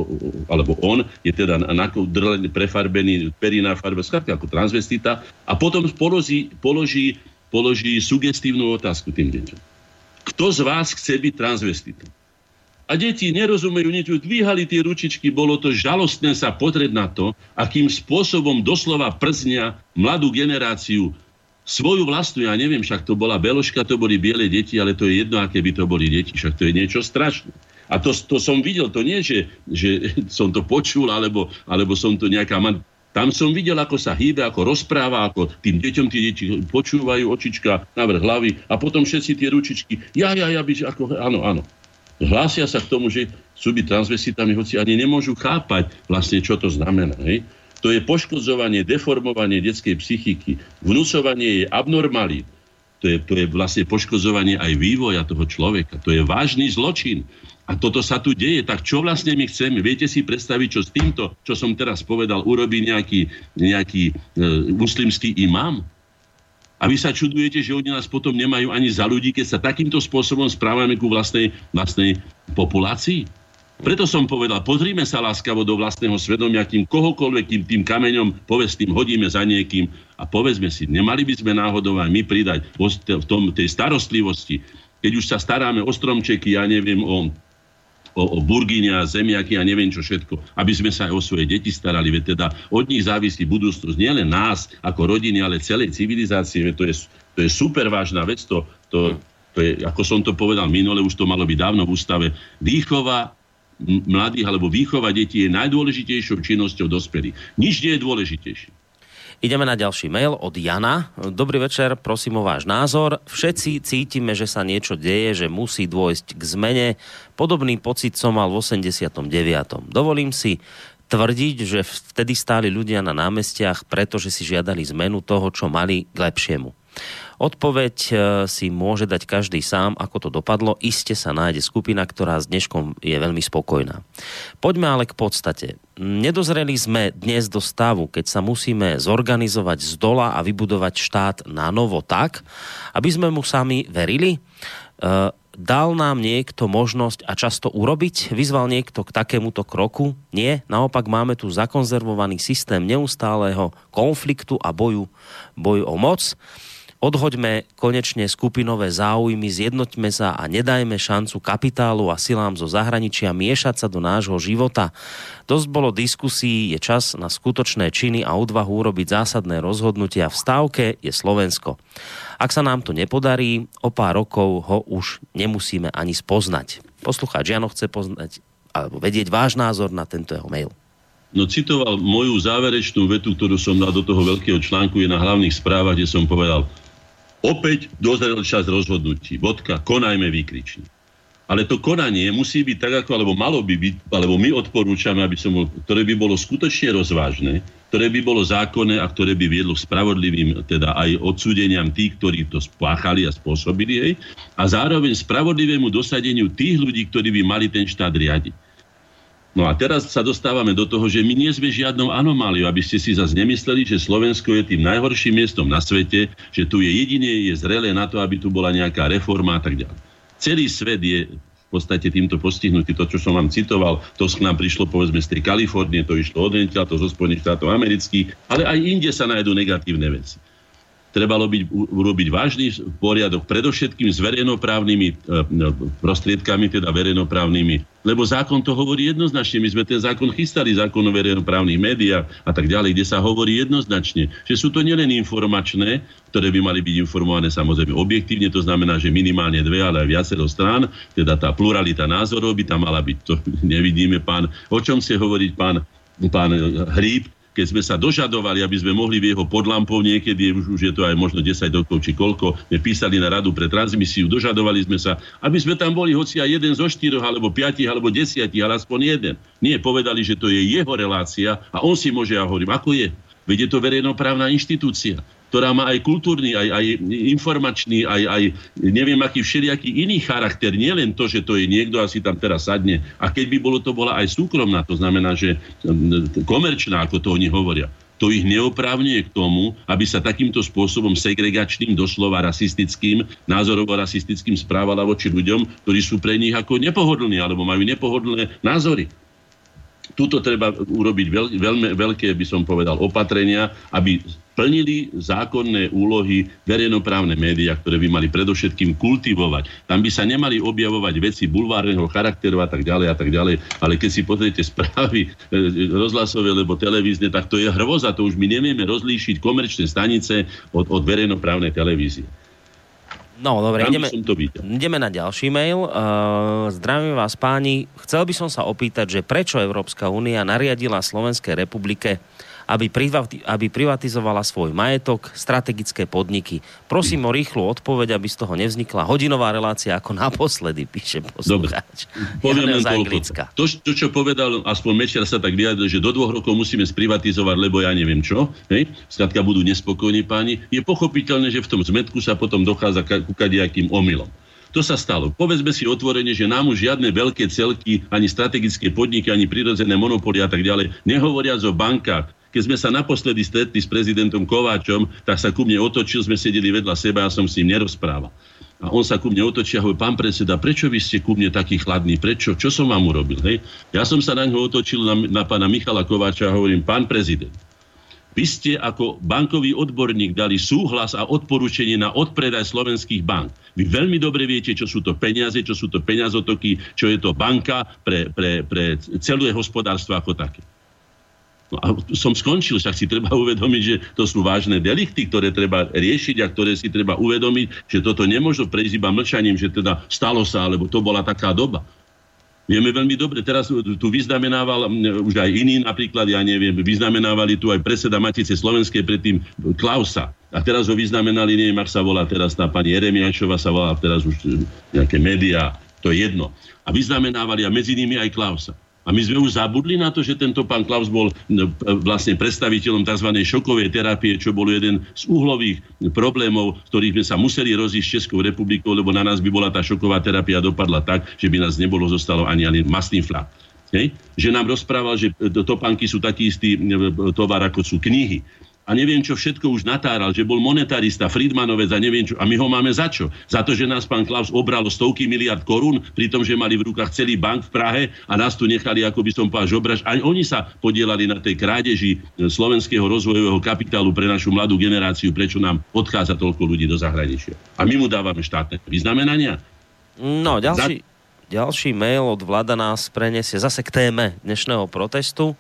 alebo on je teda drlený, prefarbený, periná farba, skrátka ako transvestita a potom položí, položí, položí sugestívnu otázku tým deťom kto z vás chce byť transvestitom? A deti nerozumejú nič, dvíhali tie ručičky, bolo to žalostné sa potreť na to, akým spôsobom doslova prznia mladú generáciu svoju vlastnú, ja neviem, však to bola Beloška, to boli biele deti, ale to je jedno, aké by to boli deti, však to je niečo strašné. A to, to som videl, to nie, že, že som to počul, alebo, alebo som to nejaká man- tam som videl, ako sa hýbe, ako rozpráva, ako tým deťom tie deti počúvajú očička na vrch hlavy a potom všetci tie ručičky, ja, ja, ja, byť, ako, áno, áno. Hlásia sa k tomu, že sú byť transvestitami, hoci ani nemôžu chápať vlastne, čo to znamená. Hej? To je poškodzovanie, deformovanie detskej psychiky, vnúcovanie jej abnormalít. To je, to je vlastne poškodzovanie aj vývoja toho človeka. To je vážny zločin. A toto sa tu deje, tak čo vlastne my chceme? Viete si predstaviť, čo s týmto, čo som teraz povedal, urobí nejaký, nejaký e, muslimský imám? A vy sa čudujete, že oni nás potom nemajú ani za ľudí, keď sa takýmto spôsobom správame ku vlastnej, vlastnej populácii? Preto som povedal, pozrime sa láskavo do vlastného svedomia, kým kohokoľvek tým, tým kameňom povestným hodíme za niekým a povedzme si, nemali by sme náhodou aj my pridať v tom, tej starostlivosti, keď už sa staráme o stromčeky, ja neviem, o o, o burgynia, zemiaky a neviem čo všetko, aby sme sa aj o svoje deti starali. Veď teda od nich závisí budúcnosť nielen nás ako rodiny, ale celej civilizácie. Veď to je, to je super vážna vec. To, to, to je, ako som to povedal minule, už to malo byť dávno v ústave. Výchova mladých alebo výchova detí je najdôležitejšou činnosťou dospelých. Nič nie je dôležitejšie. Ideme na ďalší mail od Jana. Dobrý večer, prosím o váš názor. Všetci cítime, že sa niečo deje, že musí dôjsť k zmene. Podobný pocit som mal v 89. Dovolím si tvrdiť, že vtedy stáli ľudia na námestiach, pretože si žiadali zmenu toho, čo mali k lepšiemu. Odpoveď e, si môže dať každý sám, ako to dopadlo. Iste sa nájde skupina, ktorá s dneškom je veľmi spokojná. Poďme ale k podstate. Nedozreli sme dnes do stavu, keď sa musíme zorganizovať z dola a vybudovať štát na novo tak, aby sme mu sami verili. E, dal nám niekto možnosť a často urobiť? Vyzval niekto k takémuto kroku? Nie, naopak máme tu zakonzervovaný systém neustáleho konfliktu a boju, boju o moc. Odhoďme konečne skupinové záujmy, zjednoťme sa a nedajme šancu kapitálu a silám zo zahraničia miešať sa do nášho života. Dosť bolo diskusí, je čas na skutočné činy a odvahu urobiť zásadné rozhodnutia. V stávke je Slovensko. Ak sa nám to nepodarí, o pár rokov ho už nemusíme ani spoznať. Poslucháč Jano chce poznať alebo vedieť váš názor na tento jeho mail. No citoval moju záverečnú vetu, ktorú som dal do toho veľkého článku, je na hlavných správach, kde som povedal, Opäť dozrel čas rozhodnutí. Vodka, konajme výkrične. Ale to konanie musí byť tak, ako, alebo malo by byť, alebo my odporúčame, aby som, ktoré by bolo skutočne rozvážne, ktoré by bolo zákonné a ktoré by viedlo k spravodlivým, teda aj odsúdeniam tých, ktorí to spáchali a spôsobili jej, a zároveň spravodlivému dosadeniu tých ľudí, ktorí by mali ten štát riadiť. No a teraz sa dostávame do toho, že my nie sme žiadnou anomáliou, aby ste si zase nemysleli, že Slovensko je tým najhorším miestom na svete, že tu je jedine je zrelé na to, aby tu bola nejaká reforma a tak ďalej. Celý svet je v podstate týmto postihnutý. To, čo som vám citoval, to k nám prišlo povedzme z tej Kalifornie, to išlo od to zo Spojených štátov amerických, ale aj inde sa nájdú negatívne veci trebalo byť, urobiť vážny poriadok, predovšetkým s verejnoprávnymi e, no, prostriedkami, teda verejnoprávnymi. Lebo zákon to hovorí jednoznačne. My sme ten zákon chystali, zákon o verejnoprávnych médiách a tak ďalej, kde sa hovorí jednoznačne, že sú to nielen informačné, ktoré by mali byť informované samozrejme objektívne, to znamená, že minimálne dve, ale aj viacero strán, teda tá pluralita názorov by tam mala byť. To nevidíme, pán. O čom chce hovoriť pán, pán Hríb, keď sme sa dožadovali, aby sme mohli v jeho podlampov niekedy, už, už je to aj možno 10 rokov či koľko, sme písali na radu pre transmisiu, dožadovali sme sa, aby sme tam boli hoci aj jeden zo štyroch, alebo piatich, alebo desiatich, ale aspoň jeden. Nie, povedali, že to je jeho relácia a on si môže, ja hovorím, ako je. Veď je to verejnoprávna inštitúcia ktorá má aj kultúrny, aj, aj informačný, aj, aj neviem aký všelijaký iný charakter. Nie len to, že to je niekto asi tam teraz sadne. A keď by bolo to bola aj súkromná, to znamená, že komerčná, ako to oni hovoria to ich neoprávňuje k tomu, aby sa takýmto spôsobom segregačným, doslova rasistickým, názorovo rasistickým správala voči ľuďom, ktorí sú pre nich ako nepohodlní alebo majú nepohodlné názory tuto treba urobiť veľ, veľmi, veľké, by som povedal, opatrenia, aby plnili zákonné úlohy verejnoprávne médiá, ktoré by mali predovšetkým kultivovať. Tam by sa nemali objavovať veci bulvárneho charakteru a tak ďalej a tak ďalej. Ale keď si pozriete správy e, rozhlasové alebo televízne, tak to je hrvoza. To už my nevieme rozlíšiť komerčné stanice od, od verejnoprávnej televízie. No, dobre, ideme, ideme na ďalší mail. Uh, zdravím vás páni. Chcel by som sa opýtať, že prečo Európska únia nariadila Slovenskej republike aby, privati- aby privatizovala svoj majetok, strategické podniky. Prosím o rýchlu odpoveď, aby z toho nevznikla hodinová relácia ako naposledy, píše poslucháč. Poviem len. To, to, čo povedal, aspoň Mečer sa tak vyjadril, že do dvoch rokov musíme sprivatizovať, lebo ja neviem čo, hej, skladka budú nespokojní páni, je pochopiteľné, že v tom zmetku sa potom dochádza ku kadejakým omylom. To sa stalo. Povedzme si otvorene, že nám už žiadne veľké celky, ani strategické podniky, ani prirodzené monopoly a tak ďalej, nehovoriac o bankách, keď sme sa naposledy stretli s prezidentom Kováčom, tak sa ku mne otočil, sme sedeli vedľa seba a som s ním nerozprával. A on sa ku mne otočí a hovorí, pán predseda, prečo vy ste ku mne taký chladný? Prečo? Čo som vám urobil? Hej? Ja som sa na ňo otočil na, na pána Michala Kováča a hovorím, pán prezident, vy ste ako bankový odborník dali súhlas a odporúčanie na odpredaj slovenských bank. Vy veľmi dobre viete, čo sú to peniaze, čo sú to peniazotoky, čo je to banka pre, pre, pre celé hospodárstvo ako také. No a som skončil, však si treba uvedomiť, že to sú vážne delikty, ktoré treba riešiť a ktoré si treba uvedomiť, že toto nemôže prejsť iba mlčaním, že teda stalo sa, alebo to bola taká doba. Vieme veľmi dobre, teraz tu vyznamenával už aj iní napríklad, ja neviem, vyznamenávali tu aj predseda Matice Slovenskej predtým Klausa. A teraz ho vyznamenali, neviem, ak sa volá teraz tá pani Jeremiačova, sa volá teraz už nejaké médiá, to je jedno. A vyznamenávali a medzi nimi aj Klausa. A my sme už zabudli na to, že tento pán Klaus bol vlastne predstaviteľom tzv. šokovej terapie, čo bol jeden z úhlových problémov, ktorých sme sa museli rozísť s Českou republikou, lebo na nás by bola tá šoková terapia dopadla tak, že by nás nebolo zostalo ani ani masný flak. Hej? Že nám rozprával, že topánky sú taký istý tovar, ako sú knihy a neviem čo všetko už natáral, že bol monetarista, Friedmanovec a neviem čo. A my ho máme za čo? Za to, že nás pán Klaus obral stovky miliard korún, pri tom, že mali v rukách celý bank v Prahe a nás tu nechali, ako by som povedal, žobraž. Aj oni sa podielali na tej krádeži e, slovenského rozvojového kapitálu pre našu mladú generáciu, prečo nám odchádza toľko ľudí do zahraničia. A my mu dávame štátne vyznamenania. No, ďalší, za... ďalší mail od vláda nás preniesie zase k téme dnešného protestu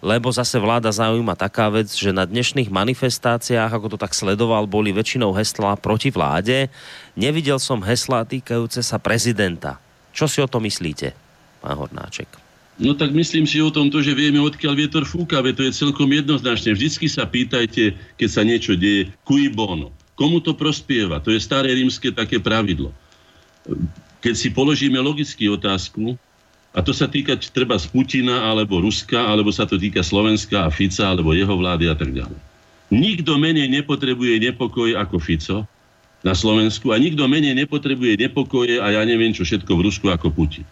lebo zase vláda zaujíma taká vec, že na dnešných manifestáciách, ako to tak sledoval, boli väčšinou heslá proti vláde. Nevidel som heslá týkajúce sa prezidenta. Čo si o to myslíte, pán Hornáček? No tak myslím si o tom to, že vieme, odkiaľ vietor fúka, veď to je celkom jednoznačné. Vždycky sa pýtajte, keď sa niečo deje, cui bono. Komu to prospieva? To je staré rímske také pravidlo. Keď si položíme logicky otázku, a to sa týka treba z Putina, alebo Ruska, alebo sa to týka Slovenska a Fica, alebo jeho vlády a tak ďalej. Nikto menej nepotrebuje nepokoj ako Fico na Slovensku a nikto menej nepotrebuje nepokoje a ja neviem čo všetko v Rusku ako Putin.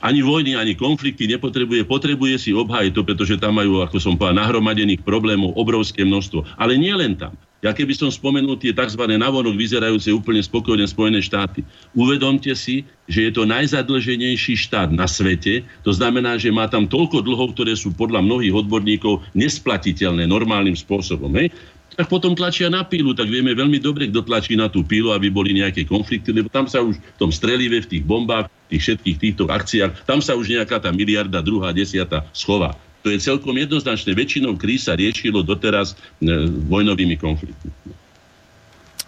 Ani vojny, ani konflikty nepotrebuje, potrebuje si obhájiť to, pretože tam majú, ako som povedal, nahromadených problémov obrovské množstvo. Ale nie len tam. Ja keby som spomenul tie tzv. navonok vyzerajúce úplne spokojne Spojené štáty. Uvedomte si, že je to najzadlženejší štát na svete. To znamená, že má tam toľko dlhov, ktoré sú podľa mnohých odborníkov nesplatiteľné normálnym spôsobom. Hej? tak potom tlačia na pílu, tak vieme veľmi dobre, kto tlačí na tú pílu, aby boli nejaké konflikty, lebo tam sa už v tom strelive, v tých bombách, v tých všetkých týchto akciách, tam sa už nejaká tá miliarda, druhá, desiata schová. To je celkom jednoznačné. Väčšinou kríz sa riešilo doteraz e, vojnovými konfliktmi.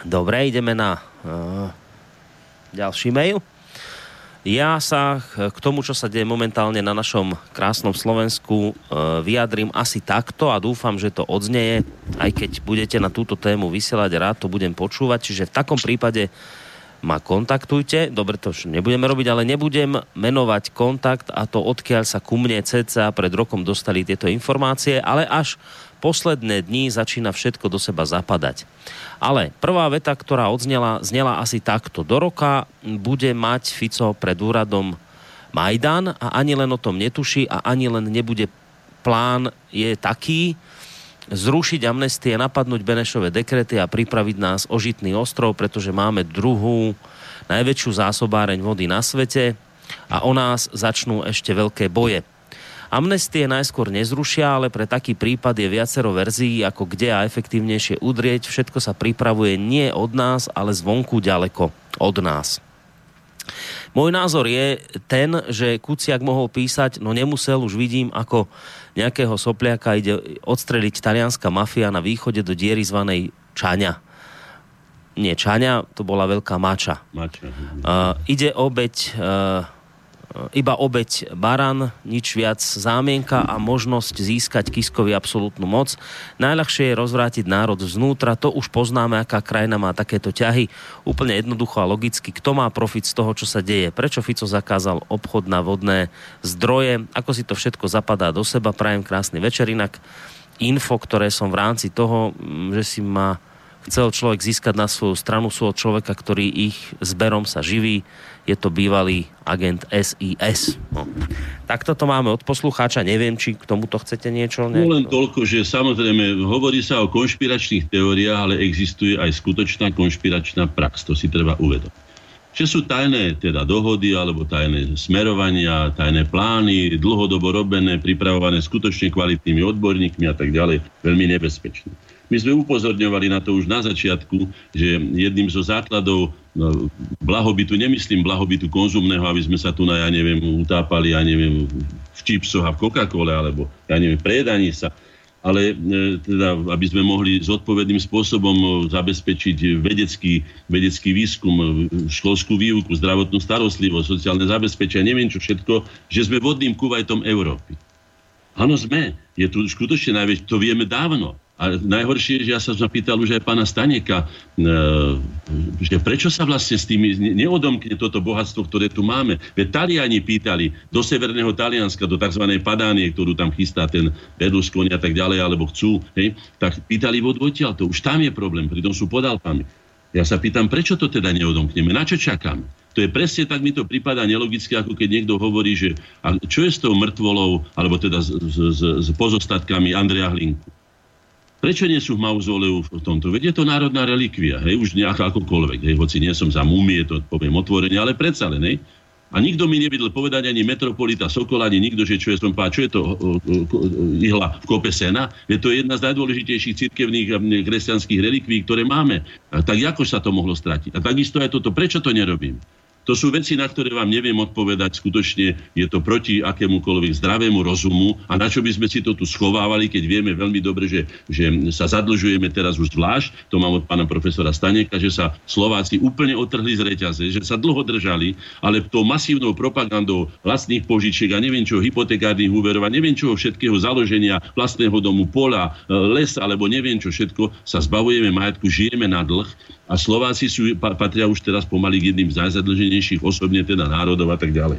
Dobre, ideme na uh, ďalší mail. Ja sa k tomu, čo sa deje momentálne na našom krásnom Slovensku, uh, vyjadrím asi takto a dúfam, že to odznieje, aj keď budete na túto tému vysielať, rád to budem počúvať. Čiže v takom prípade ma kontaktujte. Dobre, to už nebudeme robiť, ale nebudem menovať kontakt a to odkiaľ sa ku mne cca pred rokom dostali tieto informácie, ale až posledné dni začína všetko do seba zapadať. Ale prvá veta, ktorá odznela, znela asi takto. Do roka bude mať Fico pred úradom Majdan a ani len o tom netuší a ani len nebude plán je taký, zrušiť amnestie, napadnúť Benešové dekrety a pripraviť nás o žitný ostrov, pretože máme druhú najväčšiu zásobáreň vody na svete a o nás začnú ešte veľké boje. Amnestie najskôr nezrušia, ale pre taký prípad je viacero verzií, ako kde a efektívnejšie udrieť. Všetko sa pripravuje nie od nás, ale zvonku ďaleko od nás. Môj názor je ten, že Kuciak mohol písať, no nemusel, už vidím, ako nejakého sopliaka ide odstreliť talianská mafia na východe do diery zvanej Čaňa. Nie Čaňa, to bola veľká mača. mača. Uh, ide obeť uh, iba obeď baran, nič viac zámienka a možnosť získať Kiskovi absolútnu moc. Najľahšie je rozvrátiť národ znútra, to už poznáme, aká krajina má takéto ťahy. Úplne jednoducho a logicky, kto má profit z toho, čo sa deje. Prečo Fico zakázal obchod na vodné zdroje, ako si to všetko zapadá do seba. Prajem krásny večer, inak info, ktoré som v rámci toho, mm, že si ma chcel človek získať na svoju stranu, sú od človeka, ktorý ich zberom sa živí je to bývalý agent SIS. No. Tak toto máme od poslucháča, neviem, či k tomuto chcete niečo. Ne... No len toľko, že samozrejme hovorí sa o konšpiračných teóriách, ale existuje aj skutočná konšpiračná prax, to si treba uvedomiť. Že sú tajné teda dohody alebo tajné smerovania, tajné plány, dlhodobo robené, pripravované skutočne kvalitnými odborníkmi a tak ďalej, veľmi nebezpečné. My sme upozorňovali na to už na začiatku, že jedným zo základov no, blahobytu, nemyslím blahobytu konzumného, aby sme sa tu na, ja neviem, utápali, ja neviem, v čipsoch a v Coca-Cole, alebo, ja neviem, prejedaní sa, ale e, teda, aby sme mohli zodpovedným spôsobom zabezpečiť vedecký, vedecký výskum, školskú výuku, zdravotnú starostlivosť, sociálne zabezpečenie, neviem čo všetko, že sme vodným kuvajtom Európy. Áno, sme. Je tu skutočne najväčšie, to vieme dávno. A najhoršie, že ja sa zapýtal už aj pána Staneka, e, že prečo sa vlastne s tými neodomkne toto bohatstvo, ktoré tu máme. Veď Taliani pýtali do severného Talianska, do tzv. Padánie, ktorú tam chystá ten Berlusconi a tak ďalej, alebo chcú, hej, tak pýtali odtiaľ to. Už tam je problém, pritom sú podalpami. Ja sa pýtam, prečo to teda neodomkneme? Na čo čakáme? To je presne tak, mi to prípada nelogické, ako keď niekto hovorí, že a čo je s tou mŕtvolou, alebo teda s, s, s pozostatkami Andrea Hlinku? Prečo nie sú v mauzoleu v tomto? Veď je to národná relikvia, hej, už nejaká akokoľvek, hej, hoci nie som za mumie, to poviem otvorene, ale predsa len, hej. A nikto mi nevedel povedať ani metropolita Sokol, ani nikto, že čo je som pá, čo je to ihla v kope sena. Je to jedna z najdôležitejších cirkevných kresťanských relikví, ktoré máme. A tak ako sa to mohlo stratiť? A takisto aj toto, prečo to nerobím? To sú veci, na ktoré vám neviem odpovedať. Skutočne je to proti akémukoľvek zdravému rozumu. A na čo by sme si to tu schovávali, keď vieme veľmi dobre, že, že sa zadlžujeme teraz už zvlášť, to mám od pána profesora Staneka, že sa Slováci úplne otrhli z reťaze, že sa dlho držali, ale tou masívnou propagandou vlastných požičiek a neviem čo, hypotekárnych úverov a neviem čo všetkého založenia vlastného domu, pola, les alebo neviem čo všetko, sa zbavujeme majetku, žijeme na dlh a Slováci sú, patria už teraz pomaly k jedným z najzadlženejších osobne teda národov a tak ďalej.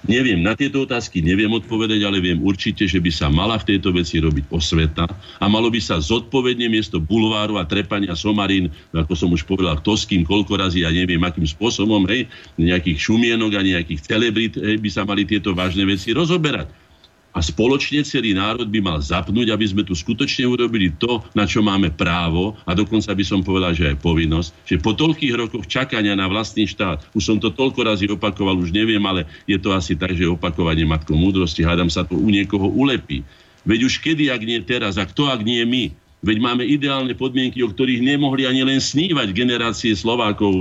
Neviem, na tieto otázky neviem odpovedať, ale viem určite, že by sa mala v tejto veci robiť osveta a malo by sa zodpovedne miesto bulváru a trepania somarín, ako som už povedal, kto s kým, koľko razy, ja neviem, akým spôsobom, hej, nejakých šumienok a nejakých celebrit, hej, by sa mali tieto vážne veci rozoberať a spoločne celý národ by mal zapnúť, aby sme tu skutočne urobili to, na čo máme právo a dokonca by som povedal, že aj povinnosť, že po toľkých rokoch čakania na vlastný štát, už som to toľko razy opakoval, už neviem, ale je to asi tak, že opakovanie matkou múdrosti, hádam sa to u niekoho ulepí. Veď už kedy, ak nie teraz, a kto, ak nie my, Veď máme ideálne podmienky, o ktorých nemohli ani len snívať generácie Slovákov,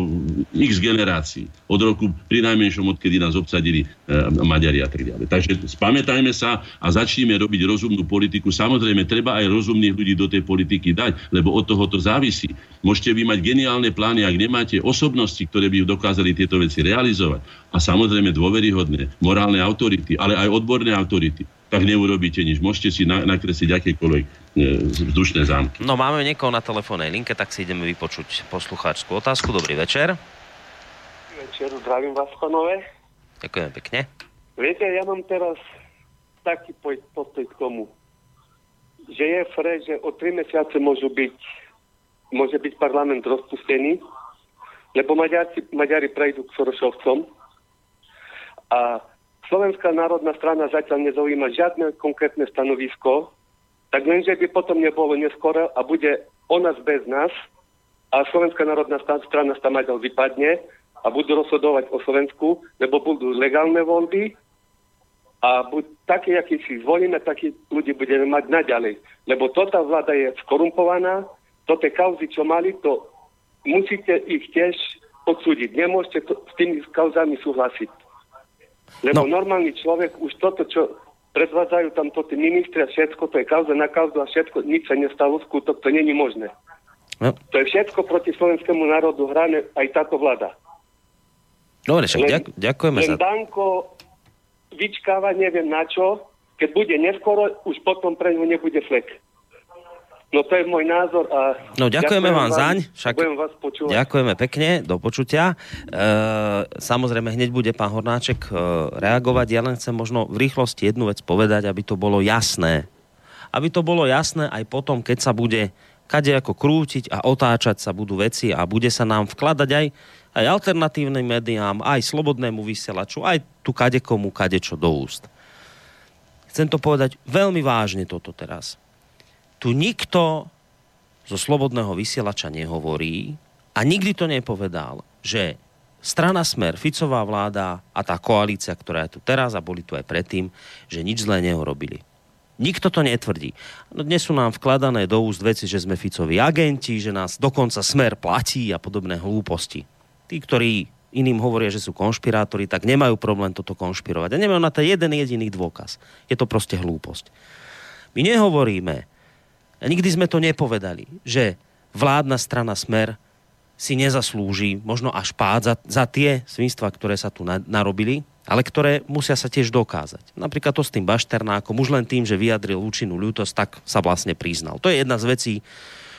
x generácií. Od roku pri najmenšom, odkedy nás obsadili e, Maďari a tak ďalej. Takže spamätajme sa a začneme robiť rozumnú politiku. Samozrejme, treba aj rozumných ľudí do tej politiky dať, lebo od toho to závisí. Môžete vy mať geniálne plány, ak nemáte osobnosti, ktoré by dokázali tieto veci realizovať. A samozrejme dôveryhodné, morálne autority, ale aj odborné autority tak neurobíte nič. Môžete si nakresliť akékoľvek e, vzdušné zámky. No máme niekoho na telefónnej linke, tak si ideme vypočuť poslucháčskú otázku. Dobrý večer. Večer, zdravím vás, panové. Ďakujem pekne. Viete, ja mám teraz taký postoj k tomu, že je fre, že o tri mesiace môžu byť, môže byť parlament rozpustený, lebo Maďari, Maďari prejdú k Sorošovcom a Slovenská národná strana zatiaľ nezaujíma žiadne konkrétne stanovisko, tak lenže by potom nebolo neskoro a bude o nás bez nás a Slovenská národná strana sa tam vypadne a budú rozhodovať o Slovensku, lebo budú legálne voľby a buď také, aký si zvolíme, takí ľudí budeme mať naďalej. Lebo tota vláda je skorumpovaná, toto kauzy, čo mali, to musíte ich tiež odsúdiť. Nemôžete to, s tými kauzami súhlasiť. Lebo no. normálny človek už toto, čo predvádzajú tam to tí ministri a všetko, to je kauza na kauzu a všetko, nič sa nestalo, skutok, to není možné. No. To je všetko proti slovenskému národu hrané aj táto vláda. Dobre, však ďak, ďakujeme len za... Danko vyčkáva neviem na čo, keď bude neskoro, už potom pre ňu nebude flek. No to je môj názor a... No ďakujeme vám zaň. Však budem vás počúvať. Ďakujeme pekne, do počutia. E, samozrejme, hneď bude pán Hornáček e, reagovať. Ja len chcem možno v rýchlosti jednu vec povedať, aby to bolo jasné. Aby to bolo jasné aj potom, keď sa bude kade ako krútiť a otáčať sa budú veci a bude sa nám vkladať aj, aj alternatívnym médiám, aj slobodnému vysielaču, aj tu kadekomu kadečo do úst. Chcem to povedať veľmi vážne toto teraz tu nikto zo slobodného vysielača nehovorí a nikdy to nepovedal, že strana Smer, Ficová vláda a tá koalícia, ktorá je tu teraz a boli tu aj predtým, že nič zlé neurobili. Nikto to netvrdí. No dnes sú nám vkladané do úst veci, že sme Ficovi agenti, že nás dokonca Smer platí a podobné hlúposti. Tí, ktorí iným hovoria, že sú konšpirátori, tak nemajú problém toto konšpirovať. A nemajú na to jeden jediný dôkaz. Je to proste hlúposť. My nehovoríme, nikdy sme to nepovedali, že vládna strana Smer si nezaslúži možno až pád za, za tie svinstva, ktoré sa tu na, narobili ale ktoré musia sa tiež dokázať. Napríklad to s tým Bašternákom, už len tým, že vyjadril účinnú ľútosť, tak sa vlastne priznal. To je jedna z vecí,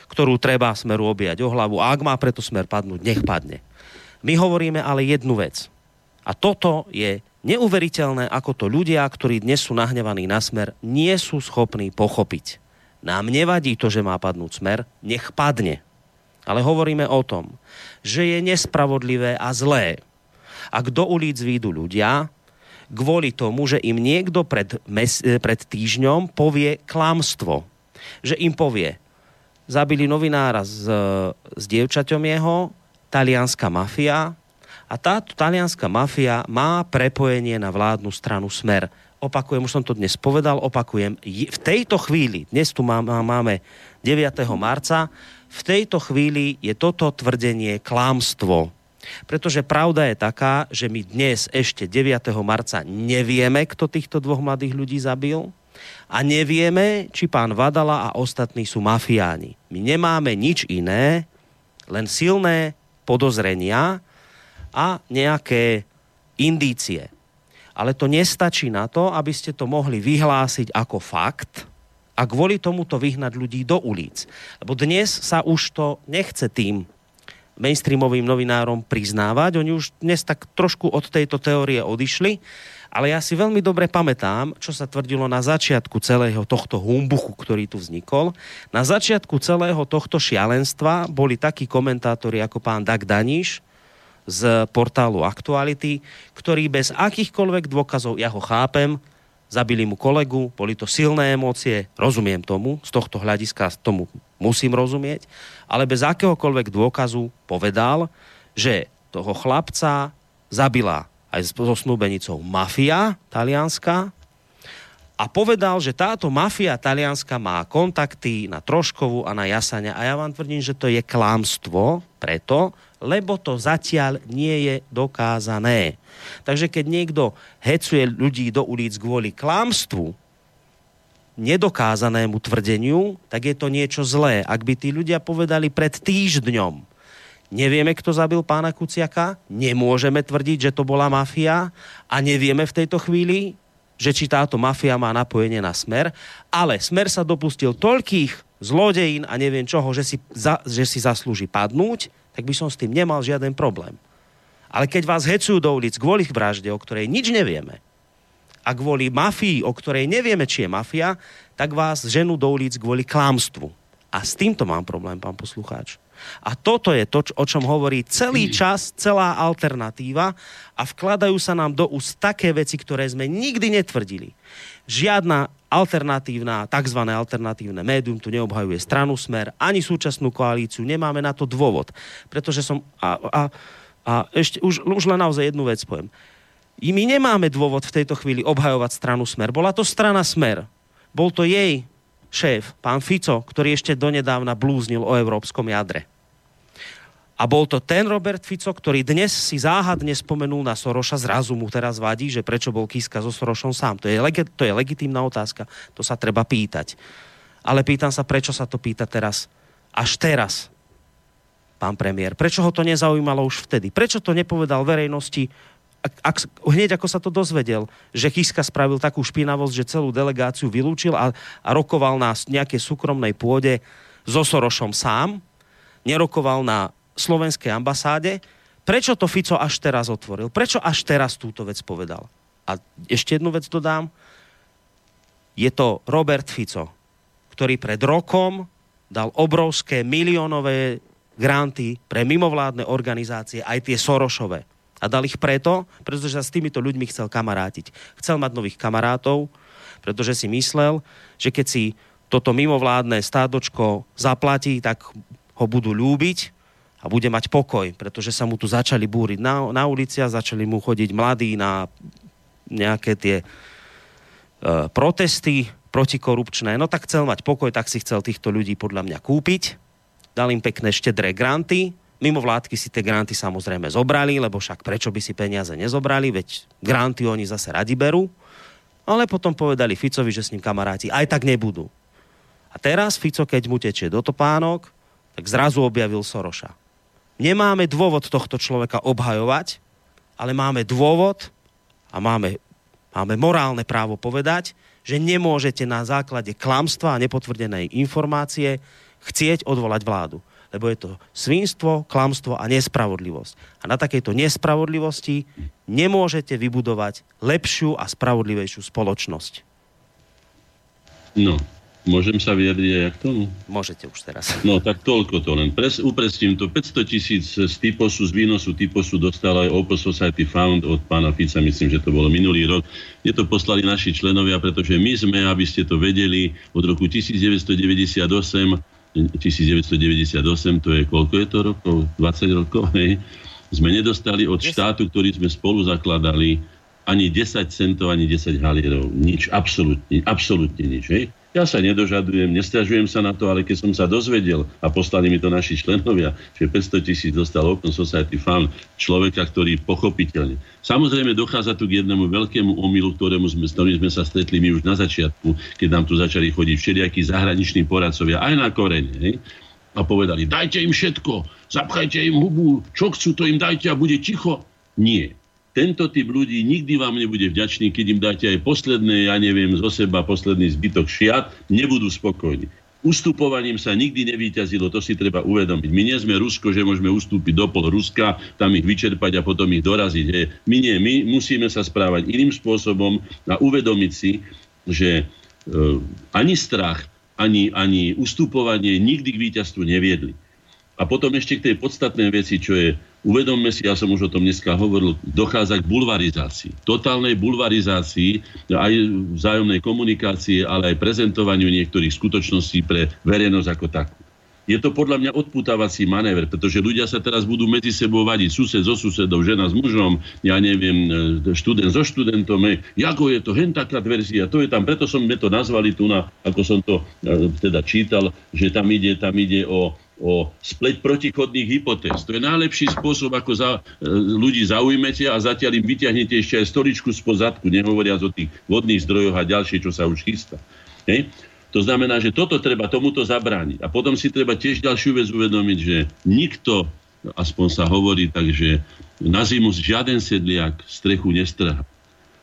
ktorú treba smeru objať o hlavu. A ak má preto smer padnúť, nech padne. My hovoríme ale jednu vec. A toto je neuveriteľné, ako to ľudia, ktorí dnes sú nahnevaní na smer, nie sú schopní pochopiť. Nám nevadí to, že má padnúť smer, nech padne. Ale hovoríme o tom, že je nespravodlivé a zlé, ak do ulic výjdu ľudia, kvôli tomu, že im niekto pred, mes, pred týždňom povie klamstvo. Že im povie, zabili novinára s, s dievčaťom jeho, talianská mafia, a táto talianská mafia má prepojenie na vládnu stranu Smer. Opakujem, už som to dnes povedal, opakujem, v tejto chvíli, dnes tu máme 9. marca, v tejto chvíli je toto tvrdenie klámstvo pretože pravda je taká, že my dnes ešte 9. marca nevieme, kto týchto dvoch mladých ľudí zabil a nevieme, či pán Vadala a ostatní sú mafiáni. My nemáme nič iné, len silné podozrenia a nejaké indície. Ale to nestačí na to, aby ste to mohli vyhlásiť ako fakt a kvôli tomu to vyhnať ľudí do ulic. Lebo dnes sa už to nechce tým mainstreamovým novinárom priznávať. Oni už dnes tak trošku od tejto teórie odišli, ale ja si veľmi dobre pamätám, čo sa tvrdilo na začiatku celého tohto humbuchu, ktorý tu vznikol. Na začiatku celého tohto šialenstva boli takí komentátori ako pán Dag Daniš z portálu Aktuality, ktorý bez akýchkoľvek dôkazov, ja ho chápem, zabili mu kolegu, boli to silné emócie, rozumiem tomu, z tohto hľadiska tomu musím rozumieť, ale bez akéhokoľvek dôkazu povedal, že toho chlapca zabila aj so snúbenicou mafia talianská a povedal, že táto mafia talianska má kontakty na Troškovu a na Jasania a ja vám tvrdím, že to je klámstvo preto, lebo to zatiaľ nie je dokázané. Takže keď niekto hecuje ľudí do ulic kvôli klámstvu, nedokázanému tvrdeniu, tak je to niečo zlé. Ak by tí ľudia povedali pred týždňom, nevieme, kto zabil pána Kuciaka, nemôžeme tvrdiť, že to bola mafia a nevieme v tejto chvíli, že či táto mafia má napojenie na smer, ale smer sa dopustil toľkých zlodejín a neviem čoho, že si, za, že si zaslúži padnúť, tak by som s tým nemal žiaden problém. Ale keď vás hecujú do ulic kvôli vražde, o ktorej nič nevieme, a kvôli mafii, o ktorej nevieme, či je mafia, tak vás ženú do ulic kvôli klámstvu. A s týmto mám problém, pán poslucháč. A toto je to, o čom hovorí celý čas, celá alternatíva a vkladajú sa nám do úst také veci, ktoré sme nikdy netvrdili. Žiadna alternatívna, tzv. alternatívne médium tu neobhajuje stranu Smer, ani súčasnú koalíciu, nemáme na to dôvod. Pretože som... A, a, a ešte už, už len naozaj jednu vec poviem. I my nemáme dôvod v tejto chvíli obhajovať stranu Smer. Bola to strana Smer. Bol to jej šéf, pán Fico, ktorý ešte donedávna blúznil o európskom jadre. A bol to ten Robert Fico, ktorý dnes si záhadne spomenul na Soroša, zrazu mu teraz vadí, že prečo bol Kiska so Sorošom sám. To je, legi- to je legitímna otázka, to sa treba pýtať. Ale pýtam sa, prečo sa to pýta teraz, až teraz, pán premiér. Prečo ho to nezaujímalo už vtedy? Prečo to nepovedal verejnosti ak, ak, hneď ako sa to dozvedel, že Kiska spravil takú špinavosť, že celú delegáciu vylúčil a, a rokoval na nejakej súkromnej pôde so Sorošom sám, nerokoval na slovenskej ambasáde, prečo to Fico až teraz otvoril? Prečo až teraz túto vec povedal? A ešte jednu vec dodám. Je to Robert Fico, ktorý pred rokom dal obrovské miliónové granty pre mimovládne organizácie, aj tie Sorošové a dal ich preto, pretože sa s týmito ľuďmi chcel kamarátiť. Chcel mať nových kamarátov, pretože si myslel, že keď si toto mimovládne stádočko zaplatí, tak ho budú ľúbiť a bude mať pokoj, pretože sa mu tu začali búriť na, na ulici a začali mu chodiť mladí na nejaké tie e, protesty protikorupčné. No tak chcel mať pokoj, tak si chcel týchto ľudí podľa mňa kúpiť. Dal im pekné štedré granty, Mimo vládky si tie granty samozrejme zobrali, lebo však prečo by si peniaze nezobrali, veď granty oni zase radi berú. Ale potom povedali Ficovi, že s ním kamaráti aj tak nebudú. A teraz Fico, keď mu tečie do topánok, tak zrazu objavil Soroša. Nemáme dôvod tohto človeka obhajovať, ale máme dôvod, a máme, máme morálne právo povedať, že nemôžete na základe klamstva a nepotvrdenej informácie chcieť odvolať vládu. Lebo je to svinstvo, klamstvo a nespravodlivosť. A na takejto nespravodlivosti nemôžete vybudovať lepšiu a spravodlivejšiu spoločnosť. No, Môžem sa vyjadriť aj k tomu? Môžete už teraz. No tak toľko to len. Pres, upresním to. 500 tisíc z typosu, z výnosu typosu dostal aj Open Society Fund od pána Fica, myslím, že to bolo minulý rok. Je to poslali naši členovia, pretože my sme, aby ste to vedeli, od roku 1998 1998, to je koľko je to rokov? 20 rokov, hej? Sme nedostali od štátu, ktorý sme spolu zakladali, ani 10 centov, ani 10 halierov. Nič, absolútne, absolútne nič, hej? Ja sa nedožadujem, nestiažujem sa na to, ale keď som sa dozvedel a poslali mi to naši členovia, že 500 tisíc dostal Open Society Fund človeka, ktorý pochopiteľne. Samozrejme dochádza tu k jednému veľkému omylu, ktorému sme, s ktorým sme sa stretli my už na začiatku, keď nám tu začali chodiť všelijakí zahraniční poradcovia, aj na korene. Hej? A povedali, dajte im všetko, zapchajte im hubu, čo chcú, to im dajte a bude ticho. Nie tento typ ľudí nikdy vám nebude vďačný, keď im dáte aj posledné, ja neviem, zo seba posledný zbytok šiat, nebudú spokojní. Ustupovaním sa nikdy nevýťazilo, to si treba uvedomiť. My nie sme Rusko, že môžeme ustúpiť do pol Ruska, tam ich vyčerpať a potom ich doraziť. He. My nie, my musíme sa správať iným spôsobom a uvedomiť si, že e, ani strach, ani, ani ustupovanie nikdy k víťazstvu neviedli. A potom ešte k tej podstatnej veci, čo je, uvedomme si, ja som už o tom dneska hovoril, dochádza k bulvarizácii. Totálnej bulvarizácii aj vzájomnej komunikácie, ale aj prezentovaniu niektorých skutočností pre verejnosť ako takú. Je to podľa mňa odputávací manéver, pretože ľudia sa teraz budú medzi sebou vadiť, sused so susedou, žena s mužom, ja neviem, e, študent so študentom, ako je to, hen verzia, to je tam, preto som to nazvali tu na, ako som to e, teda čítal, že tam ide, tam ide o o spleť protichodných hypotéz. To je najlepší spôsob, ako za, e, ľudí zaujmete a zatiaľ im vyťahnete ešte aj stoličku z pozadku, nehovoriac o tých vodných zdrojoch a ďalšie, čo sa už chystá. Hej? To znamená, že toto treba tomuto zabrániť. A potom si treba tiež ďalšiu vec uvedomiť, že nikto, aspoň sa hovorí tak, že na zimu žiaden sedliak strechu nestrhá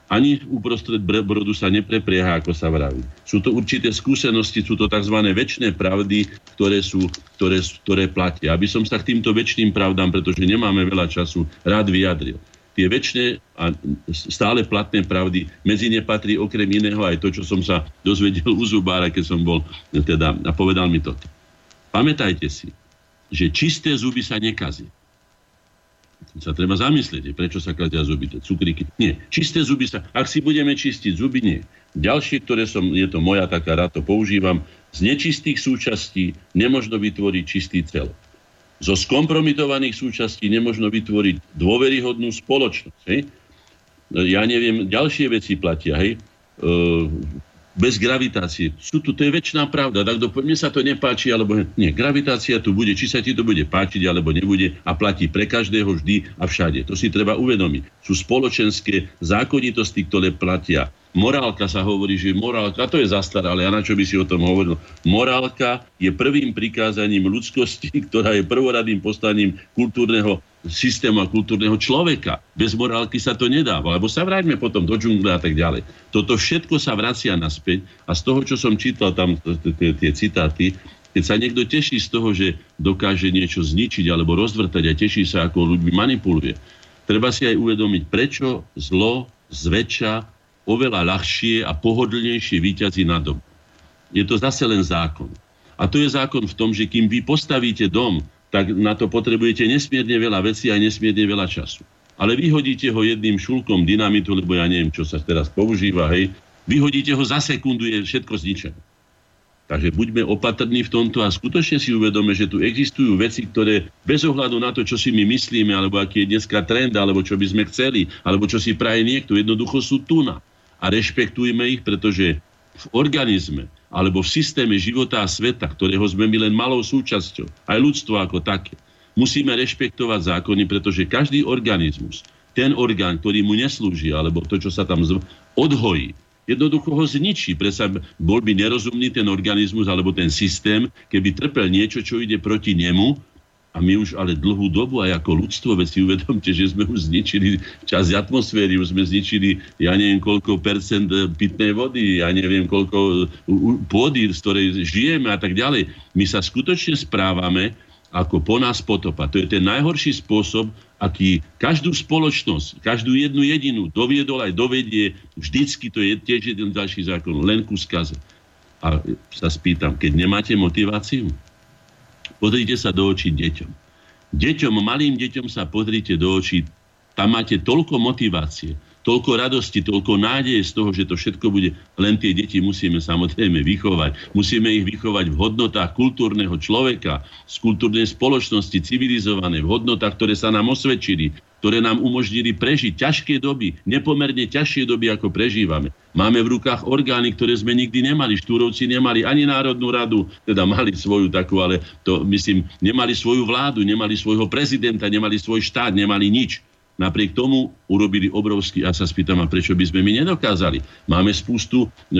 ani uprostred brodu sa nepreprieha, ako sa vraví. Sú to určité skúsenosti, sú to tzv. väčšie pravdy, ktoré, sú, ktoré, ktoré platia. Aby som sa k týmto väčšným pravdám, pretože nemáme veľa času, rád vyjadril. Tie väčšie a stále platné pravdy, medzi ne patrí okrem iného aj to, čo som sa dozvedel u Zubára, keď som bol teda, a povedal mi toto. Pamätajte si, že čisté zuby sa nekazia sa treba zamyslieť, prečo sa kazia zuby, tie cukríky. Nie, čisté zuby sa, ak si budeme čistiť zuby, nie. Ďalšie, ktoré som, je to moja taká, rád to používam, z nečistých súčastí nemožno vytvoriť čistý cel. Zo skompromitovaných súčastí nemožno vytvoriť dôveryhodnú spoločnosť. Hej? Ja neviem, ďalšie veci platia. Hej? E, bez gravitácie. Sú tu, to je väčšiná pravda. Tak do, mne sa to nepáči, alebo nie. Gravitácia tu bude, či sa ti to bude páčiť, alebo nebude a platí pre každého vždy a všade. To si treba uvedomiť. Sú spoločenské zákonitosti, ktoré platia Morálka sa hovorí, že morálka, to je zastaralé, a na čo by si o tom hovoril? Morálka je prvým prikázaním ľudskosti, ktorá je prvoradým postaním kultúrneho systému a kultúrneho človeka. Bez morálky sa to nedáva, lebo sa vráťme potom do džungle a tak ďalej. Toto všetko sa vracia naspäť a z toho, čo som čítal tam tie citáty, keď sa niekto teší z toho, že dokáže niečo zničiť alebo rozvrtať a teší sa, ako ľuďmi manipuluje, treba si aj uvedomiť, prečo zlo zväčša oveľa ľahšie a pohodlnejšie výťazí na dom. Je to zase len zákon. A to je zákon v tom, že kým vy postavíte dom, tak na to potrebujete nesmierne veľa vecí a nesmierne veľa času. Ale vyhodíte ho jedným šulkom dynamitu, lebo ja neviem, čo sa teraz používa, hej, vyhodíte ho za sekundu, je všetko zničené. Takže buďme opatrní v tomto a skutočne si uvedome, že tu existujú veci, ktoré bez ohľadu na to, čo si my myslíme, alebo aký je dneska trend, alebo čo by sme chceli, alebo čo si praje niekto, jednoducho sú tu na a rešpektujme ich, pretože v organizme alebo v systéme života a sveta, ktorého sme my len malou súčasťou, aj ľudstvo ako také, musíme rešpektovať zákony, pretože každý organizmus, ten orgán, ktorý mu neslúži, alebo to, čo sa tam zv... odhojí, jednoducho ho zničí. Presa bol by nerozumný ten organizmus alebo ten systém, keby trpel niečo, čo ide proti nemu a my už ale dlhú dobu aj ako ľudstvo, veď si uvedomte, že sme už zničili časť atmosféry, už sme zničili, ja neviem koľko percent e, pitnej vody, ja neviem koľko pôdy, z ktorej žijeme a tak ďalej. My sa skutočne správame ako po nás potopa. To je ten najhorší spôsob, aký každú spoločnosť, každú jednu jedinu doviedol aj dovedie, vždycky to je tiež jeden ďalší zákon, len ku skaze. A sa spýtam, keď nemáte motiváciu, Pozrite sa do očí deťom. Deťom, malým deťom sa pozrite do očí. Tam máte toľko motivácie, toľko radosti, toľko nádeje z toho, že to všetko bude. Len tie deti musíme samozrejme vychovať. Musíme ich vychovať v hodnotách kultúrneho človeka, z kultúrnej spoločnosti, civilizované, v hodnotách, ktoré sa nám osvedčili, ktoré nám umožnili prežiť ťažké doby, nepomerne ťažšie doby, ako prežívame. Máme v rukách orgány, ktoré sme nikdy nemali. Štúrovci nemali ani Národnú radu, teda mali svoju takú, ale to myslím, nemali svoju vládu, nemali svojho prezidenta, nemali svoj štát, nemali nič. Napriek tomu urobili obrovský, ja sa spýtam, a prečo by sme my nedokázali? Máme spústu e,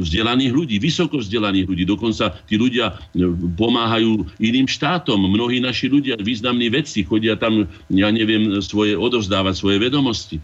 vzdelaných ľudí, vysoko vzdelaných ľudí, dokonca tí ľudia e, pomáhajú iným štátom, mnohí naši ľudia, významní vedci, chodia tam, ja neviem, svoje, odovzdávať svoje vedomosti.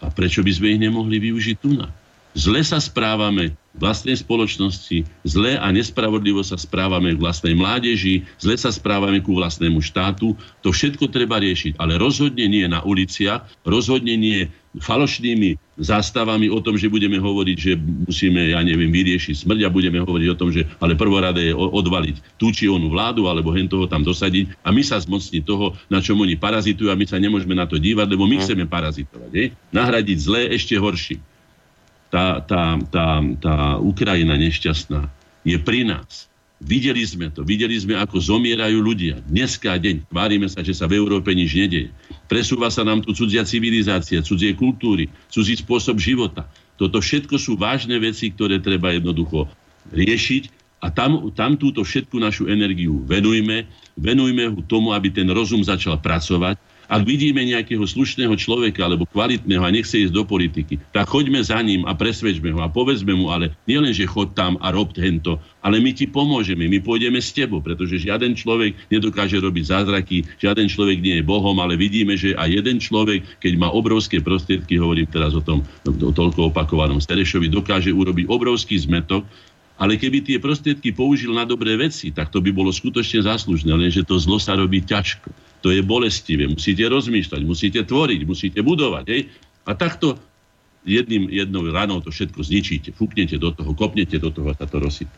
A prečo by sme ich nemohli využiť tu na? Zle sa správame vlastnej spoločnosti, zle a nespravodlivo sa správame k vlastnej mládeži, zle sa správame ku vlastnému štátu. To všetko treba riešiť, ale rozhodne nie na uliciach, rozhodne nie falošnými zástavami o tom, že budeme hovoriť, že musíme, ja neviem, vyriešiť smrť a budeme hovoriť o tom, že ale prvorade je odvaliť tú či onú vládu alebo hen toho tam dosadiť a my sa zmocniť toho, na čom oni parazitujú a my sa nemôžeme na to dívať, lebo my hm. chceme parazitovať. Je? Nahradiť zlé ešte horším tá, tá, tá, tá Ukrajina nešťastná je pri nás. Videli sme to, videli sme, ako zomierajú ľudia. Dneska deň tvárime sa, že sa v Európe nič nedeje. Presúva sa nám tu cudzia civilizácia, cudzie kultúry, cudzí spôsob života. Toto všetko sú vážne veci, ktoré treba jednoducho riešiť a tam, tam túto všetku našu energiu venujme, venujme tomu, aby ten rozum začal pracovať, ak vidíme nejakého slušného človeka alebo kvalitného a nechce ísť do politiky, tak choďme za ním a presvedčme ho a povedzme mu, ale nielen, že chod tam a rob hento, ale my ti pomôžeme, my pôjdeme s tebou, pretože žiaden človek nedokáže robiť zázraky, žiaden človek nie je Bohom, ale vidíme, že aj jeden človek, keď má obrovské prostriedky, hovorím teraz o tom o toľko opakovanom Sterešovi, dokáže urobiť obrovský zmetok, ale keby tie prostriedky použil na dobré veci, tak to by bolo skutočne záslužné, lenže to zlo sa robí ťažko to je bolestivé. Musíte rozmýšľať, musíte tvoriť, musíte budovať. Hej? A takto jedným, jednou ranou to všetko zničíte. Fúknete do toho, kopnete do toho a sa to rozsype.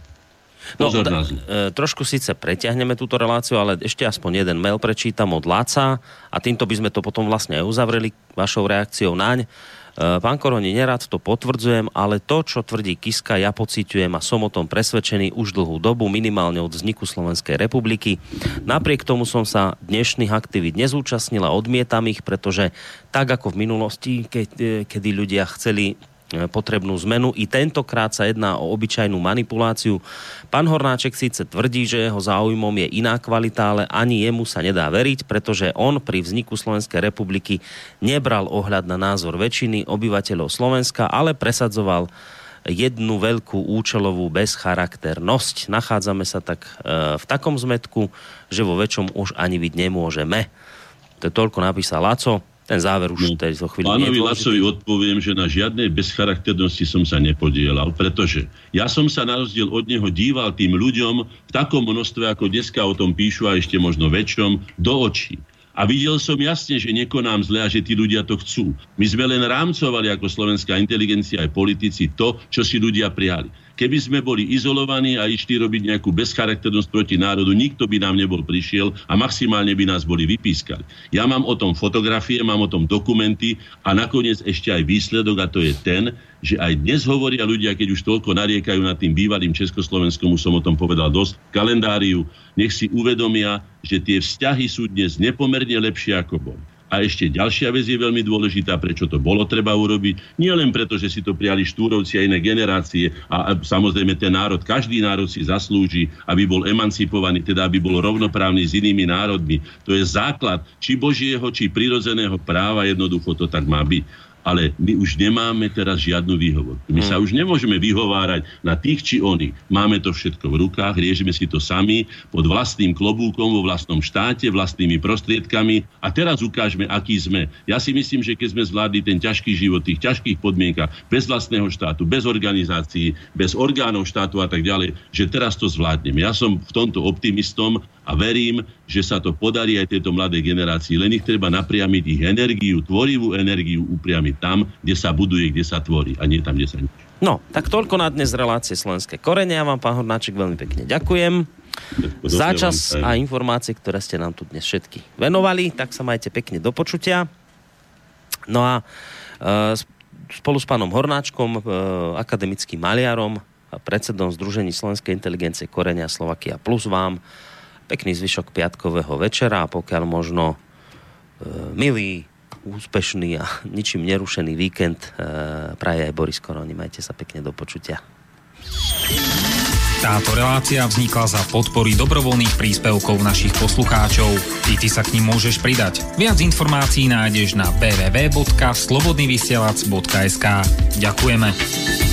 No, d- e, trošku síce preťahneme túto reláciu, ale ešte aspoň jeden mail prečítam od Láca a týmto by sme to potom vlastne aj uzavreli vašou reakciou naň. Eh, pán Koroni, nerad to potvrdzujem, ale to, čo tvrdí Kiska, ja pociťujem a som o tom presvedčený už dlhú dobu, minimálne od vzniku Slovenskej republiky. Napriek tomu som sa dnešných aktivít nezúčastnila, odmietam ich, pretože tak ako v minulosti, keď, eh, kedy ľudia chceli potrebnú zmenu. I tentokrát sa jedná o obyčajnú manipuláciu. Pán Hornáček síce tvrdí, že jeho záujmom je iná kvalita, ale ani jemu sa nedá veriť, pretože on pri vzniku Slovenskej republiky nebral ohľad na názor väčšiny obyvateľov Slovenska, ale presadzoval jednu veľkú účelovú bezcharakternosť. Nachádzame sa tak e, v takom zmetku, že vo väčšom už ani byť nemôžeme. To je toľko napísal Laco ten záver už no, tej zo chvíli Pánovi Lacovi odpoviem, že na žiadnej bezcharakternosti som sa nepodielal, pretože ja som sa na rozdiel od neho díval tým ľuďom v takom množstve, ako dneska o tom píšu a ešte možno väčšom, do očí. A videl som jasne, že nekonám zle a že tí ľudia to chcú. My sme len rámcovali ako slovenská inteligencia aj politici to, čo si ľudia prijali. Keby sme boli izolovaní a išli robiť nejakú bezcharakternosť proti národu, nikto by nám nebol prišiel a maximálne by nás boli vypískali. Ja mám o tom fotografie, mám o tom dokumenty a nakoniec ešte aj výsledok a to je ten, že aj dnes hovoria ľudia, keď už toľko nariekajú nad tým bývalým Československom, už som o tom povedal dosť, kalendáriu, nech si uvedomia, že tie vzťahy sú dnes nepomerne lepšie ako boli. A ešte ďalšia vec je veľmi dôležitá, prečo to bolo treba urobiť. Nie len preto, že si to prijali štúrovci a iné generácie a, samozrejme ten národ, každý národ si zaslúži, aby bol emancipovaný, teda aby bol rovnoprávny s inými národmi. To je základ či božieho, či prirodzeného práva, jednoducho to tak má byť. Ale my už nemáme teraz žiadnu výhovorku. My sa už nemôžeme vyhovárať na tých či oných. Máme to všetko v rukách, riešime si to sami pod vlastným klobúkom vo vlastnom štáte, vlastnými prostriedkami a teraz ukážeme, aký sme. Ja si myslím, že keď sme zvládli ten ťažký život, tých ťažkých podmienkach, bez vlastného štátu, bez organizácií, bez orgánov štátu a tak ďalej, že teraz to zvládneme. Ja som v tomto optimistom a verím, že sa to podarí aj tejto mladej generácii. Len ich treba napriamiť ich energiu, tvorivú energiu upriamiť tam, kde sa buduje, kde sa tvorí a nie tam, kde sa nič. No, tak toľko na dnes relácie Slovenské korene. Ja vám, pán Hornáček, veľmi pekne ďakujem za čas a informácie, ktoré ste nám tu dnes všetky venovali. Tak sa majte pekne do počutia. No a e, spolu s pánom Hornáčkom, e, akademickým maliarom a predsedom Združení Slovenskej inteligencie Korenia Slovakia Plus vám pekný zvyšok piatkového večera a pokiaľ možno e, milý, úspešný a ničím nerušený víkend e, praje aj Boris Koroni. Majte sa pekne do počutia. Táto relácia vznikla za podpory dobrovoľných príspevkov našich poslucháčov. I ty sa k ním môžeš pridať. Viac informácií nájdeš na www.slobodnyvysielac.sk Ďakujeme.